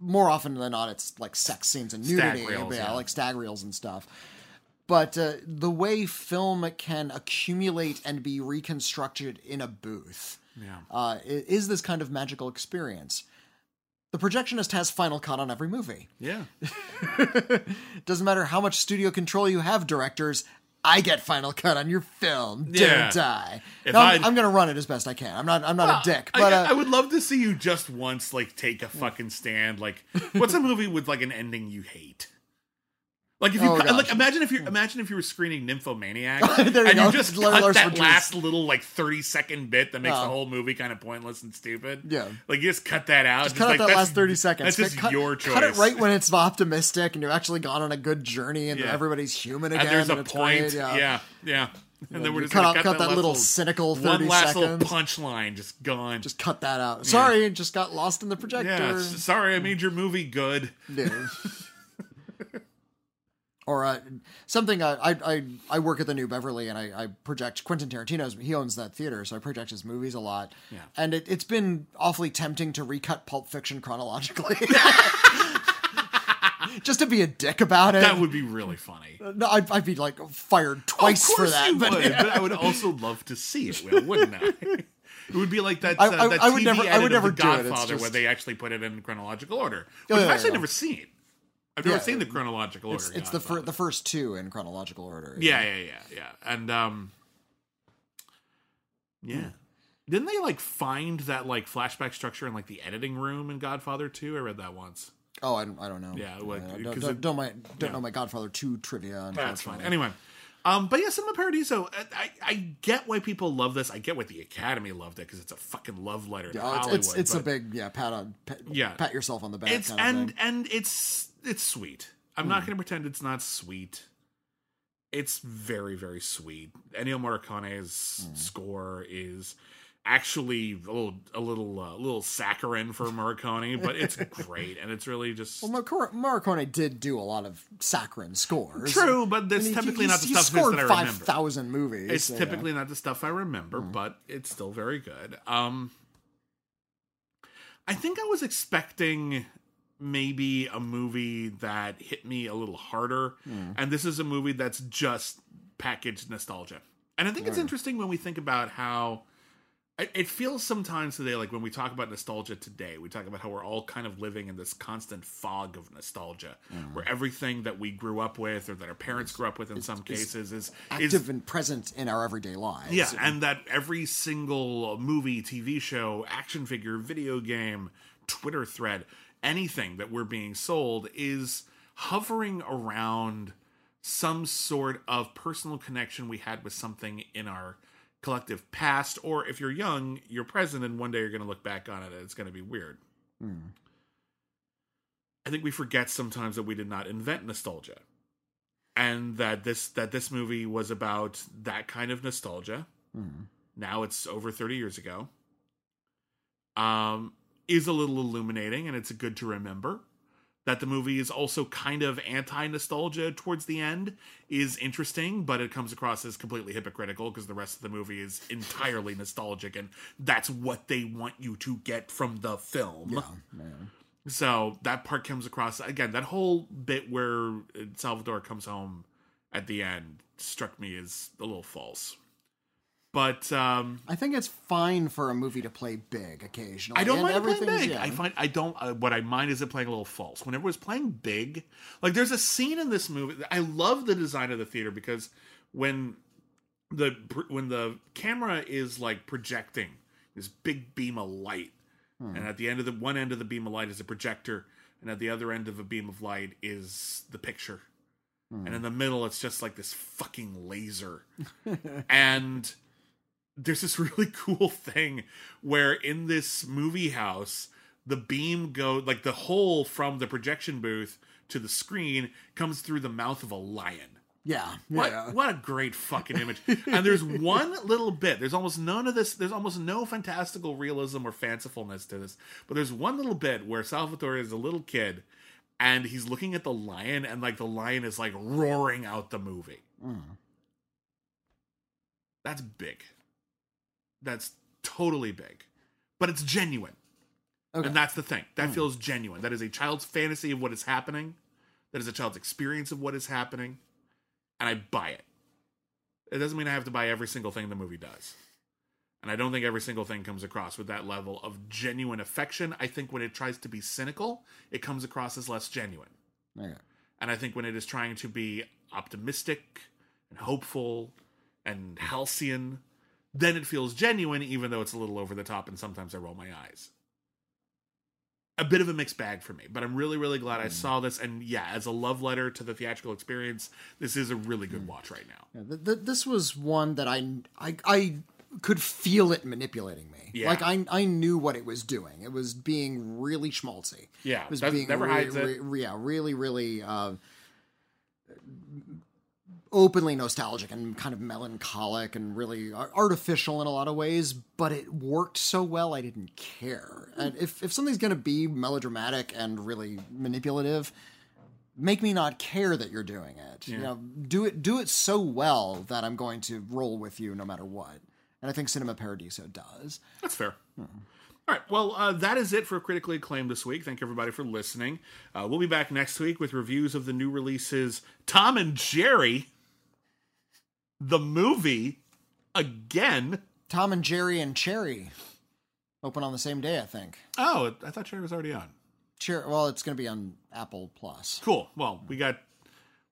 S1: more often than not it's like sex scenes and
S2: Stag
S1: nudity
S2: reels,
S1: yeah,
S2: yeah.
S1: like stag reels and stuff but uh, the way film can accumulate and be reconstructed in a booth
S2: Yeah.
S1: uh, is this kind of magical experience the projectionist has final cut on every movie
S2: Yeah.
S1: doesn't matter how much studio control you have, directors. I get final cut on your film,
S2: Yeah.
S1: don't I? No, I'm, I'm gonna run it as best I can. I'm not. I'm not a dick, but
S2: I,
S1: uh,
S2: I would love to see you just once, like, take a fucking stand. Like, what's a movie with like an ending you hate? Like if you
S1: Oh,
S2: cut- like imagine if you hmm. imagine if you were screening Nymphomaniac
S1: you
S2: and
S1: go.
S2: you just cut that
S1: von Trier.
S2: last little like thirty second bit that makes
S1: Oh.
S2: the whole movie kind of pointless and stupid.
S1: Yeah.
S2: like you just cut that out.
S1: just cut out
S2: like,
S1: that last thirty seconds.
S2: That's just
S1: cut,
S2: your choice.
S1: Cut it right when it's optimistic and you've actually gone on a good journey and
S2: Yeah.
S1: everybody's human again.
S2: and there's a
S1: it's
S2: point.
S1: great,
S2: yeah, yeah. And then we're just
S1: cut out- cut that
S2: last
S1: little cynical 30
S2: one last
S1: seconds.
S2: little punchline just gone.
S1: Just cut that out. Sorry, it just got lost in the projector.
S2: yeah, sorry, I hmm. made your movie good.
S1: Yeah. Or uh, something uh, I I I work at the New Beverly and I, I project Quentin Tarantino's. He owns that theater, so I project his movies a lot.
S2: Yeah.
S1: and it, it's been awfully tempting to recut Pulp Fiction chronologically, just to be a dick about it.
S2: That would be really funny.
S1: no, I'd, I'd be like fired twice
S2: of
S1: for that.
S2: you
S1: but
S2: would, but I would also love to see it, Will, wouldn't I? It would be like that.
S1: I-
S2: uh,
S1: I-
S2: that
S1: I would never- I would never do it, it's
S2: Godfather, where they actually put it in chronological order.
S1: Oh,
S2: Which I've
S1: yeah,
S2: actually
S1: yeah.
S2: never seen. I've never
S1: Yeah,
S2: seen the chronological order.
S1: it's it's the fir- the first two in chronological order.
S2: Yeah, yeah, yeah, yeah. And um Yeah. Didn't they like find that like flashback structure in like the editing room in Godfather 2? I read that once.
S1: Oh, I, don't- I don't know.
S2: Yeah, like, 'cause
S1: don't, don't, don't my don't
S2: yeah.
S1: know my Godfather two trivia.
S2: That's fine. Anyway. Um, but yeah, Cinema Paradiso. uh, I, I get why people love this. I get why the Academy loved it because it's a fucking love letter to
S1: Yeah, it's
S2: Hollywood.
S1: it's, it's a big yeah pat on pat,
S2: Yeah.
S1: pat yourself on the back.
S2: It's
S1: kind of
S2: and and it's it's sweet. I'm
S1: Hmm.
S2: not going to pretend it's not sweet. It's very very sweet. Ennio Morricone's
S1: Hmm.
S2: score is actually a little a little uh, little saccharine for Morricone, but it's great and it's really just
S1: Well, Morricone, Morricone did do a lot of saccharine scores.
S2: true. But that's typically
S1: he-
S2: not the
S1: he
S2: stuff
S1: scored
S2: that I remember.
S1: thousand movies.
S2: It's
S1: so, yeah.
S2: typically not the stuff I remember, but it's still very good. Um I think I was expecting maybe a movie that hit me a little harder, hmm. and this is a movie that's just packaged nostalgia. And I think it's interesting when we think about how it feels sometimes today, like when we talk about nostalgia today, we talk about how we're all kind of living in this constant fog of nostalgia, hmm. where everything that we grew up with or that our parents grew up with in some cases is is
S1: active and present in our everyday lives.
S2: yeah, and that every single movie, TV show, action figure, video game, Twitter thread, anything that we're being sold is hovering around some sort of personal connection we had with something in our collective past, or if you're young, you're present, and one day you're going to look back on it and it's going to be weird. I think we forget sometimes that we did not invent nostalgia and that this that this movie was about that kind of nostalgia. Now it's over 30 years ago. Um is a little illuminating and it's good to remember that the movie is also kind of anti-nostalgia towards the end is interesting but it comes across as completely hypocritical because the rest of the movie is entirely nostalgic and that's what they want you to get from the film yeah so that part comes across again. That whole bit where Salvador comes home at the end struck me as a little false. But um,
S1: I think it's fine for a movie to play big occasionally.
S2: I don't mind playing big.
S1: yeah.
S2: I find I don't. Uh, what I mind is it playing a little false. Whenever it was playing big, like there's a scene in this movie. I love the design of the theater because when the when the camera is like projecting this big beam of light, and at the end of the one end of the beam of light is a projector, and at the other end of a beam of light is the picture, and in the middle it's just like this fucking laser, and there's this really cool thing where in this movie house the beam go like the hole from the projection booth to the screen comes through the mouth of a lion.
S1: Yeah,
S2: what,
S1: yeah.
S2: what a great fucking image. And there's one little bit there's almost none of this there's almost no fantastical realism or fancifulness to this but there's one little bit where salvatore is a little kid and he's looking at the lion and like the lion is like roaring out the movie. Mm. That's big that's totally big but it's genuine.
S1: Okay.
S2: and that's the thing. That hmm. feels genuine. That is a child's fantasy of what is happening. That is a child's experience of what is happening. And i buy it. It doesn't mean i have to buy every single thing the movie does. And i don't think every single thing comes across with that level of genuine affection. I think when it tries to be cynical it comes across as less genuine.
S1: Okay.
S2: and I think when it is trying to be optimistic and hopeful and halcyon, then it feels genuine, even though it's a little over the top and sometimes I roll my eyes. A bit of a mixed bag for me, but I'm really, really glad I saw this. And yeah, as a love letter to the theatrical experience, this is a really good watch right now.
S1: Yeah, th- th- this was one that I, I I could feel it manipulating me.
S2: Yeah.
S1: Like I I knew what it was doing. It was being really schmaltzy.
S2: Yeah,
S1: it was being
S2: never
S1: re-
S2: hides it.
S1: re- re- yeah, really, really uh, openly nostalgic and kind of melancholic and really artificial in a lot of ways. But it worked so well, I didn't care. And if if something's gonna be melodramatic and really manipulative, make me not care that you're doing it. You know, do it do it so well that I'm going to roll with you no matter what. And I think Cinema Paradiso does.
S2: That's fair. All right. Well, uh, that is it for critically acclaimed this week. Thank you everybody for listening. Uh, we'll be back next week with reviews of the new releases Tom and Jerry, the movie, again.
S1: Tom and Jerry and Cherry open on the same day, I think.
S2: Oh, I thought Cherry was already on.
S1: Cherry, well, it's going to be on Apple Plus.
S2: Cool. Well, we got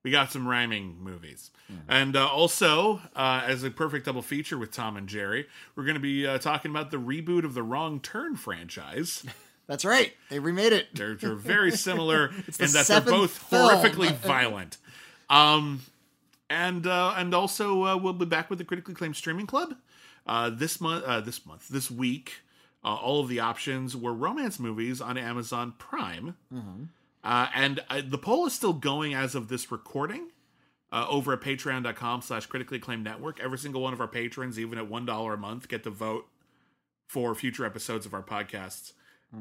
S2: we got some rhyming movies, and uh, also uh, as a perfect double feature with Tom and Jerry, we're going to be uh, talking about the reboot of the Wrong Turn franchise.
S1: That's right. They remade it.
S2: They're, they're very similar in
S1: the
S2: that they're both
S1: film.
S2: horrifically violent. Um, and uh, and also uh, we'll be back with the critically acclaimed streaming club uh, this month. Uh, this month, this week, uh, all of the options were romance movies on Amazon Prime, uh, and uh, the poll is still going as of this recording. Uh, over at patreon.com slash critically acclaimed network every single one of our patrons even at one dollar a month get to vote for future episodes of our podcasts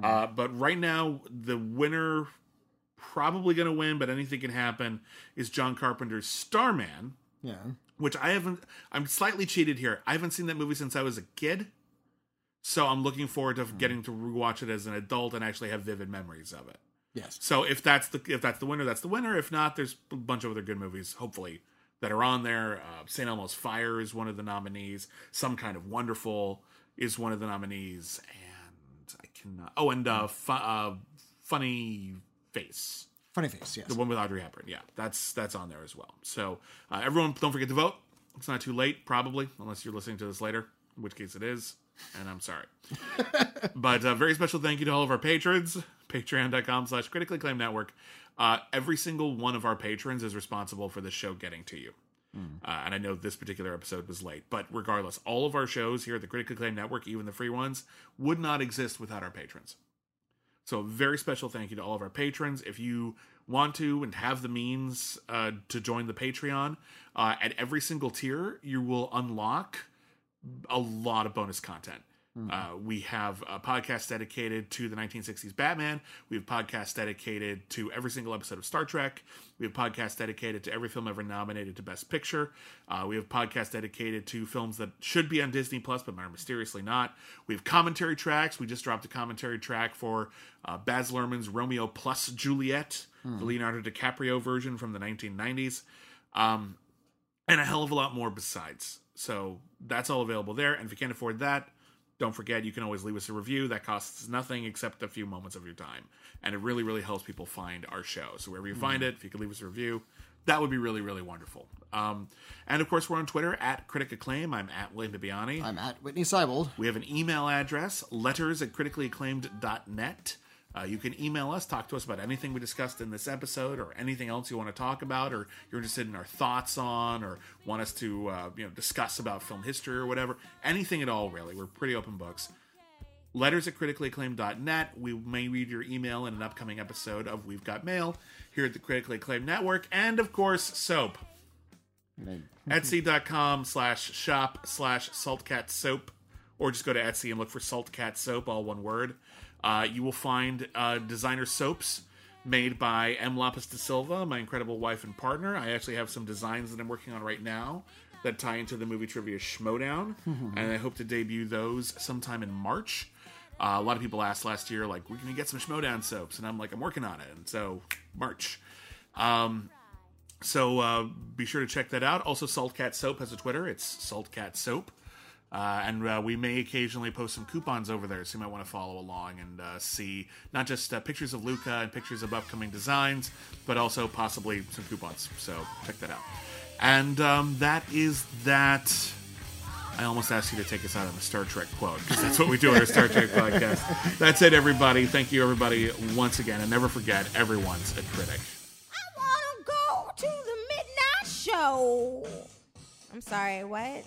S2: uh, but right now, the winner probably going to win, but anything can happen. Is John Carpenter's Starman,
S1: Yeah.
S2: which I haven't. I'm slightly cheated here. I haven't seen that movie since I was a kid, so I'm looking forward to getting to rewatch it as an adult and actually have vivid memories of it.
S1: Yes.
S2: So if that's the if that's the winner, that's the winner. If not, there's a bunch of other good movies, hopefully, that are on there. Uh, St. Elmo's Fire is one of the nominees. Some Kind of Wonderful is one of the nominees, and I cannot. Oh, and uh, fu- uh Funny Face,
S1: Funny face. Yes.
S2: the one with Audrey Hepburn. Yeah, that's that's on there as well. So uh, everyone, don't forget to vote. It's not too late, probably, unless you're listening to this later, in which case it is, and I'm sorry. but uh, very special thank you to all of our patrons. Patreon.com slash critically acclaimed network. Uh, every single one of our patrons is responsible for this show getting to you. Uh, and I know this particular episode was late, but regardless, all of our shows here at the Critically Acclaimed Network, even the free ones, would not exist without our patrons. So, a very special thank you to all of our patrons. If you want to and have the means uh, to join the Patreon, uh, at every single tier, you will unlock a lot of bonus content. Uh, we have a podcast dedicated to the 1960s Batman. We have podcasts dedicated to every single episode of Star Trek. We have podcasts dedicated to every film ever nominated to Best Picture. Uh, we have podcasts dedicated to films that should be on Disney Plus but are mysteriously not. We have commentary tracks. We just dropped a commentary track for uh, Baz Luhrmann's Romeo plus Juliet, the Leonardo DiCaprio version from the 1990s. Um, and a hell of a lot more besides. So that's all available there. And if you can't afford that, don't forget you can always leave us a review. That costs nothing except a few moments of your time. And it really, really helps people find our show. So wherever you find it, if you could leave us a review, that would be really, really wonderful. Um, and of course, we're on Twitter at Critic Acclaim. I'm at William Bibiani.
S1: I'm at Whitney Seibold.
S2: We have an email address, letters at criticallyacclaimed.net. Uh, you can email us, talk to us about anything we discussed in this episode or anything else you want to talk about or you're interested in our thoughts on or want us to uh, you know discuss about film history or whatever. Anything at all, really. We're pretty open books. Letters at criticallyacclaimed.net. We may read your email in an upcoming episode of We've Got Mail here at the Critically Acclaimed Network. And of course, soap. Etsy.com slash shop slash saltcat soap, or just go to Etsy and look for saltcat soap, all one word. Uh, you will find uh, designer soaps made by M. Lapis de Silva, my incredible wife and partner. I actually have some designs that I'm working on right now that tie into the movie trivia Schmodown, and I hope to debut those sometime in March. Uh, a lot of people asked last year, like, "We're going to get some Schmodown soaps," and I'm like, "I'm working on it," and so March. Um, so uh, be sure to check that out. Also, Saltcat Soap has a Twitter. It's Saltcat Soap. Uh, and uh, we may occasionally post some coupons over there, so you might want to follow along and uh, see not just uh, pictures of Luca and pictures of upcoming designs, but also possibly some coupons. So check that out. And um, that is that. I almost asked you to take us out on a Star Trek quote because that's what we do on our Star Trek podcast. That's it, everybody. Thank you, everybody, once again. And never forget, everyone's a critic.
S3: I wanna go to the midnight show. I'm sorry, what?